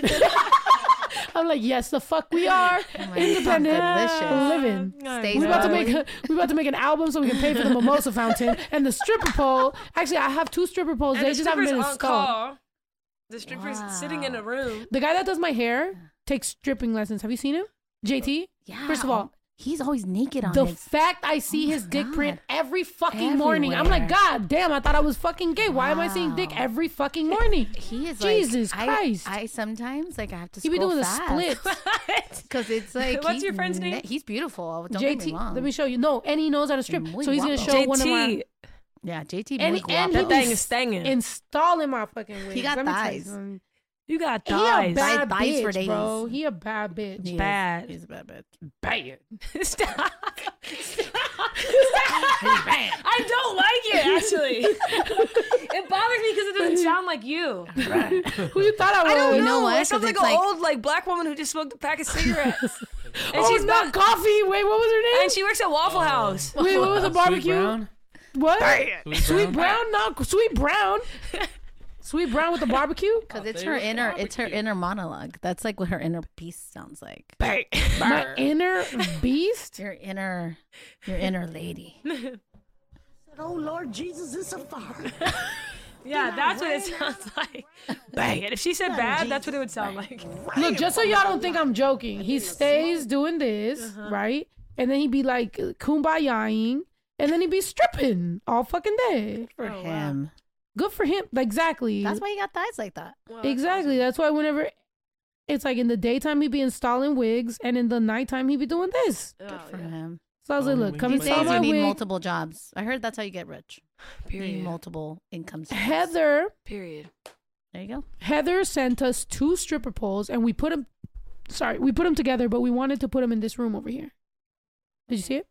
I'm like, yes, the fuck we are. Oh Independent God, living. Oh Stays We about to make a, we about to make an album so we can pay for the mimosa fountain and the stripper pole. Actually, I have two stripper poles. And they the just haven't strippers been on installed. call. The strippers sitting in a room. The guy that does my hair takes stripping lessons. Have you seen him? JT. Yeah. First of all, he's always naked on the his. fact I see Oh my his dick print every fucking morning. I'm like, God damn, I thought I was fucking gay. Why am I seeing dick every fucking morning? He is Jesus like, Christ. I, I sometimes like I have to. He be doing the fast. splits. Because it's like What's he's your friend's ne- name? He's beautiful. Don't get me JT, wrong. let me show you. No, and he knows how to strip. Muy So he's gonna guapo. show one of my yeah, JT. and, muy and he guapo. That thing is stanging. installing my fucking wigs. got Let me tell you thighs. Something. You got thighs. He a bad Thighs for bitch, bro. days. He a bad bitch. He is- bad. He's a bad bitch. Bad. Stop. I don't like it actually. it bothers me because it doesn't sound like you. Who you thought I was? I don't You know. know what? It sounds 'Cause like an like- old like black woman who just smoked a pack of cigarettes. and oh, she's she's not not. coffee. Wait, what was her name? And she works at Waffle oh. House. Wait, what was the Sweet barbecue? Brown? What? Sweet Sweet Brown? not sweet brown. Sweet brown with the barbecue. Because it's her were inner. It's her inner monologue. That's like what her inner beast sounds like. My inner beast. Your inner, your inner lady. Oh Lord Jesus, it's a fire. Yeah, that's what it sounds like. Bang. And if she said bad, that's what it would sound like. Look, just so y'all don't think I'm joking, he stays doing this, uh-huh. right? And then he'd be like kumbayaing, and then he'd be stripping all fucking day. For Oh, wow. him. Good for him. Exactly. That's why he got thighs like that. exactly. That's why whenever it's like in the daytime he'd be installing wigs, and in the nighttime he'd be doing this. Oh, Good for yeah. him. So I was like, look, come install days my you need wig. multiple jobs. I heard that's how you get rich. You need multiple income streams. Heather, Period. There you go. Heather sent us two stripper poles, and we put them. Sorry, we put them together, but we wanted to put them in this room over here. Did you see it?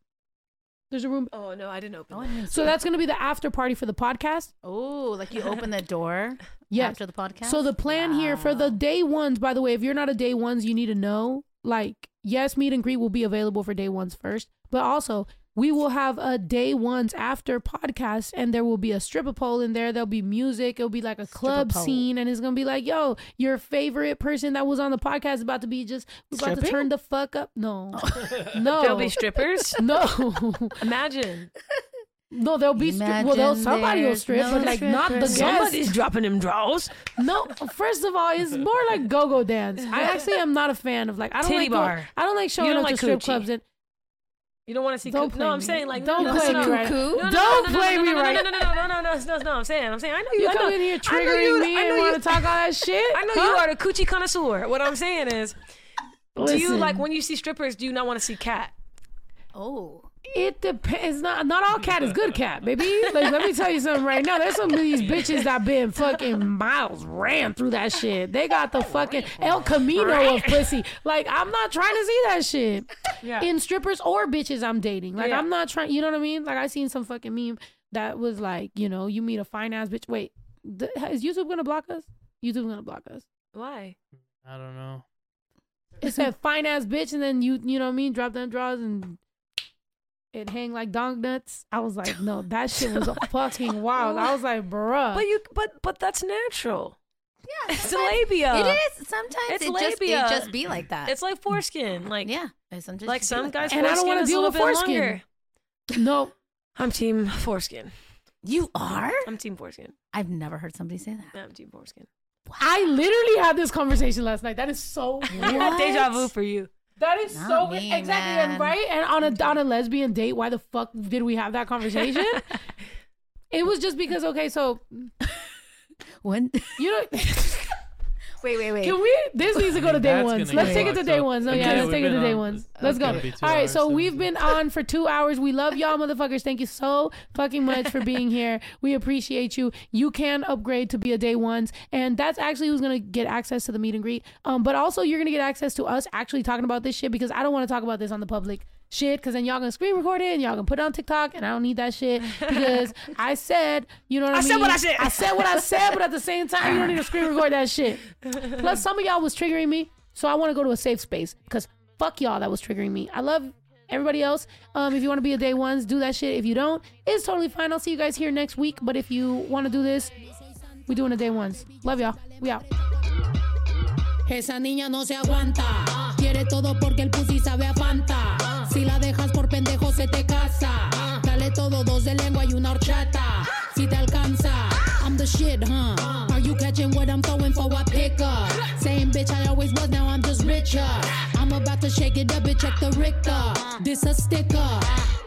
There's a room. Oh no, I didn't open. Oh, I that. didn't So that's gonna be the after party for the podcast. Oh, like you open the door Yes. after the podcast? So the plan here for the day ones, by the way, if you're not a day ones, you need to know. Like, yes, meet and greet will be available for day ones first, but also we will have a day ones after podcast, and there will be a stripper pole in there. There'll be music. It'll be like a club scene, and it's gonna be like, yo, your favorite person that was on the podcast is about to be just we're about to turn the fuck up. No, no, There'll be strippers. no, Imagine. no. There'll be stri- well, they'll, somebody will strip, no but like not the strippers. guest. Somebody's dropping them draws. No, first of all, it's more like go-go dance. I actually am not a fan of like I don't Titty like go- bar. I don't like showing up like to strip clubs and You don't want to see. Don't coo- play no, I'm saying like Don't no, no, play no, me right. No, no, no, Don't no, no, play no, me no, no, right. No, no, no, no, no, no, no, no. I'm saying, I'm saying. I know you. you I come know, in here triggering you, me and want to talk all that shit. I know Huh? you are the coochie connoisseur. What I'm saying is, do you like when you see strippers? Do you not want to see cat? Oh. It depends. Not not all cat is good cat, baby. Like let me tell you something right now. There's some of these bitches that been fucking miles ran through that shit. They got the fucking El Camino of pussy. Like I'm not trying to see that shit. Yeah. in strippers or bitches I'm dating. Like Yeah. I'm not trying. You know what I mean? Like I seen some fucking meme that was like, you know, you meet a fine ass bitch. Wait, th- is YouTube gonna block us? YouTube gonna block us. Why? I don't know. It said fine ass bitch, and then you, you know what I mean? Drop them draws and it hang like dog nuts. I was like, no, that shit was fucking wild. I was like, bruh. But you, but but that's natural. Yeah. It's sometimes- labia. It is. Sometimes It's it just, labia. it just be like that. It's like foreskin. Like yeah. It sometimes like just be some like guys. that. And I don't wanna deal with foreskin. longer. no, I'm team foreskin. You are? I'm team foreskin. I've never heard somebody say that. I'm team foreskin. I literally had this conversation last night. That is so weird. Deja vu for you. That is Not so me, exactly and right. And on a on a lesbian date, why the fuck did we have that conversation? it was just because okay, so When? you know, wait, wait, wait. can we? This needs to go to day That's ones. gonna Let's get take it to fucked day up. ones. No, Okay, yeah, let's we've take it to day on- ones. Let's go. gonna be two All right, hours so soon. we've been on for two hours. We love y'all, motherfuckers. Thank you so fucking much for being here. We appreciate you. You can upgrade to be a day ones, and that's actually who's gonna get access to the meet and greet. Um, but also you're gonna get access to us actually talking about this shit because I don't want to talk about this on the public shit because then y'all gonna screen record it and y'all gonna put it on TikTok and I don't need that shit because I said, you know what I, I mean? said what I said. I said what I said, but at the same time, you don't need to screen record that shit. Plus, some of y'all was triggering me, so I want to go to a safe space because fuck y'all that was triggering me. I love everybody else. Um, if you want to be a day ones, do that shit. If you don't, it's totally fine. I'll see you guys here next week. But if you want to do this, we doing a day ones. Love y'all. We out. Esa niña no se aguanta. Quiere todo porque el pussy sabe a Fanta. Si la dejas por pendejo se te casa. Dale todo, dos de lengua y una horchata. Si te alcanza. I'm the shit, huh? Are you catching what I'm throwing for a picker? Same bitch I always was, now I'm just richer. I'm about to shake it up and check the Richter. This a sticker.